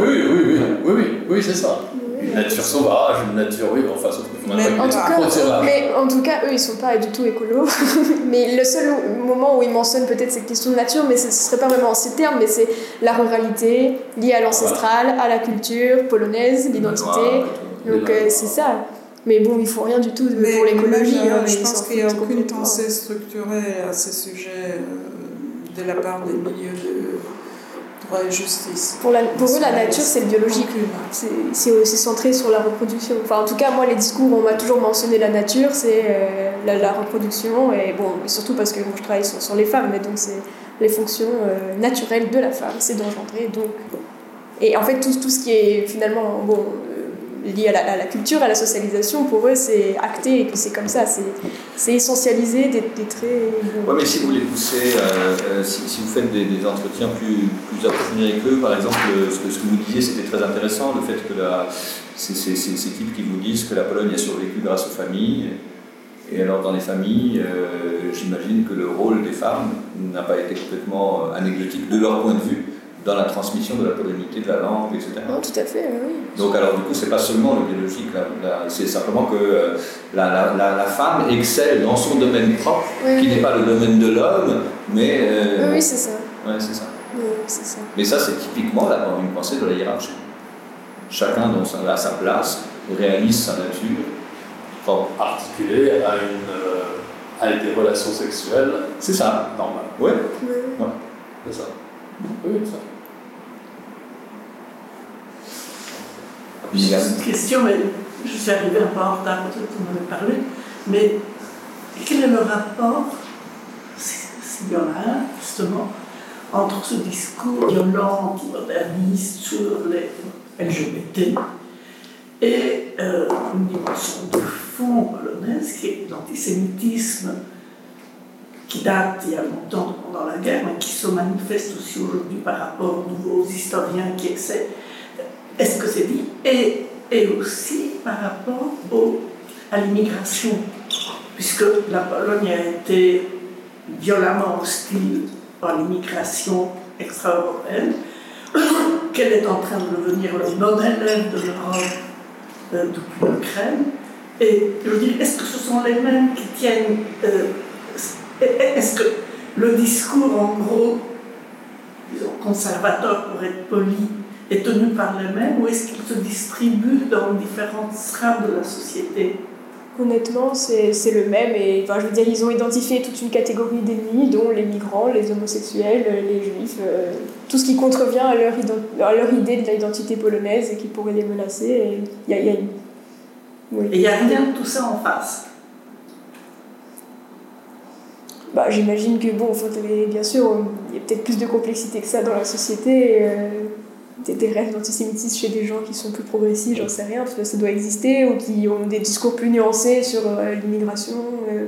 oui, oui, oui, oui, oui, oui, c'est ça. Une nature sauvage, une nature, oui, enfin, sauf mais en, tout cas, mais en tout cas, eux, ils sont pas du tout écolos. mais le seul moment où ils mentionnent peut-être cette question de nature, mais ce ne serait pas vraiment en ces termes, mais c'est la ruralité liée à l'ancestral, à la culture polonaise, l'identité. Donc euh, c'est ça. Mais bon, il faut rien du tout pour l'écologie. Hein, je pense qu'il n'y a aucune pensée structurée à ces sujets euh, de la part des milieux droit justice. Pour, la, pour eux, la nature, c'est biologique. C'est aussi centré sur la reproduction. Enfin, en tout cas, moi, les discours, on m'a toujours mentionné la nature, c'est euh, la, la reproduction, et bon, surtout parce que moi, je travaille sur, sur les femmes, mais donc c'est les fonctions euh, naturelles de la femme, c'est d'engendrer. Donc, et en fait, tout, tout ce qui est finalement bon, lié à la, à la culture, à la socialisation, pour eux, c'est acté et puis c'est comme ça, c'est essentialisé des, des traits. Ouais, mais si vous les poussez, euh, euh, si, si vous faites des, des entretiens plus, plus approfondis avec eux, par exemple, euh, ce que, ce que vous disiez, c'était très intéressant, le fait que la, c'est c'est- c'est- ces types qui vous disent que la Pologne a survécu grâce aux familles. Et alors, dans les familles, j'imagine que le rôle des femmes n'a pas été complètement anecdotique de leur point de vue dans la transmission de la polonité, de la langue, etc. Non, tout à fait, oui. Donc alors du coup, c'est pas seulement le biologique, là, là, c'est simplement que euh, la, la, la, la femme excelle dans son domaine propre, Oui, qui oui. n'est pas le domaine de l'homme, mais... euh, Oui, oui, c'est ça. ouais, c'est ça. Oui, c'est ça. Mais ça, c'est typiquement la, une pensée de la hiérarchie. Chacun dans sa, à sa place réalise sa nature. Bon, Articulé à, une, euh, à des relations sexuelles c'est ça. normales. Ouais. Oui. C'est ça. Oui, ça. Liliane. Une question, mais je suis arrivée un peu en retard, peut-être que vous en avez parlé, mais quel est le rapport, s'il y en a un, justement, entre ce discours violent, anti-moderniste sur les LGBT et euh, une dimension de fond polonaise qui est l'antisémitisme qui date il y a longtemps pendant la guerre, mais qui se manifeste aussi aujourd'hui par rapport aux nouveaux historiens qui essaient est-ce que c'est dit? Et, et aussi par rapport au, à l'immigration, puisque la Pologne a été violemment hostile par l'immigration extra-européenne, qu'elle est en train de devenir le non-élève de l'Europe euh, depuis l'Ukraine. Et je veux dire, est-ce que ce sont les mêmes qui tiennent. euh, est-ce que le discours, en gros, conservateur pour être poli, est tenu par les mêmes ou est-ce qu'il se distribue dans différentes strates de la société? Honnêtement, c'est le même. Et enfin, je veux dire, ils ont identifié toute une catégorie d'ennemis, dont les migrants, les homosexuels, les juifs, euh, tout ce qui contrevient à leur, ident- à leur idée de l'identité polonaise et qui pourrait les menacer. Et il y a, il y a une- oui. Et il n'y a rien de tout ça en face? Bah, J'imagine que, bon, bien sûr, il y a peut-être plus de complexité que ça dans la société. euh, des, des rêves d'antisémitisme chez des gens qui sont plus progressistes, j'en sais rien, parce que ça doit exister, ou qui ont des discours plus nuancés sur euh, l'immigration. euh.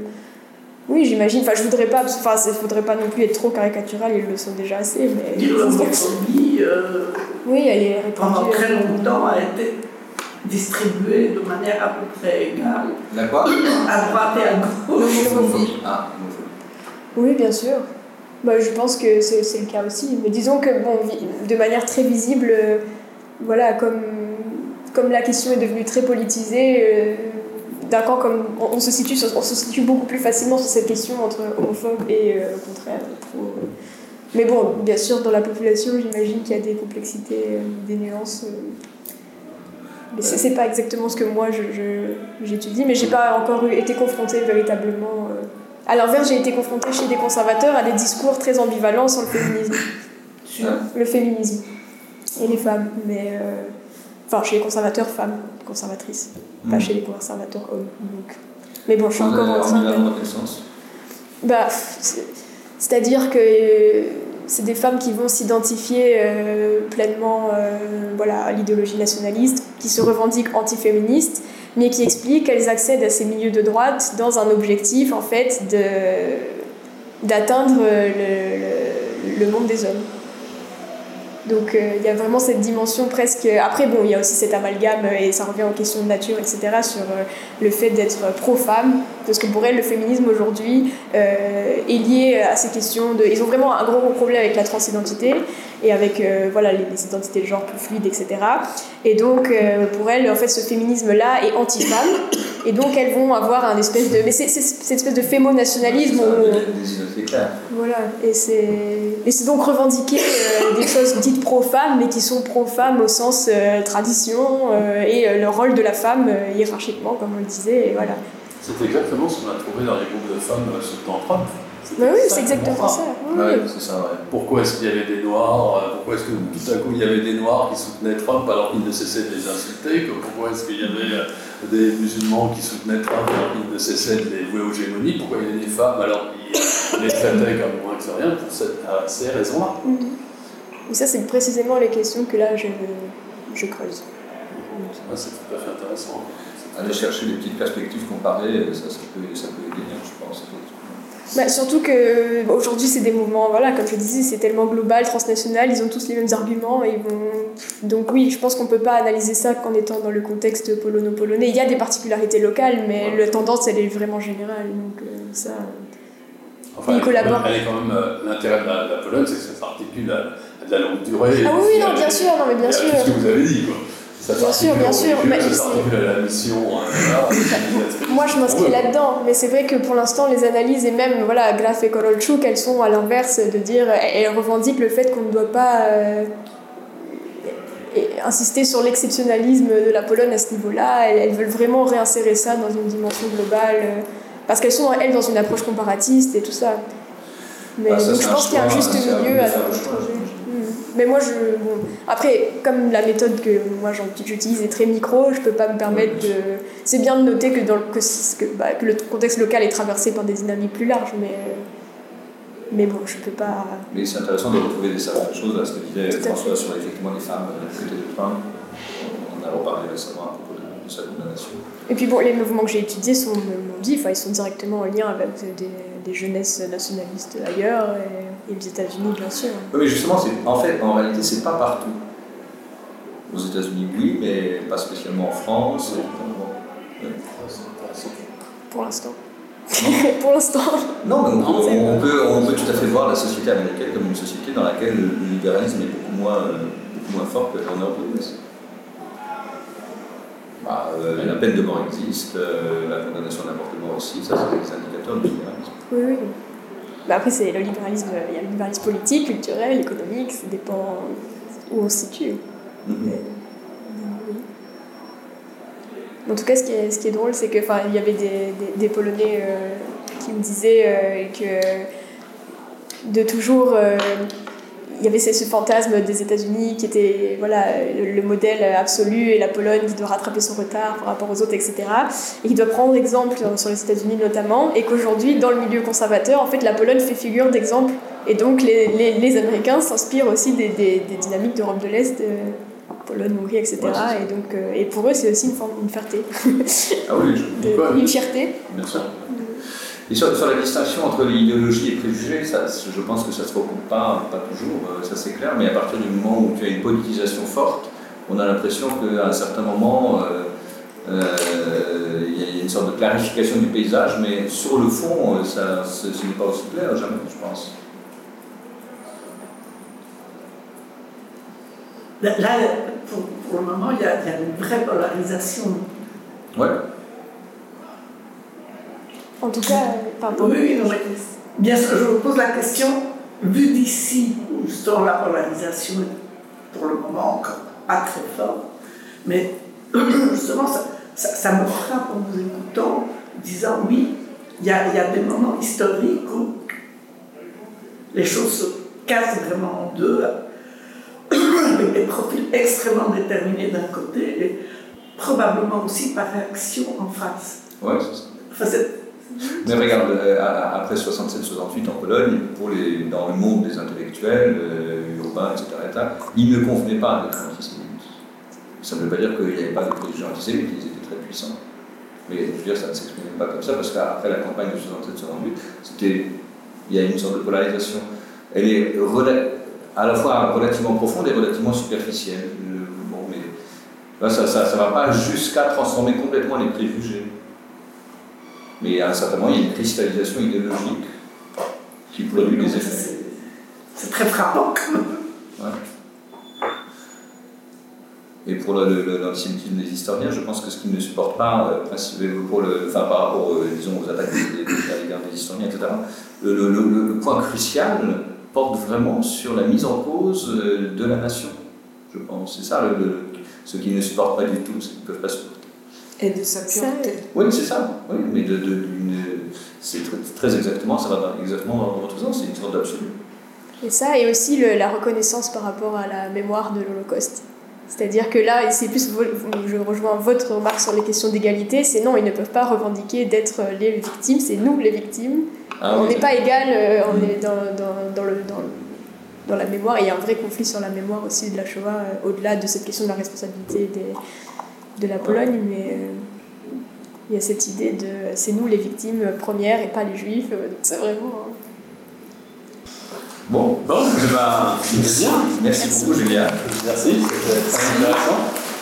Oui, j'imagine. Enfin, je voudrais pas, enfin, il faudrait pas non plus être trop caricatural, ils le sont déjà assez, mais. L'homophobie, euh, Oui, elle est répandue. pendant très longtemps, a été distribuée de manière à peu près égale, La quoi? À droite et à gauche. L'homophobie. Ah, Oui, bien sûr. Bah, je pense que c'est le cas aussi. Mais disons que, bon, de manière très visible, euh, voilà, comme, comme la question est devenue très politisée, euh, d'un camp comme. On, se situe on se situe beaucoup plus facilement sur cette question entre homophobes et, euh, au contraire, euh. Mais bon, bien sûr, dans la population, j'imagine qu'il y a des complexités, euh, des nuances. Mais c'est pas exactement ce que moi je- je- j'étudie, mais j'ai pas encore été confrontée véritablement. À l'inverse, j'ai été confrontée chez des conservateurs à des discours très ambivalents sur le féminisme. Sur- Le féminisme et les femmes. Mais. euh, Enfin, chez les conservateurs femmes, conservatrices. Pas Mhm. chez les conservateurs hommes. Donc. Mais bon, je suis encore en train de. dans quel sens Bah, c'est- c'est-à-dire que euh, c'est des femmes qui vont s'identifier euh, pleinement euh, voilà, à l'idéologie nationaliste, qui se revendiquent antiféministes, mais qui expliquent qu'elles accèdent à ces milieux de droite dans un objectif, en fait, de- d'atteindre le, le- le monde des hommes. Donc euh, il y a vraiment cette dimension presque... Après, bon, il y a aussi cet amalgame, euh, et ça revient aux questions de nature, etc., sur euh, le fait d'être pro-femme, parce que pour elles, le féminisme aujourd'hui euh, est lié à ces questions de... Ils ont vraiment un gros, gros problème avec la transidentité, et avec euh, voilà, les, les identités de genre plus fluides, etc. Et donc, euh, pour elles, en fait, ce féminisme-là est anti-femme, et donc elles vont avoir un espèce de... Mais c'est cette espèce de fémo-nationalisme où... Voilà, et c'est et c'est donc revendiquer euh, des choses dites pro-femmes, mais qui sont pro-femmes au sens tradition et le rôle de la femme hiérarchiquement, comme on le disait, et voilà. C'est exactement ce qu'on a trouvé dans les groupes de femmes euh, temps Trump. Bah oui, c'est exactement ça. Oui, Ouais, oui. c'est ça, ouais. Pourquoi est-ce qu'il y avait des Noirs euh, Pourquoi est-ce que tout à coup il y avait des Noirs qui soutenaient Trump alors qu'ils ne cessaient de les insulter Pourquoi est-ce qu'il y avait euh, des musulmans qui soutenaient Trump alors qu'ils ne cessaient de les vouer aux gémonies Pourquoi il y avait des femmes alors qu'ils les traitaient comme moins que rien Pour cette- à ces raisons-là? Et ça, c'est précisément les questions que là, je, je creuse. Ah, c'est tout à fait intéressant. Aller chercher des petites perspectives comparées, ça, ça peut, ça peut aider, je pense. Bah, surtout que bah, aujourd'hui c'est des mouvements, voilà, comme je disais, c'est tellement global, transnational, ils ont tous les mêmes arguments. Et vont... Donc oui, je pense qu'on peut pas analyser ça qu'en étant dans le contexte polono-polonais. Il y a des particularités locales, mais la tendance elle est vraiment générale. Donc euh, ça. Enfin, Ils elle elle est quand même, euh, l'intérêt de la, de la Pologne, c'est que ça s'articule à, à de la longue durée. Ah oui, non, bien sûr, non, mais bien sûr. Tout ce que vous avez dit, quoi. Ça Bien sûr, bien sûr, mais la mission. voilà. Moi je m'inscris là-dedans, mais c'est vrai que pour l'instant les analyses et même voilà, Graf et Korolchuk, elles sont à l'inverse de dire, elles revendiquent le fait qu'on ne doit pas euh, insister sur l'exceptionnalisme de la Pologne à ce niveau-là. Elles, elles veulent vraiment réinsérer ça dans une dimension globale, euh, parce qu'elles sont elles dans une approche comparatiste et tout ça. Mais Bah, ça, donc je pense qu'il y a un juste à milieu à projet. Mais moi, je, bon, après, comme la méthode que moi j'utilise est très micro, je peux pas me permettre de. C'est bien de noter que, dans le, que, que, bah, que le contexte local est traversé par des dynamiques plus larges, mais, mais bon, je peux pas. Mais c'est intéressant de retrouver des certaines choses, là, ce que disait à François sur effectivement les femmes euh, côté de Trump. On a reparlé récemment à propos de. Et puis bon, les mouvements que j'ai étudiés sont, m'ont dit, enfin, ils sont directement en lien avec des, des jeunesses nationalistes ailleurs et, et les États-Unis, bien sûr. Oui, mais justement, c'est- en fait, en réalité, c'est pas partout. Aux États-Unis, oui, mais pas spécialement en France. et- ouais. Pour l'instant. pour l'instant. Non, mais on, Non, peut, on peut tout à fait voir la société américaine comme une société dans laquelle le libéralisme est beaucoup moins, euh, beaucoup moins fort qu'en Europe de l'Ouest. Bah, euh, la peine de mort existe, euh, la condamnation mort aussi, ça c'est des indicateurs du libéralisme. Oui, oui. Bah après, c'est le libéralisme, il y a le libéralisme politique, culturel, économique, ça dépend où on se situe. Mhm. Mais, oui. En tout cas, ce qui est, ce qui est drôle, c'est que, enfin, il y avait des, des, des Polonais euh, qui me disaient que de toujours, il y avait ce, ce fantasme des États-Unis qui était voilà, le, le modèle absolu et la Pologne qui doit rattraper son retard par rapport aux autres, etc. Et qui doit prendre exemple sur- sur les États-Unis notamment. Et qu'aujourd'hui, dans le milieu conservateur, en fait, la Pologne fait figure d'exemple. Et donc, les, les, les Américains s'inspirent aussi des, des, des dynamiques d'Europe de l'Est. euh, Pologne, Hongrie, etc. Ouais, et donc, euh, et pour eux, c'est aussi une forme, une fierté, Ah oui, je- De- quoi, oui. une fierté. bien sûr. Et sur, sur la distinction entre l'idéologie et préjugés, ça, je pense que ça se recoupe pas, pas toujours, euh, ça c'est clair, mais à partir du moment où tu as une politisation forte, on a l'impression qu'à un certain moment, euh, euh, il y a- une sorte de clarification du paysage, mais sur le fond, ça, ce, ce n'est pas aussi clair, jamais, je pense. Là, là, pour, pour le moment, il y, a, il y a une vraie polarisation. Ouais. En tout cas, euh, pardon. Oui, oui, non, mais bien sûr, je vous pose la question, vu d'ici, où justement la polarisation est pour le moment encore pas très forte, mais justement, ça, ça, ça me frappe en vous écoutant, disant oui, il y a, il y a des moments historiques où les choses se cassent vraiment en deux, avec des profils extrêmement déterminés d'un côté, et probablement aussi par réaction en face. Ouais, c'est ça. Enfin, c'est- Mais regarde, euh, après 67-68 en Pologne, dans le monde des intellectuels, euh, urbains, etc., etc., il ne convenait pas d'être antisémite. Ça ne veut pas dire qu'il n'y avait pas de préjugés antisémites, ils étaient très puissants. Mais je veux dire, ça ne s'exprimait pas comme ça, parce qu'après la campagne de 67-68, c'était, il y a une sorte de polarisation. Elle est à la fois relativement profonde et relativement superficielle. Euh, bon, mais ça ne va pas jusqu'à transformer complètement les préjugés. Mais à un certain moment, il y a une cristallisation idéologique qui produit des effets. c'est- très frappant quand même. Ouais. Et pour l'antisémitisme des historiens, je pense que ce qu'ils ne supportent pas, euh, principalement pour le, enfin, par rapport euh, disons, aux attaques des, des, des- historiens, etc., le, le- le- le point crucial porte vraiment sur la mise en cause euh, de la nation, je pense. C'est ça le, le- ce qu'ils ne supportent pas du tout, ce qu'ils ne peuvent pas supporter. Et de sa pureté. Oui, c'est ça, oui, mais de, de- d'une- c'est très, très exactement, ça va dans- exactement dans votre sens, c'est une sorte d'absolu. Et ça, et aussi le- la reconnaissance par rapport à la mémoire de l'Holocauste. C'est-à-dire que là, et c'est plus, je rejoins votre remarque sur les questions d'égalité, c'est non, ils ne peuvent pas revendiquer d'être les victimes, c'est nous les victimes. Ah on oui. n'est pas égal, euh, on est dans, dans, dans, le, dans, dans la mémoire, et il y a un vrai conflit sur la mémoire aussi de la Shoah, euh, au-delà de cette question de la responsabilité des, de la Pologne, mais euh, il y a cette idée de c'est nous les victimes premières et pas les juifs, euh, donc c'est vraiment. hein. Bon, Bon, eh ben, c'est bien. merci beaucoup Julien. Merci, c'était très intéressant.